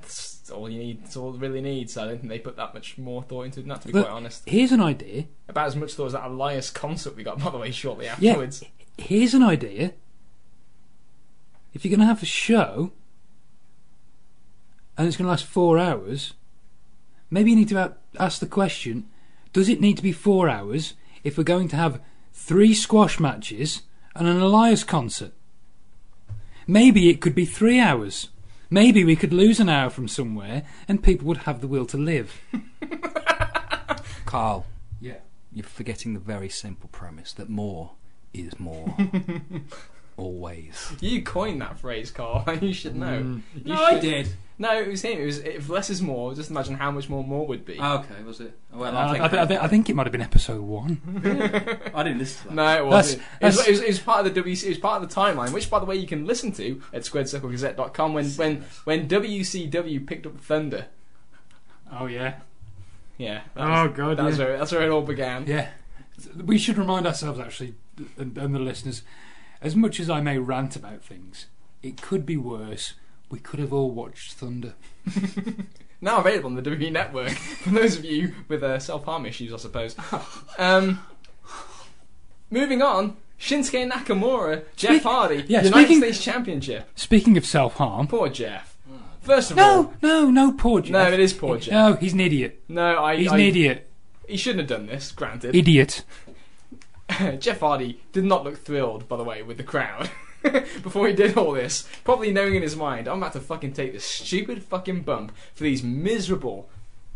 That's all you need. That's all it really needs. I don't think they put that much more thought into it. Not to be quite honest. Here's an idea. About as much thought as that Elias concert we got, by the way, shortly afterwards. Yeah. afterwards. Here's an idea. If you're going to have a show and it's going to last four hours, maybe you need to ask the question does it need to be four hours if we're going to have three squash matches and an Elias concert? Maybe it could be three hours. Maybe we could lose an hour from somewhere and people would have the will to live. Carl, Yeah. you're forgetting the very simple premise that more is more. Always. You coined that phrase, Carl. you should know. Mm. You No, I did. No, it was him. It was if less is more. Just imagine how much more more would be. Okay, was it? Well, Uh, I'll I, take I, thi- I, think it might have been episode one. I didn't listen to that. No, it wasn't. It, was, it, was, it was part of the WC, it was part of the timeline, which, by the way, you can listen to at squaredcirclegazette.com when when when WCW picked up Thunder. Oh, yeah. Yeah. That Oh, was, God, that's yeah. where that's where it all began. Yeah, we should remind ourselves actually, and, and the listeners, as much as I may rant about things, it could be worse. We could have all watched Thunder. Now available on the WWE Network for those of you with uh, self harm issues, I suppose. Um, moving on, Shinsuke Nakamura, Jeff Speak- Hardy, yeah, United speaking- States Championship. Speaking of self harm, Poor Jeff. First of all, no, no, no, poor Jeff. no, it is poor Jeff. No, he's an idiot. No, I. He's I- an idiot. He shouldn't have done this. Granted, Idiot. Jeff Hardy did not look thrilled, by the way, with the crowd. Before he did all this, probably knowing in his mind, I'm about to fucking take this stupid fucking bump for these miserable,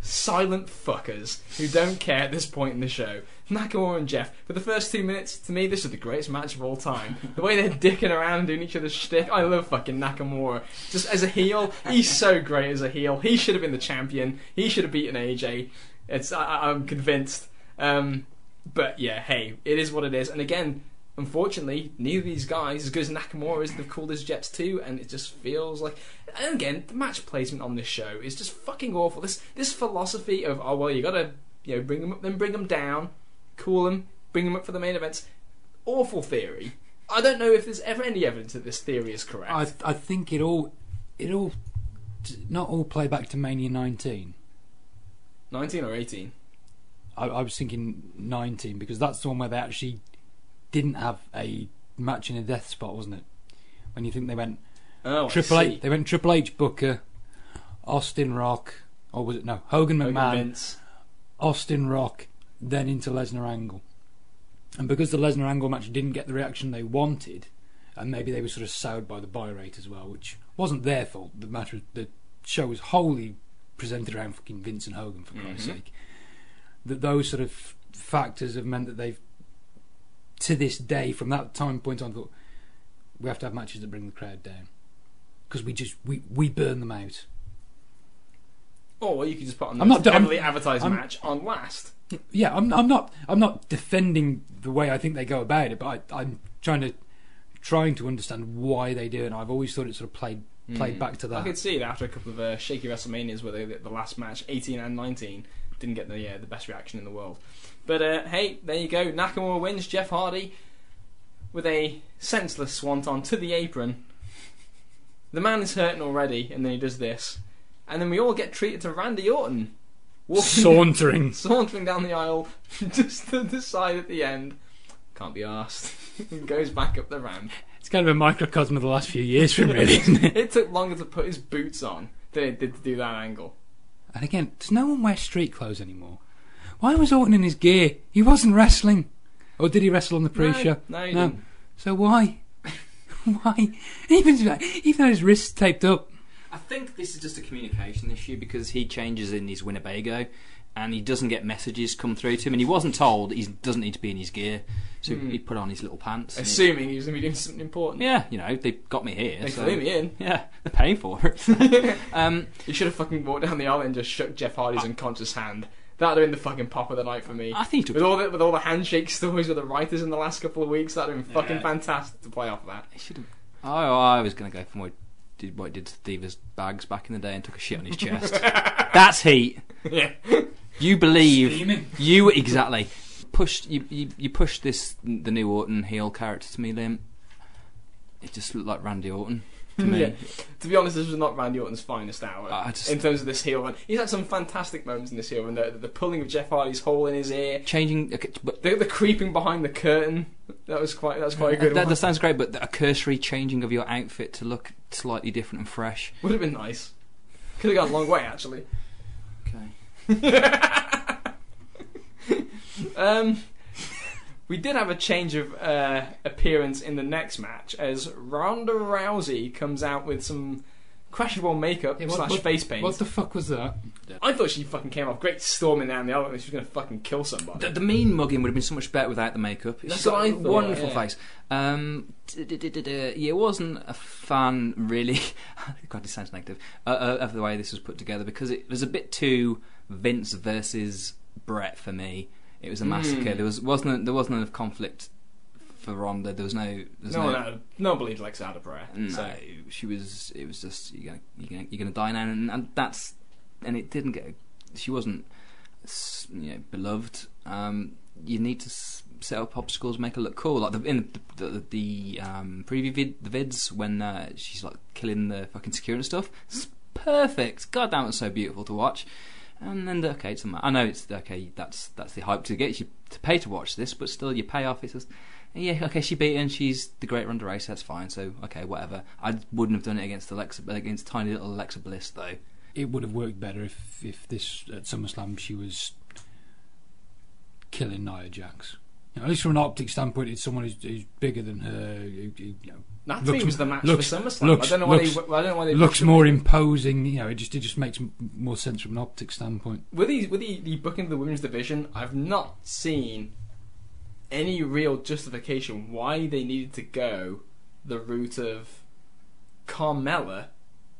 silent fuckers who don't care at this point in the show. Nakamura and Jeff, for the first two minutes, to me, this is the greatest match of all time. The way they're dicking around and doing each other's shtick, I love fucking Nakamura. Just as a heel, he's so great as a heel. He should have been the champion. He should have beaten AJ. It's I, I'm convinced. Um, but yeah, hey, it is what it is. And again, unfortunately, neither of these guys, as good as Nakamura is, they've called as Jets too, and it just feels like. And again, the match placement on this show is just fucking awful. This this philosophy of oh well, you gotta you know bring them up, then bring them down, cool them, bring them up for the main events. Awful theory. I don't know if there's ever any evidence that this theory is correct. I I think it all it all not all play back to Mania 19. Nineteen or eighteen? I, I was thinking 19 because that's the one where they actually didn't have a match in a death spot, wasn't it? When you think they went Oh, Triple H, they went Triple H Booker, Austin Rock, or was it no Hogan Hogan McMahon, Vince. Austin Rock, then into Lesnar Angle, and because the Lesnar Angle match didn't get the reaction they wanted, and maybe they were sort of soured by the buy rate as well, which wasn't their fault. The match, was, the show was wholly presented around fucking Vince and Hogan for Christ's Mhm. sake. That those sort of factors have meant that they've, to this day, from that time point on, thought we have to have matches that bring the crowd down because we just we we burn them out. Or you could just put on the I'm not- I'm- heavily advertised I'm- match on last. Yeah, I'm I'm not I'm not defending the way I think they go about it, but I, I'm trying to trying to understand why they do it. And I've always thought it sort of played played Mm. back to that. I could see it after a couple of uh, shaky WrestleManias where they, the last match, 18 and 19, didn't get the yeah, the best reaction in the world. But uh, hey, there you go. Nakamura wins. Jeff Hardy with a senseless swanton to the apron. The man is hurting already, and then he does this, and then we all get treated to Randy Orton walking Sauntering. sauntering down the aisle, just to the side at the end. Can't be asked. He goes back up the ramp. It's kind of a microcosm of the last few years for him, really, isn't it? It took longer to put his boots on than it did to do that angle. And again, does no one wear street clothes anymore? Why was Orton in his gear? He wasn't wrestling. Or did he wrestle on the pre-show? No, no, he No. didn't. So why? why? Even even had his wrists taped up. I think this is just a communication issue because he changes in his Winnebago and he doesn't get messages come through to him and he wasn't told he doesn't need to be in his gear so Hmm. he put on his little pants Assuming he was going to be doing something important. yeah you know they got me here They so, flew me in. yeah they're paying for it um, You should have fucking walked down the aisle and just shook Jeff Hardy's unconscious hand. That'd have been the fucking pop of the night for me. I think With all the with all the handshake stories with the writers in the last couple of weeks, that'd have been fucking Yeah. fantastic to play off that. he should have oh, I was going to go for what did what he did to Divas bags back in the day and took a shit on his chest that's heat yeah. You believe Steaming. You exactly pushed you, you you pushed this the new Orton heel character to me, Liam. It just looked like Randy Orton to me. Yeah. To be honest, this was not Randy Orton's finest hour I just in terms of this heel run. He's had some fantastic moments in this heel run. The, the pulling of Jeff Hardy's hole in his ear, changing. Okay, but the, the creeping behind the curtain. That was quite. That was quite a good that, one. that sounds great, but a cursory changing of your outfit to look slightly different and fresh. Would have been nice. Could have gone a long way actually. Okay. Um, we did have a change of uh, appearance in the next match as Ronda Rousey comes out with some questionable makeup Yeah, what- slash what- face paint. What the fuck was that? I thought she fucking came off great storming down the aisle like she was going to fucking kill somebody. The, the mean mugging would have been so much better without the makeup. That's She's got what I a thought, wonderful yeah. face. Um, yeah, it wasn't a fan really. God, this sounds negative. Uh, uh, of the way this was put together because it was a bit too Vince versus Brett for me. It was a massacre. Mm. There was wasn't there wasn't enough conflict for Ronda. There was no. There was no, no, no, no believes Lex out of prayer. no, So. she was. It was just you're gonna you're gonna, you're gonna die now, and, and that's and it didn't get. She wasn't, you know, beloved. Um, you need to set up obstacles, make her look cool. Like the, in the, the, the um, preview vid, the vids when uh, she's like killing the fucking security and stuff. It's perfect. God damn, it's so beautiful to watch. And then okay, it's I know it's okay. That's that's the hype to get you to pay to watch this, but still, your payoff is just yeah, okay. She beat and she's the great Ronda Race. That's fine. So okay, whatever. I wouldn't have done it against Alexa against tiny little Alexa Bliss though. It would have worked better if if this at SummerSlam she was killing Nia Jax. You know, at least from an optic standpoint, it's someone who's, who's bigger than her. Who, who, you know, That Looks- was the match looks- for SummerSlam. looks- I don't know why looks- they. I don't know why they looks more imposing. You know, it just it just makes more sense from an optic standpoint. with the with the, the booking of the women's division, I've not seen any real justification why they needed to go the route of Carmella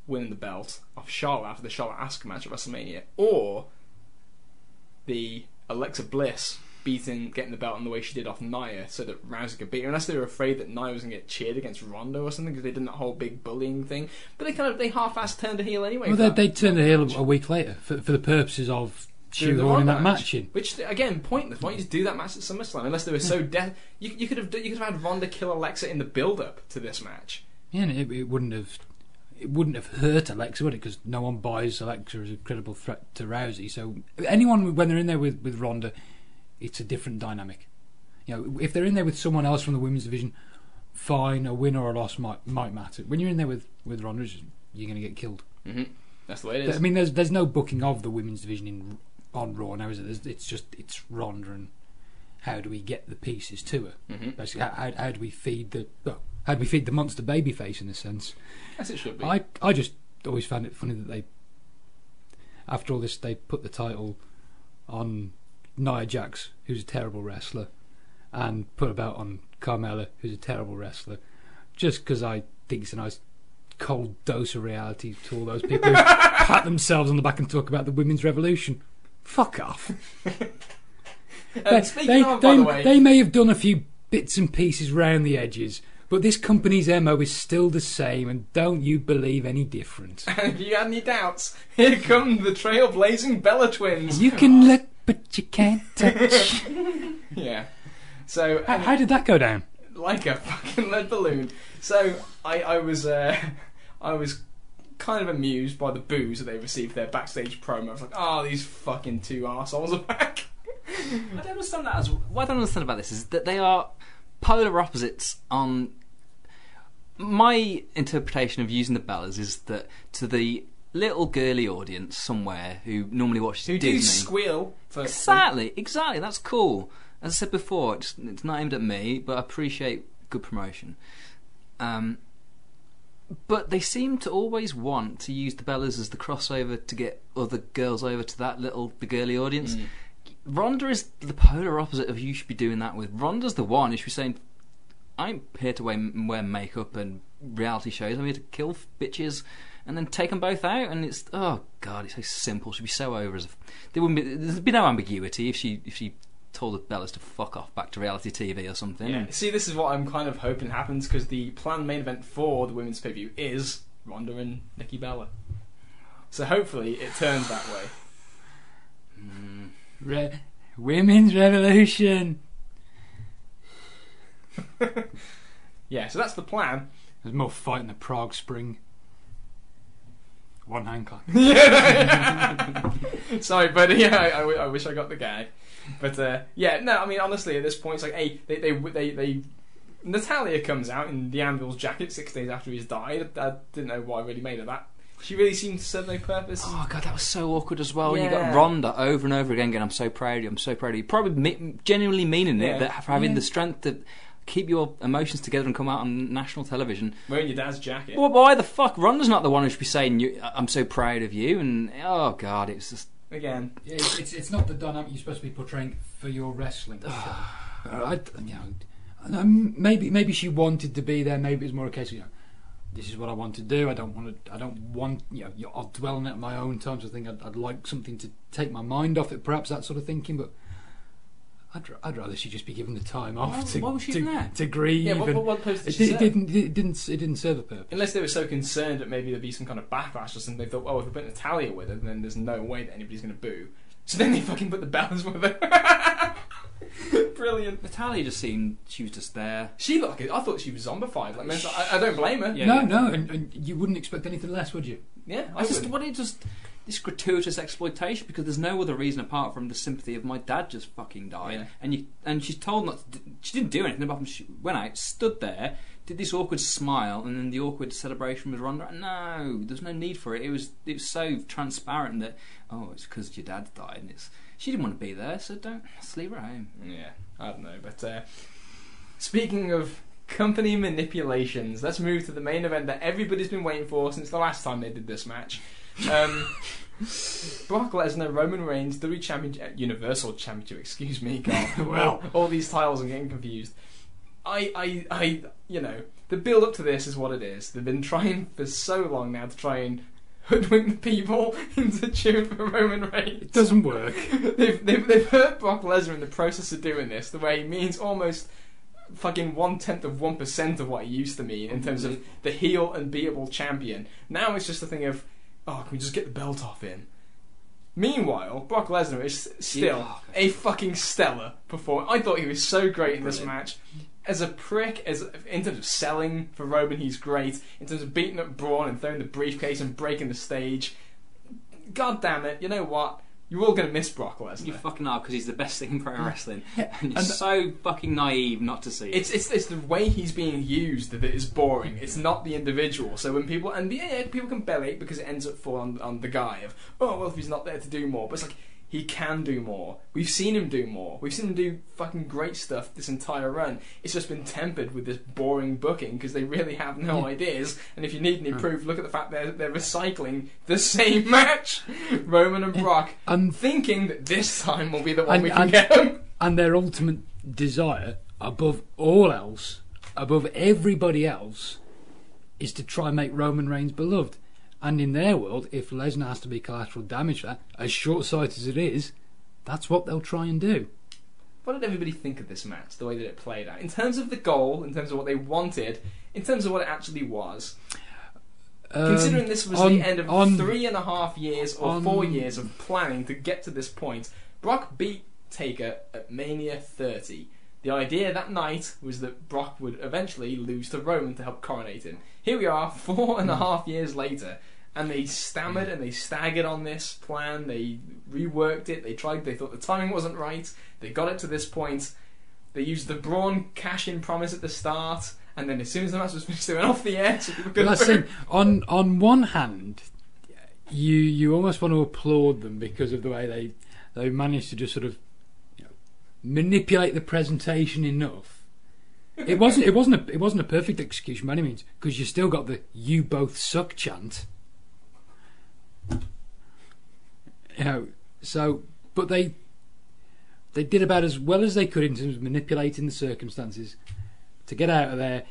winning the belt off Charlotte after the Charlotte Asuka match at WrestleMania, or the Alexa Bliss beating getting the belt in the way she did off Nia, so that Rousey could beat her. Unless they were afraid that Nia was going to get cheered against Ronda or something, because they did that whole big bullying thing. But they kind of they half-assed turned a heel anyway. Well, they, that- they turned the that heel match. a week later for, for the purposes of shoehorning that match in. Which again, pointless. Why don't you just do that match at SummerSlam? Unless they were so dead, you, you could have you could have had Ronda kill Alexa in the build-up to this match. Yeah, and it, it wouldn't have it wouldn't have hurt Alexa, would it? Because no one buys Alexa as a credible threat to Rousey. So anyone when they're in there with with Ronda, it's a different dynamic. You know, if they're in there with someone else from the women's division, fine, a win or a loss might might matter. When you're in there with with Ronda, you're going to get killed. Mm-hmm. That's the way it is. I mean, there's there's no booking of the women's division in on Raw now, is it? There's, it's just it's Ronda and how do we get the pieces to her? mm-hmm. Basically, how, how, how do we feed the well, how do we feed the monster baby face in a sense? As it should be. I I just always found it funny that they, after all this, they put the title on Nia Jax, who's a terrible wrestler, and put a belt on Carmella, who's a terrible wrestler, just because I think it's a nice cold dose of reality to all those people who pat themselves on the back and talk about the women's revolution. Fuck off. They, they, of, by they- the way, they may have done a few bits and pieces round the edges, but this company's MO is still the same, and don't you believe any different. And if you had any doubts, here come the trailblazing Bella twins. You can look, but you can't touch. yeah. So how, how did that go down? like a fucking lead balloon. So I, I was uh, I was kind of amused by the boos that they received their backstage promo. I was like, oh, these fucking two arseholes are back. I don't understand that. As what I don't understand about this is that they are polar opposites. On my interpretation of using the Bellas is that to the little girly audience somewhere who normally watches Who do squeal for exactly, exactly. That's cool. As I said before, it's, it's not aimed at me, but I appreciate good promotion. Um, but they seem to always want to use the Bellas as the crossover to get other girls over to that little the girly audience. Mm. Ronda is the polar opposite of you should be doing that with. Ronda's the one who should be saying, "I'm here to wear, wear makeup and reality shows. I'm here to kill f- bitches." And then take them both out, and it's oh god, it's so simple. She'd be so over as if there wouldn't be there'd be no ambiguity if she if she told the Bellas to fuck off back to reality TV or something. Yeah. See, this is what I'm kind of hoping happens because the planned main event for the women's pay view is Ronda and Nikki Bella. So hopefully it turns that way. Mm. Re- Women's Revolution. Yeah, so that's the plan. There's more fight in the Prague Spring. One hand clap. Sorry, but yeah, I wish I got the gag. But uh, yeah, no, I mean honestly, at this point, it's like, hey, they they they, they Natalya comes out in the Anvil's jacket six days after he's died. I didn't know what I really made of that. She really seemed to serve no purpose. Oh god, that was so awkward as well. You got Yeah. Ronda over and over again going, "I'm so proud of you. I'm so proud of you." Probably me- genuinely meaning Yeah. it, that for having Yeah. the strength to keep your emotions together and come out on national television. Wearing your dad's jacket. Well, why the fuck? Ronda's not the one who should be saying, "I'm so proud of you." And oh god, it's just Again, Yeah, it's, it's it's not the dynamic you're supposed to be portraying for your wrestling. I, you know, maybe maybe she wanted to be there. Maybe it's more a case of you know, this is what I want to do. I don't want to. I don't want you know. I'll dwell on it at my own terms. I think I'd, I'd like something to take my mind off it. Perhaps that sort of thinking, but. I'd, r- I'd rather she just be given the time off Why- to, why was she to, there? to grieve. yeah. What, what, what post did it, she it didn't, It didn't. It didn't serve a purpose. Unless they were so concerned that maybe there'd be some kind of backlash or something, they thought, oh, if we put Natalya with her, then there's no way that anybody's going to boo. So then they fucking put the Bellas with her. Brilliant. Natalya just seemed she was just there. She looked like I thought she was zombified. Like, I, I don't blame her. Yeah, no, yeah. no, and, and you wouldn't expect anything less, would you? Yeah, I I just would. what it just this gratuitous exploitation because there's no other reason apart from the sympathy of my dad just fucking died Yeah. and you and she's told not to, she didn't do anything apart from she went out stood there did this awkward smile and then the awkward celebration was run around. no there's no need for it it was it was so transparent that oh it's because your dad died and it's she didn't want to be there so don't just leave her home Yeah, I don't know. But uh, speaking of company manipulations, let's move to the main event that everybody's been waiting for since the last time they did this match. Um, Brock Lesnar, Roman Reigns, WWE Championship, uh, Universal Championship. Excuse me, God. Well. all, all these titles are getting confused. I, I, I, you know, the build up to this is what it is. They've been trying for so long now to try and hoodwink the people into cheering for Roman Reigns It doesn't work. they've, they've, they've hurt Brock Lesnar in the process of doing this, the way he means almost fucking one tenth of one percent of what he used to mean in terms of the heel and beatable champion. Now it's just a thing of, oh, can we just get the belt off him? Meanwhile, Brock Lesnar is still Yeah. a fucking stellar performer. I thought he was so great in this match. As a prick, as in terms of selling for Roman, he's great. In terms of beating up Braun and throwing the briefcase and breaking the stage, God damn it! You know what? You're all gonna miss Brock Lesnar. you fucking are because he's the best thing in pro wrestling and you're And- so fucking naive not to see it It's, it's it's the way he's being used that is boring. It's not the individual. So when people and yeah, people can bellyache because it ends up falling on, on the guy of oh well if he's not there to do more, but it's like he can do more. We've seen him do more. We've seen him do fucking great stuff this entire run. It's just been tempered with this boring booking because they really have no ideas. And if you need any Yeah. proof, look at the fact they're they're recycling the same match, Roman and Brock, And thinking that this time will be the one And- we can and- get them. and their ultimate desire, above all else, above everybody else, is to try and make Roman Reigns beloved. And in their world, if Lesnar has to be collateral damage for that, as short sighted as it is, that's what they'll try and do. What did everybody think of this match, the way that it played out? In terms of the goal, in terms of what they wanted, in terms of what it actually was. Um, Considering this was on- the end of on- three and a half years or on- four years of planning to get to this point, Brock beat Taker at Mania 30. The idea that night was that Brock would eventually lose to Roman to help coronate him. Here we are, four and a half years later, and they stammered and they staggered on this plan. They reworked it. They tried. They thought the timing wasn't right. They got it to this point. They used the Braun cash-in promise at the start, and then as soon as the match was finished, they went off the air. So But could that's thing. On on one hand, you you almost want to applaud them because of the way they they managed to just sort of you know, manipulate the presentation enough. It wasn't it wasn't a it wasn't a perfect execution by any means because you still got the "you both suck" chant. You know, so but they they did about as well as they could in terms of manipulating the circumstances to get out of there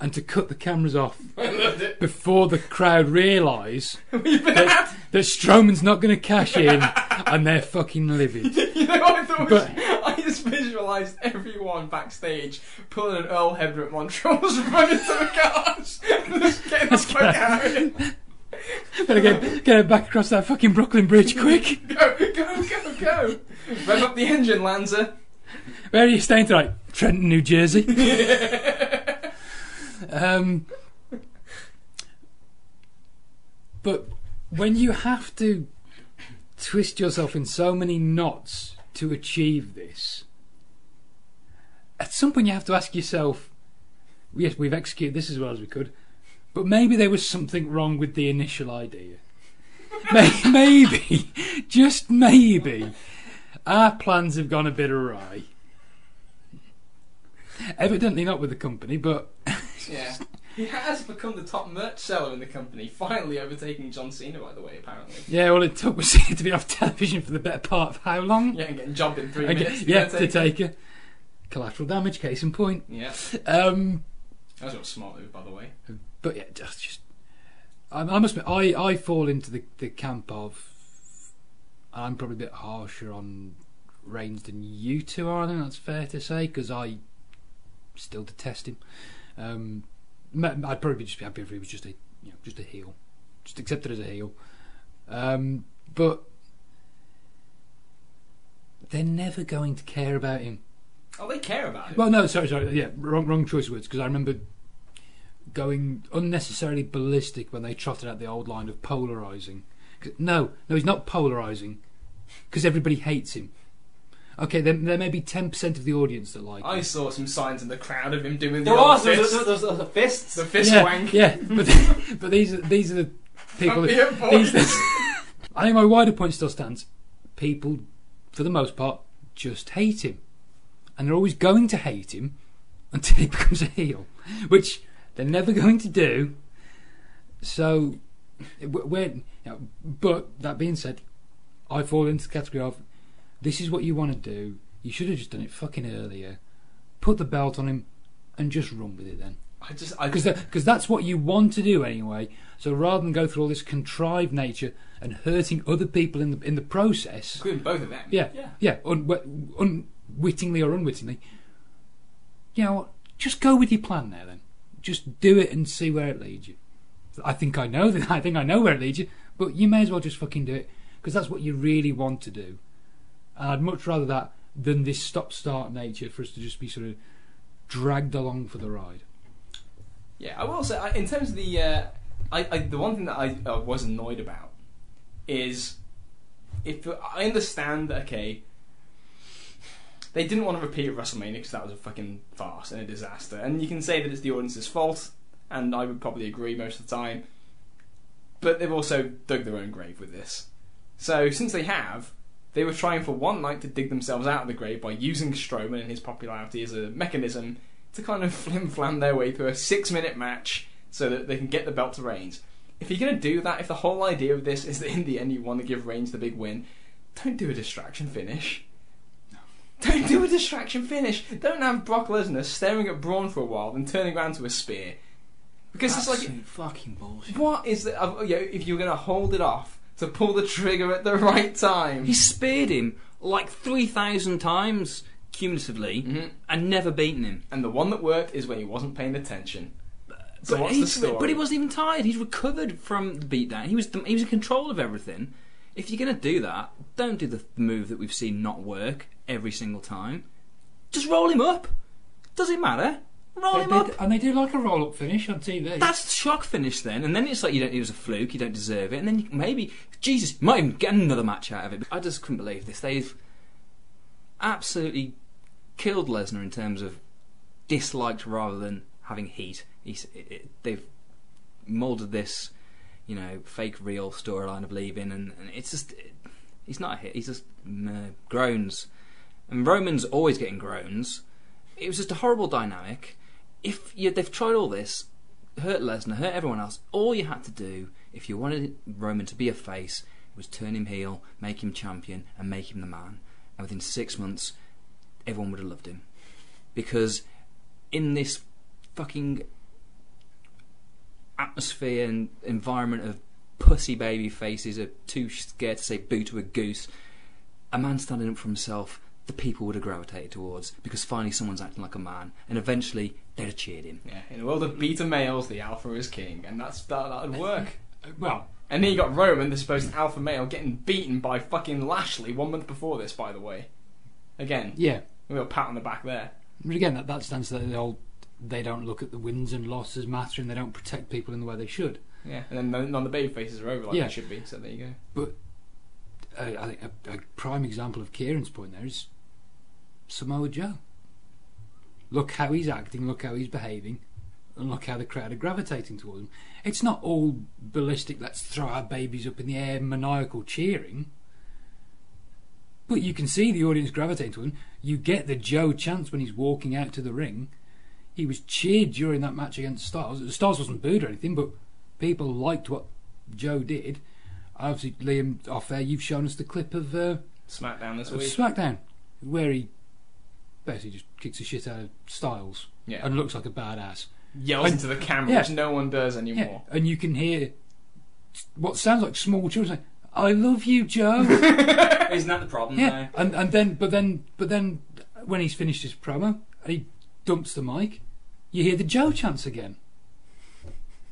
and to cut the cameras off I loved it. before the crowd realise that, that Strowman's not going to cash in and they're fucking livid. You know what I thought? was- But- I just visualised everyone backstage pulling an Earl Hebner at Montreal, running to the cars, and just getting the fuck out. Better get, get it back across that fucking Brooklyn Bridge quick. Go, go, go, go! Rev up the engine, Lanza. Where are you staying tonight? Trenton, New Jersey. um, but when you have to twist yourself in so many knots to achieve this, at some point you have to ask yourself, yes, we've executed this as well as we could, but maybe there was something wrong with the initial idea. Maybe, just maybe, our plans have gone a bit awry. Evidently not with the company, but Yeah. He has become the top merch seller in the company, finally overtaking John Cena, by the way, apparently. yeah, all it took was Cena to be off television for the better part of how long? Yeah, and getting jobbed in three minutes. get- to yeah, to take a collateral damage case in point. Yeah. Um, That was a smart move, by the way. But yeah, just, just I, I must admit, I, I fall into the, the camp of I'm probably a bit harsher on Reigns than you two are. I think that's fair to say because I still detest him. Um, I'd probably just be happy if he was just a you know just a heel, just accept it as a heel. Um, but they're never going to care about him. Oh, they care about him. Well, no, sorry, sorry, yeah, wrong, wrong choice of words. Because I remember going unnecessarily ballistic when they trotted out the old line of polarizing. No, no, he's not polarizing because everybody hates him. Okay, there, there may be ten percent of the audience that like I him. saw some signs in the crowd of him doing the There old was, there fist. there was, the fists. the fist yeah, wank. yeah, but but these are these are the people. Be That, a boy. these, I think my wider point still stands. People, for the most part, just hate him, and they're always going to hate him until he becomes a heel, which they're never going to do. So, when, you know, but that being said, I fall into the category of this is what you want to do. You should have just done it fucking earlier. Put the belt on him and just run with it then I just, I because because that's what you want to do anyway. So rather than go through all this contrived nature and hurting other people in the in the process, including both of them. yeah, Yeah. yeah, un, unwittingly or unwittingly, you know, just go with your plan there. Then just do it and see where it leads you. I think I know that. I think I know where it leads you, but you may as well just fucking do it because that's what you really want to do. And I'd much rather that than this stop-start nature for us to just be sort of dragged along for the ride. Yeah, I will say, in terms of the, uh, I, I, the one thing that I uh, was annoyed about is if I understand that okay, they didn't want to repeat WrestleMania because that was a fucking farce and a disaster, and you can say that it's the audience's fault, and I would probably agree most of the time. But they've also dug their own grave with this. So since they have, they were trying for one night to dig themselves out of the grave by using Strowman and his popularity as a mechanism to kind of flim flam their way through a six minute match so that they can get the belt to Reigns. If you're going to do that, if the whole idea of this is that in the end you want to give Reigns the big win, don't do a distraction finish. Don't do a distraction finish. Don't have Brock Lesnar staring at Braun for a while, then turning around to a spear. Because it's like, fucking bullshit. what is the? Uh, you know, if you're going to hold it off to pull the trigger at the right time, He speared him like 3,000 times cumulatively Mhm. and never beaten him. and the one that worked is when he wasn't paying attention. So but, what's he, the story? but he wasn't even tired. He's recovered from the beatdown. He was he was in control of everything. If you're going to do that, don't do the move that we've seen not work every single time. Just roll him up. Does it matter? Roll They- him they- up. and they do like a roll-up finish on TV. That's the shock finish then, and then it's like you don't. It was a fluke. You don't deserve it, and then you, maybe Jesus you might even get another match out of it. I just couldn't believe this. They've absolutely killed Lesnar in terms of disliked rather than having heat. He's, it, it, they've molded this, you know, fake real storyline of leaving, and, and it's just it, he's not a hit. He's just groans, and Roman's always getting groans. It was just a horrible dynamic. If you, they've tried all this, hurt Lesnar, hurt everyone else. All you had to do, if you wanted Roman to be a face, was turn him heel, make him champion, and make him the man. And within six months, everyone would have loved him. Because in this fucking atmosphere and environment of pussy baby faces are too scared to say boo to a goose, a man standing up for himself, the people would have gravitated towards because finally someone's acting like a man, and eventually they'd have cheered him. Yeah, in a world of beta males, the alpha is king, and that's that that would work. well, And then you got Roman, the supposed alpha male, getting beaten by fucking Lashley one month before this, by the way. Again, yeah. a little pat on the back there. But again, that, that stands to the old They don't look at the wins and losses matter, and they don't protect people in the way they should. Yeah, and then none none of the baby faces are over like Yeah. they should be. So there you go. Uh, I think a, a prime example of Kieran's point there is Samoa Joe. Look how he's acting, look how he's behaving, and look how the crowd are gravitating towards him. It's not all ballistic, let's throw our babies up in the air, maniacal cheering. But you can see the audience gravitating to him. You get the Joe chance when he's walking out to the ring. He was cheered during that match against Styles. Styles wasn't booed or anything, but people liked what Joe did. Obviously, Liam, off there. you've shown us the clip of, uh, Smackdown this of week. SmackDown, where he basically just kicks the shit out of Styles Yeah, and looks like a badass. yells and- into the camera, yeah. which no one does Yeah, anymore. and you can hear what sounds like small children saying, "I love you, Joe." Isn't that the problem? yeah, and and then but then but then when he's finished his promo he dumps the mic, you hear the Joe chants again.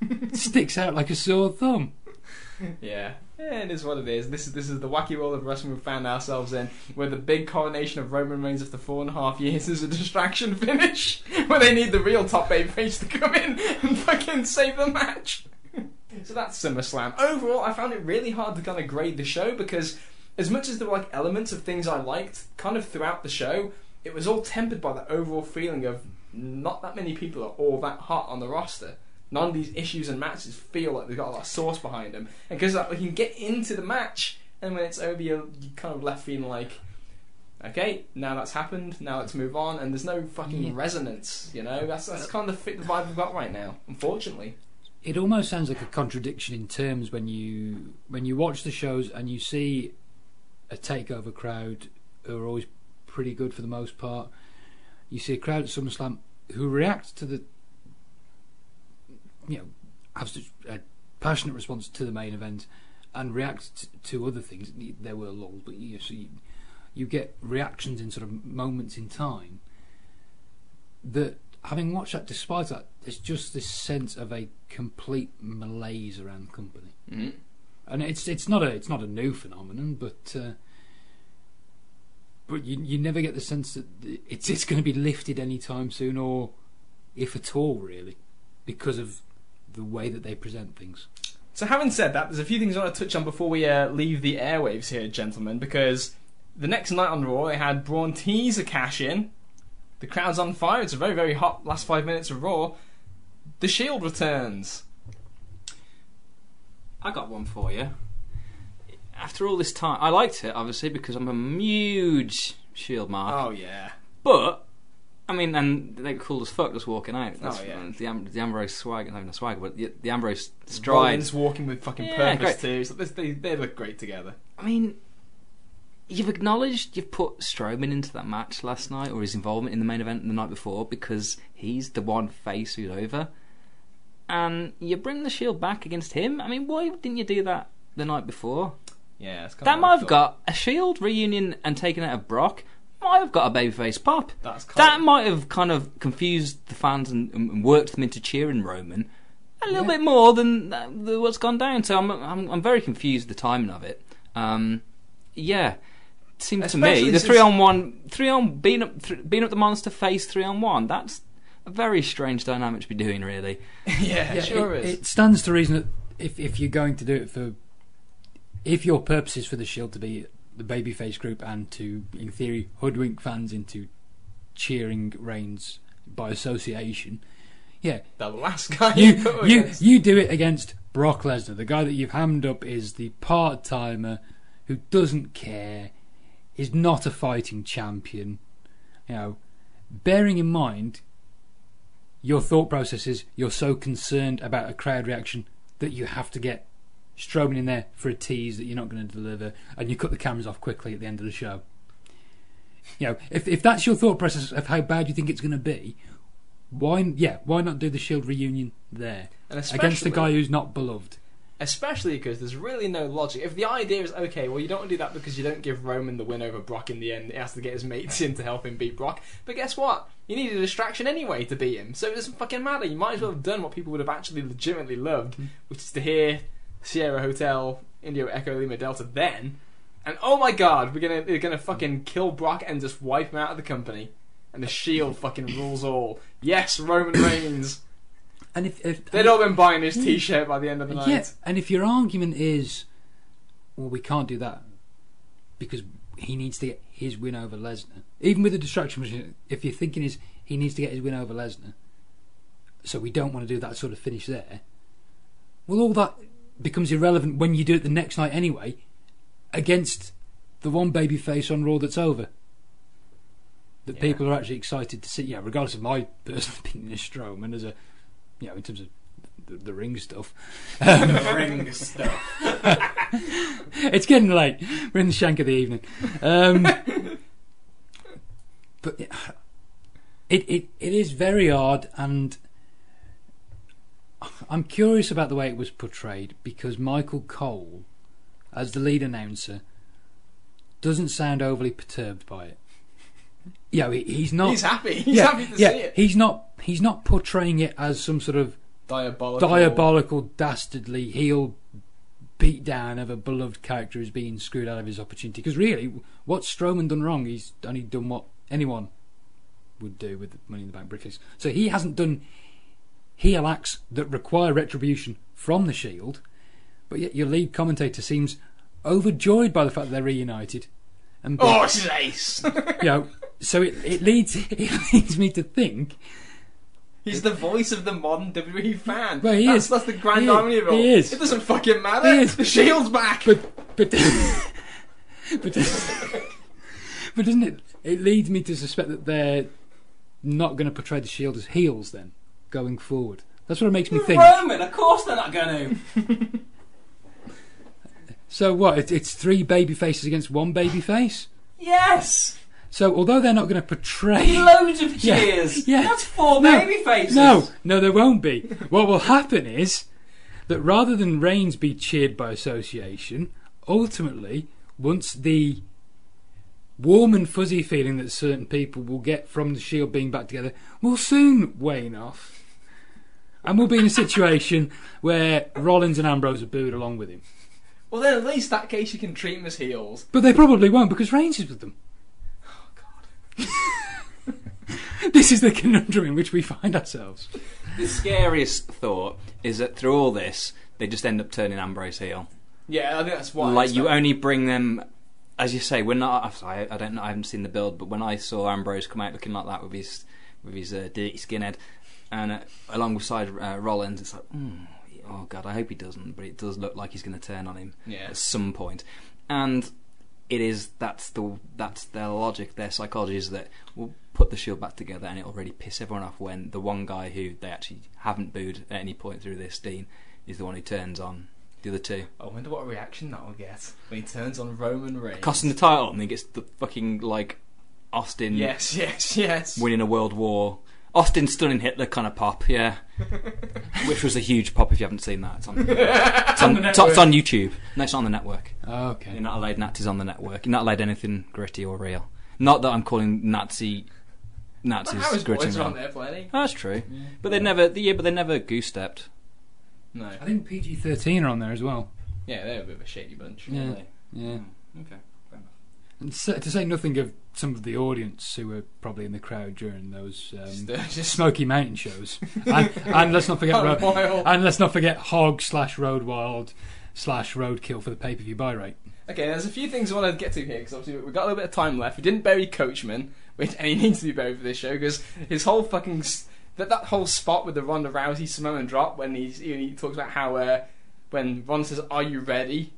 Sticks out like a sore thumb. Yeah, It is what it is. This is this is the wacky world of wrestling we found ourselves in, where the big coronation of Roman Reigns after four and a half years is a distraction finish, where they need the real top babyface to come in and fucking save the match. so that's SummerSlam. Overall, I found it really hard to kind of grade the show because, as much as there were like elements of things I liked, kind of throughout the show, it was all tempered by the overall feeling of not that many people are all that hot on the roster none of these issues and matches feel like they've got a lot of sauce behind them. And because like, we can get into the match, and when it's over, you're, you kind of left feeling like, okay, now that's happened, now let's move on, and there's no fucking Yeah. resonance, you know? That's, that's uh, kind of the vibe we've got right now, unfortunately. It almost sounds like a contradiction in terms when you when you watch the shows and you see a takeover crowd who are always pretty good for the most part. You see a crowd at SummerSlam who react to the you know have such a passionate response to the main event and react to other things. There were lulls, but you see you get reactions in sort of moments in time that having watched that despite that there's just this sense of a complete malaise around the company Mm-hmm. and it's it's not a it's not a new phenomenon but uh, but you you never get the sense that it's it's going to be lifted anytime soon or if at all really because of the way that they present things So, having said that, there's a few things I want to touch on before we uh, leave the airwaves here, gentlemen, because the next night on Raw, they had Braun teaser cash in. The crowd's on fire. It's a very, very hot last five minutes of Raw. The Shield returns. I got one for you. After all this time, I liked it obviously because I'm a huge Shield mark. Oh, yeah. But I mean, and they're cool as fuck just walking out. That's Oh, yeah. the, Am- the Ambrose swag, not even a swag, but the, the Ambrose stride. Rollins walking with fucking Yeah, purpose, great. too. So this, they, they look great together. I mean, you've acknowledged you've put Strowman into that match last night, or his involvement in the main event the night before, because he's the one face who's over. And you bring the Shield back against him. I mean, why didn't you do that the night before? Yeah, it's kind That of might have got a Shield reunion and taken out of Brock. Might have got a babyface pop. That's kind That of, might have kind of confused the fans and, and worked them into cheering Roman a little Yeah. bit more than uh, what's gone down. So I'm, I'm I'm very confused the timing of it. Um, yeah, seems to me the since- three on one, three on being up, th- being up the monster face three on one. That's a very strange dynamic to be doing, really. yeah, it sure it, is. it stands to reason that if if you're going to do it for if your purpose is for the shield to be the babyface group and to in theory hoodwink fans into cheering Reigns by association. Yeah. The last guy you go you you do it against Brock Lesnar. The guy that you've hammed up is the part-timer who doesn't care is not a fighting champion. You know bearing in mind your thought process is you're so concerned about a crowd reaction that you have to get Strowman in there for a tease that you're not going to deliver, and you cut the cameras off quickly at the end of the show. You know, if if that's your thought process of how bad you think it's going to be, why yeah, why not do the Shield reunion there against a guy who's not beloved? Especially because there's really no logic. If the idea is okay, well, you don't want to do that because you don't give Roman the win over Brock in the end. He has to get his mates in to help him beat Brock. But guess what? You need a distraction anyway to beat him, so it doesn't fucking matter. You might as well have done what people would have actually legitimately loved, mm. which is to hear Sierra Hotel Indio Echo Lima Delta then. And oh my god, we're gonna we're gonna fucking kill Brock and just wipe him out of the company. And the Shield fucking rules all. Yes, Roman Reigns. And if, if They'd all been buying his T-shirt by the end of the night. Yeah, and if your argument is, well, we can't do that because he needs to get his win over Lesnar, even with the distraction machine, if your thinking is he needs to get his win over Lesnar, so we don't want to do that sort of finish there, well, all that becomes irrelevant when you do it the next night anyway against the one baby face on Raw that's over. That Yeah. people are actually excited to see, yeah, regardless of my personal opinion of Strowman as a, you know, in terms of the, the ring stuff. Um, Ring stuff. it's getting late. We're in the shank of the evening. Um, but it, it it is very odd, and I'm curious about the way it was portrayed because Michael Cole, as the lead announcer, doesn't sound overly perturbed by it. You know, he, he's not. He's happy. He's yeah, happy to yeah, see it. He's not. He's not portraying it as some sort of Diabolical. diabolical, dastardly heel beat down of a beloved character who's being screwed out of his opportunity. Because really, what's Strowman done wrong? He's only done what anyone would do with the Money in the Bank briefcase. So he hasn't done heel acts that require retribution from the Shield, but yet your lead commentator seems overjoyed by the fact that they're reunited. And Oh, ace. you know, so it, it leads it leads me to think He's the voice of the modern WWE fan. Well, he that's, is. That's the grand irony of it all. he is. It doesn't fucking matter. He is. The Shield's back. But but but but doesn't it? It leads me to suspect that they're not going to portray the Shield as heels then, going forward. That's what it makes me think. Roman, of course they're not going to. So what? It, it's three baby faces against one baby face. Yes, So although they're not going to portray, loads of Yeah, cheers. yeah. That's four No, baby faces. no, no, there won't be. what will happen is that rather than Reigns be cheered by association, ultimately, once the warm and fuzzy feeling that certain people will get from the Shield being back together will soon wane off. And we'll be in a situation where Rollins and Ambrose are booed along with him. well, then at least that case you can treat them as heels. But they probably won't because Reigns is with them. Oh, God! This is the conundrum in which we find ourselves. The scariest thought is that through all this, they just end up turning Ambrose heel. Yeah, I think that's why. like you only bring them, as you say. When I, I, I don't know, I haven't seen the build, but when I saw Ambrose come out looking like that with his with his uh, dirty skinhead, and uh, alongside uh, Rollins, it's like, mm, oh god, I hope he doesn't, but it does look like he's going to turn on him Yeah. at some point. and it is that's the that's their logic, their psychology is that we'll put the Shield back together, and it'll really piss everyone off when the one guy who they actually haven't booed at any point through this, Dean, is the one who turns on the other two. I wonder what reaction that will get when he turns on Roman Reigns. costing the title, and he gets the fucking like Austin Yes, yes, yes. winning a world war. Austin stunning Hitler kind of pop, yeah. Which was a huge pop if you haven't seen that. It's on, it's on, the it's on- it's on YouTube. No, it's not on the network. Okay. You're not allowed Nazis on the network. You're not allowed anything gritty or real. Not that I'm calling Nazi But Nazis Harris gritty boys and are on there plenty. That's true. But they never, yeah, but they never goose stepped. No. I think PG thirteen are on there as well. Yeah, they're a bit of a shady bunch. Yeah. Yeah. Hmm. Okay. Fair enough. And so, to say nothing of some of the audience who were probably in the crowd during those um, just Smoky Mountain shows, and, and let's not forget, Ro- wild. and let's not forget Hog slash Road Wild slash Roadkill for the pay per view buy rate. Okay, there's a few things I want to get to here because obviously we've got a little bit of time left. We didn't bury Coachman, which and he needs to be buried for this show because his whole fucking s- that that whole spot with the Ronda Rousey Samoan drop when he's he, he talks about how uh, when Ron says "Are you ready?"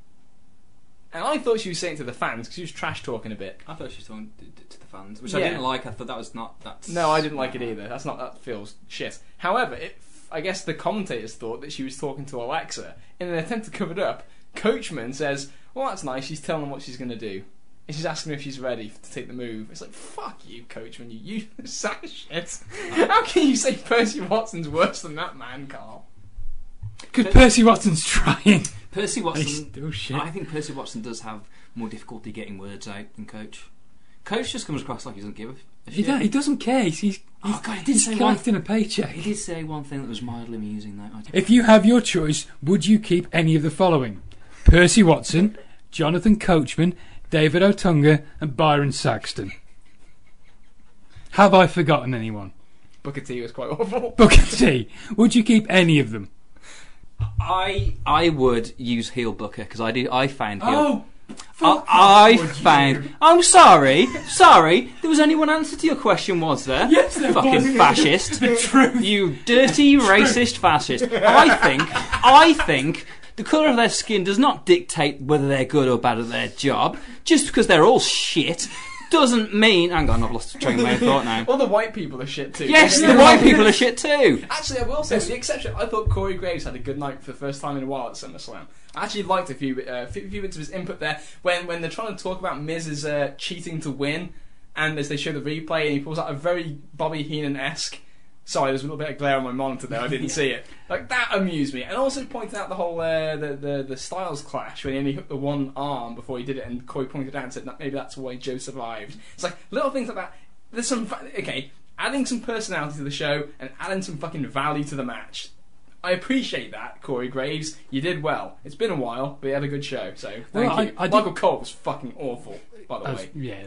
And I thought she was saying it to the fans because she was trash talking a bit. I thought she was talking to, to the fans, which Yeah. I didn't like. I thought that was not. that. No, I didn't like it either. That's not that feels shit. However, it, I guess the commentators thought that she was talking to Alexa in an attempt to cover it up. Coachman says, "Well, that's nice. She's telling them what she's going to do." And she's asking if she's ready to take the move. It's like, fuck you, Coachman, you useless sack of shit. How can you say Percy Watson's worse than that man, Carl? Because Percy Watson's trying. Percy He's Watson. still shit. I think Percy Watson does have more difficulty getting words out than Coach. Coach just comes across like he doesn't give a, a He, shit. don't, he doesn't care. He's, he's, Oh, God, he did he's say collecting a paycheck. He did say one thing that was mildly amusing, though. I- If you have your choice, would you keep any of the following? Percy Watson, Jonathan Coachman, David Otunga, and Byron Saxton. Have I forgotten anyone? Booker T was quite awful. Booker T. Would you keep any of them? I I would use heel Booker because I do. I found heel. Oh, I, I found. I'm sorry, sorry. There was only one answer to your question, was there? Yes, there Fucking was. fascist. the truth. You dirty racist fascist. I think. I think. The colour of their skin does not dictate whether they're good or bad at their job. Just because they're all shit doesn't mean. Hang on, I've lost train of my thought now. All the white people are shit too. Yes, the white people are shit too. Actually, I will say, with the exception, I thought Corey Graves had a good night for the first time in a while at SummerSlam. I actually liked a few, uh, few, few bits of his input there when when they're trying to talk about Miz's uh, cheating to win, and as they show the replay, and he pulls out a very Bobby Heenan esque. Sorry, there's a little bit of glare on my monitor there. I didn't see it. Like that amused me, and also pointed out the whole uh, the, the the styles clash when he only hooked the one arm before he did it, and Corey pointed out and said that maybe that's why Joe survived. It's like little things like that. There's some okay, adding some personality to the show and adding some fucking value to the match. I appreciate that, Corey Graves. You did well. It's been a while, but you had a good show. So thank Well, I- you. I did- Michael Cole was fucking awful, by the way. yeah,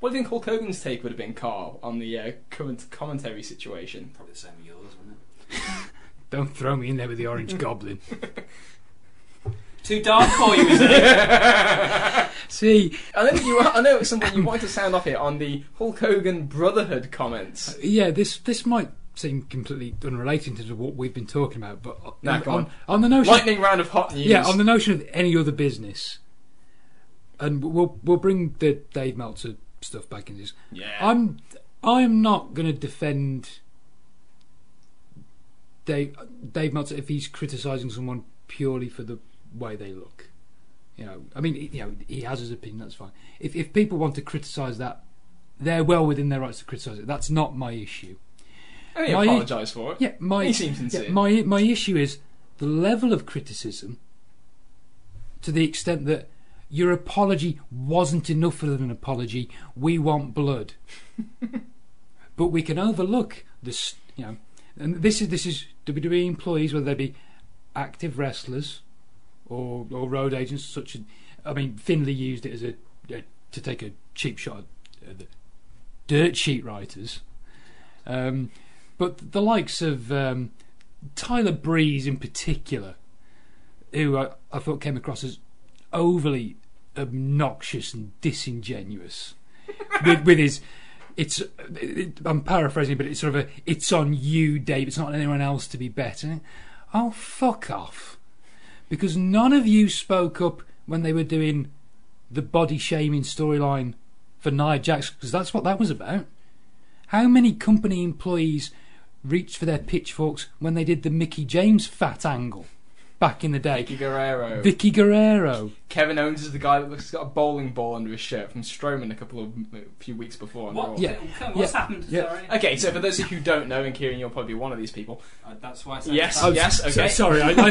What do you think Hulk Hogan's take would have been, Carl, on the uh, current commentary situation? Probably the same as yours, wasn't it? don't throw me in there with the orange goblin. Too dark for you, is it? See, I know you. I know at some point you wanted to sound off here on the Hulk Hogan Brotherhood comments. yeah, this this might seem completely unrelated to what we've been talking about, but Nah, on, come on. on the notion, Lightning round of hot news. yeah, on the notion of any other business, and we'll we'll bring the Dave Meltzer stuff back in this. yeah. I'm I'm not going to defend Dave Dave Meltzer if he's criticising someone purely for the way they look. You know, I mean, you know, he has his opinion. That's fine. If if people want to criticise that, they're well within their rights to criticise it. That's not my issue. and he apologised for it. Yeah, my He seems sincere. yeah, my my issue is the level of criticism to the extent that your apology wasn't enough for an apology. We want blood, but we can overlook this. You know, and this is this is WWE employees, whether they be active wrestlers or or road agents, such as I mean, Finlay used it as a, a to take a cheap shot at the dirt sheet writers. Um, but the likes of um, Tyler Breeze in particular, who I, I thought came across as overly obnoxious and disingenuous with, with his. It's. It, I'm paraphrasing, but it's sort of a. It's on you, Dave. It's not on anyone else to be better. Oh, fuck off! Because none of you spoke up when they were doing the body shaming storyline for Nia Jax, because that's what that was about. How many company employees reached for their pitchforks when they did the Mickie James fat angle back in the day? Vickie Guerrero. Vickie Guerrero. Kevin Owens is the guy that looks he's got a bowling ball under his shirt from Strowman a couple of a few weeks before. What? Raw. Yeah. What's Yeah. happened? Yeah. Sorry. Okay, so for those of you who don't know, and Kieran, you'll probably be one of these people. Uh, that's why I said Yes, that. yes, so- okay. sorry, I, I,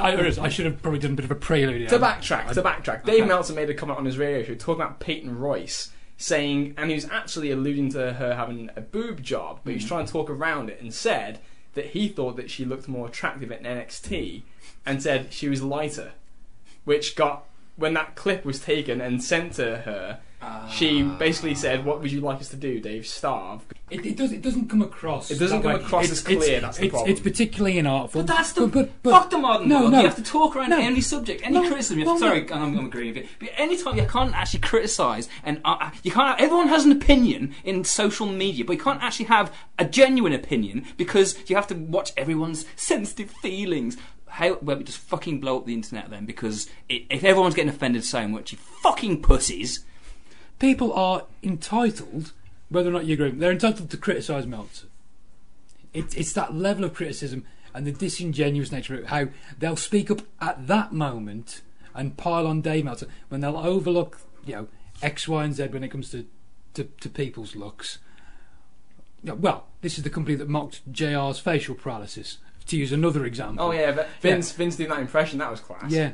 I, I, I should have probably done a bit of a prelude. To yeah. backtrack, to backtrack, Dave Okay. Meltzer made a comment on his radio show talking about Peyton Royce, saying, and he was actually alluding to her having a boob job, but he was trying to talk around it and said that he thought that she looked more attractive at NXT and said she was lighter, which got when that clip was taken and sent to her. She basically said, "What would you like us to do, Dave? Starve?" It, it, does, it doesn't come across. It doesn't come way. across It's- as clear, It's, that's the it's, problem. it's particularly inartful. But that's the but, but, fuck the modern no, world. no. You have to talk around No. any subject, any No, criticism. Well, have to, sorry, I'm, I'm agreeing with you. But any time you can't actually criticise, and uh, you can't. Everyone has an opinion in social media, but you can't actually have a genuine opinion because you have to watch everyone's sensitive feelings. How well we just fucking blow up the internet then? Because it, if everyone's getting offended so much, you fucking pussies. people are entitled, whether or not you agree, they're entitled to criticise Meltzer. It, it's that level of criticism and the disingenuous nature of how they'll speak up at that moment and pile on Dave Meltzer when they'll overlook, you know, X, Y, and Z when it comes to, to, to people's looks. Well, this is the company that mocked JR's facial paralysis, to use another example. Oh yeah, but Vince, Vince doing that impression that was class. Yeah.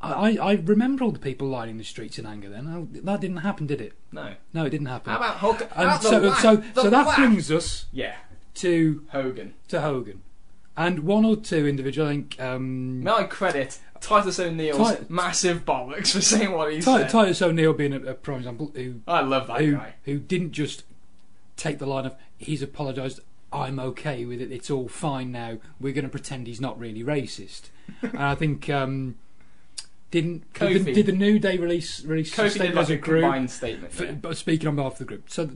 I, I I remember all the people lining the streets in anger then. Oh, that didn't happen, did it? No. No, it didn't happen. How about how And so, laugh? so, so that brings us Yeah, to Hogan. to Hogan, and one or two individual. I think um, May I credit Titus O'Neil's Ti- massive bollocks for saying what he Ti- said. Titus O'Neil being a, a prime example, who I love that who, guy. who didn't just take the line of he's apologised. I'm okay with it. It's all fine now. We're going to pretend he's not really racist. and I think um, didn't did the, did the New Day release release a Kofi statement like as a group? combined statement. For, yeah. speaking on behalf of the group, so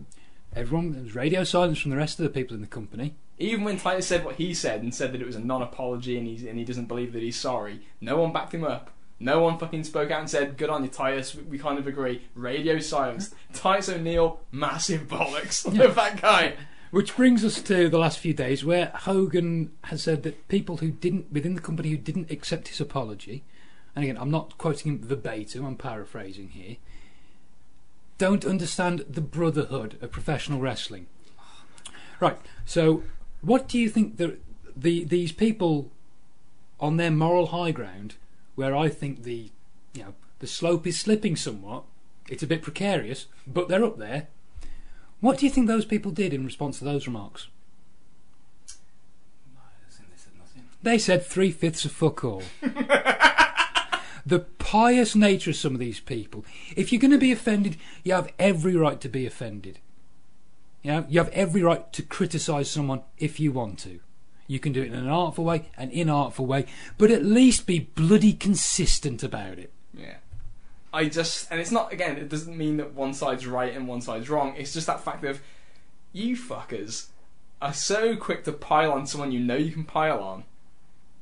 everyone there was radio silence from the rest of the people in the company. Even when Titus said what he said and said that it was a non-apology and he's and he doesn't believe that he's sorry, no one backed him up. No one fucking spoke out and said, "Good on you, Titus. We, we kind of agree." Radio silence. Titus O'Neil, massive bollocks. Yeah. That guy. Which brings us to the last few days, where Hogan has said that people who didn't within the company who didn't accept his apology, and again, I'm not quoting him verbatim, I'm paraphrasing here, don't understand the brotherhood of professional wrestling. Right. So, what do you think the the these people on their moral high ground, where I think the you know the slope is slipping somewhat, it's a bit precarious, but they're up there. What do you think those people did in response to those remarks? They said three fifths of fuck all. the pious nature of some of these people. If you're going to be offended, you have every right to be offended. You know, you have every right to criticise someone if you want to. You can do it in an artful way, an inartful way, but at least be bloody consistent about it. Yeah. I just, and it's not, again, it doesn't mean that one side's right and one side's wrong. It's just that fact of you fuckers are so quick to pile on someone you know you can pile on.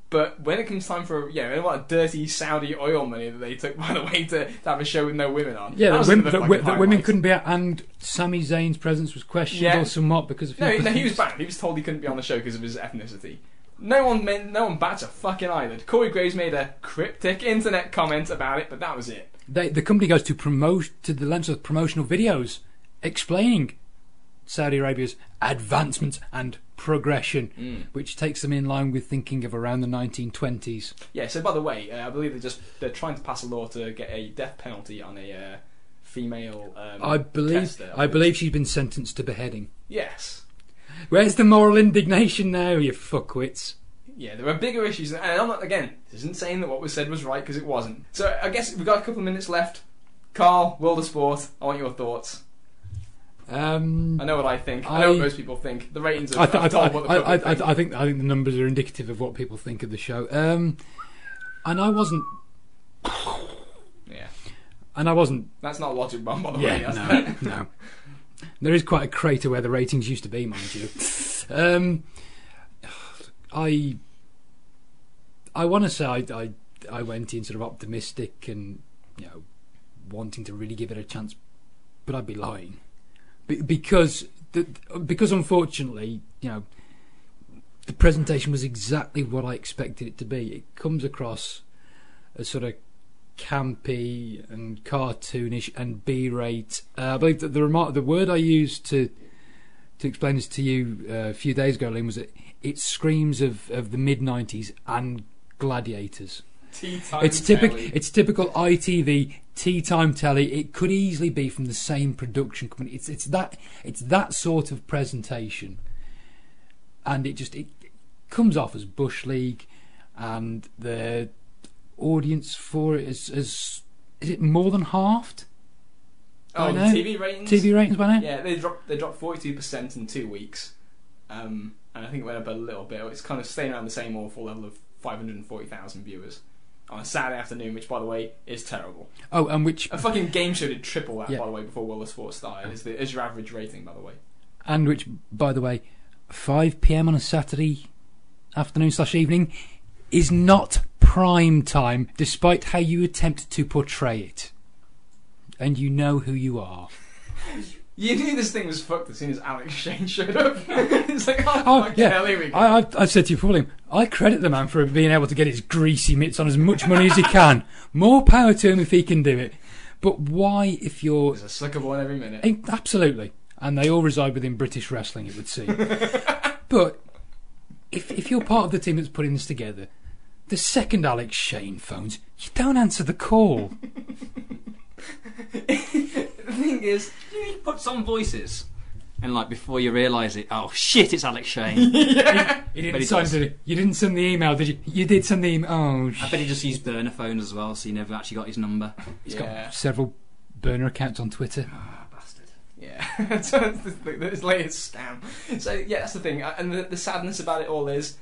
But when it comes time for, you know, what dirty Saudi oil money that they took, by the way, to, to have a show with no women on. Yeah, That that, women, the that, fucking that women couldn't be out, and Sami Zayn's presence was questioned Yeah. somewhat because of No, no, he was banned. He was told he couldn't be on the show because of his ethnicity. No one, meant, no one bats a fucking eyelid. Corey Graves made a cryptic internet comment about it, but that was it. They, the company goes to promote to the lengths of promotional videos explaining Saudi Arabia's advancement and progression, which takes them in line with thinking of around the 1920s. Yeah. So, by the way, uh, I believe they're just they're trying to pass a law to get a death penalty on a uh, female. Um, I believe tester. I believe she's been sentenced to beheading. Yes. Where's the moral indignation now, you fuckwits? Yeah, there are bigger issues, and I'm not again. This isn't saying that what was said was right because it wasn't. So I guess we've got a couple of minutes left. Carl, World of Sport. I want your thoughts. Um, I know what I think. I, know what most people think. The ratings are I, th- I, th- I, I, think. I think I think the numbers are indicative of what people think of the show. Um, and I wasn't Yeah, and I wasn't that's not a logic bomb, by the way. Yeah, That's no, no. There is quite a crater where the ratings used to be, mind you. Um, I, I want to say I, I, I went in sort of optimistic and you know wanting to really give it a chance, but I'd be lying, Be- because the, because unfortunately, you know, the presentation was exactly what I expected it to be. It comes across as sort of campy and cartoonish and B-rate. Uh, I believe that the remark, the word I used to to explain this to you uh, a few days ago, Lynn, was that it screams of, of the mid '90s and Gladiators. tea time. It's typical. It's typical ITV tea time telly. It could easily be from the same production company. It's it's that it's that sort of presentation, and it just it comes off as bush league, and the audience for it is is is it more than halved? Oh, the. TV ratings. TV ratings by now. Yeah, they dropped. They dropped forty-two percent in two weeks, um, and I think it went up a little bit. It's kind of staying around the same awful level of five hundred and forty thousand viewers on a Saturday afternoon, which, by the way, is terrible. Oh, and which A fucking game show did triple that, Yeah. by the way, before World of Sports started. Is, the, is your average rating, by the way? and which, by the way, 5 p.m. on a Saturday afternoon slash evening is not prime time, despite how you attempt to portray it. And you know who you are. You knew this thing was fucked as soon as Alex Shane showed up. it's like, oh, Oh, fuck yeah. hell, here we go. I, I've, I've said to you Liam, I credit the man for being able to get his greasy mitts on as much money as he can. More power to him if he can do it. But why, if you're There's a slicker one every minute. Absolutely. And they all reside within British wrestling, it would seem. but if, if you're part of the team that's putting this together, the second Alex Shane phones, you don't answer the call. The thing is, You need to put some voices. And like before you realise it, oh shit, it's Alex Shane. You But didn't, he sign, did you? you didn't send the email, did you? You did send the email. Oh, I bet he just used burner phones as well, so he never actually got his number. he's yeah. got several burner accounts on Twitter. Ah, bastard. Yeah, so it's the- his latest scam. So yeah, that's the thing, Uh, and the, the sadness about it all is,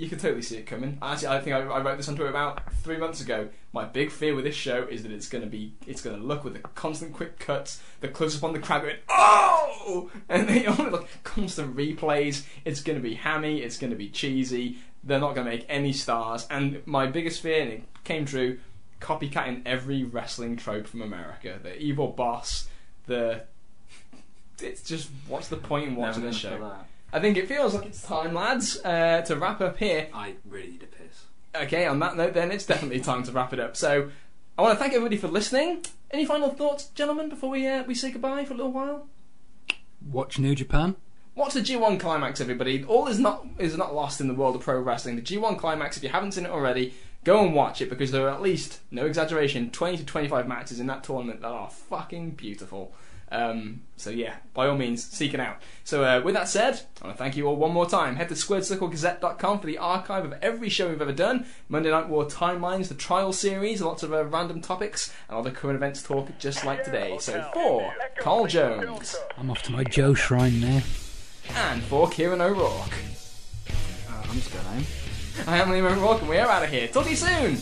you can totally see it coming. Actually, I think I, I wrote this on Twitter about three months ago. My big fear with this show is that it's going to be, it's going to look with the constant quick cuts, the close up on the crowd going oh, and the only like constant replays. It's going to be hammy. It's going to be cheesy. They're not going to make any stars. And my biggest fear, and it came true, copycatting every wrestling trope from America. The evil boss, the it's just what's the point in watching this show? I think it feels like it's time, lads, uh, to wrap up here. I really need a piss. Okay, on that note, then it's definitely time to wrap it up. So, I want to thank everybody for listening. Any final thoughts, gentlemen, before we uh, we say goodbye for a little while? Watch New Japan. Watch the G1 climax, everybody. All is not is not lost in the world of pro wrestling. The G1 climax, if you haven't seen it already, go and watch it because there are at least, no exaggeration, 20 to 25 matches in that tournament that are fucking beautiful. Um, so yeah, by all means, seek it out. So uh, with that said, I want to thank you all one more time. Head to squaredcirclegazette.com for the archive of every show we've ever done. Monday Night War timelines, the trial series, lots of uh, random topics, and other current events talk just like today. So for Carl Jones I'm off to my Joe shrine there. and for Kieran O'Rourke, Uh, I'm just going home. I am Liam O'Rourke and we are out of here. Talk to you soon!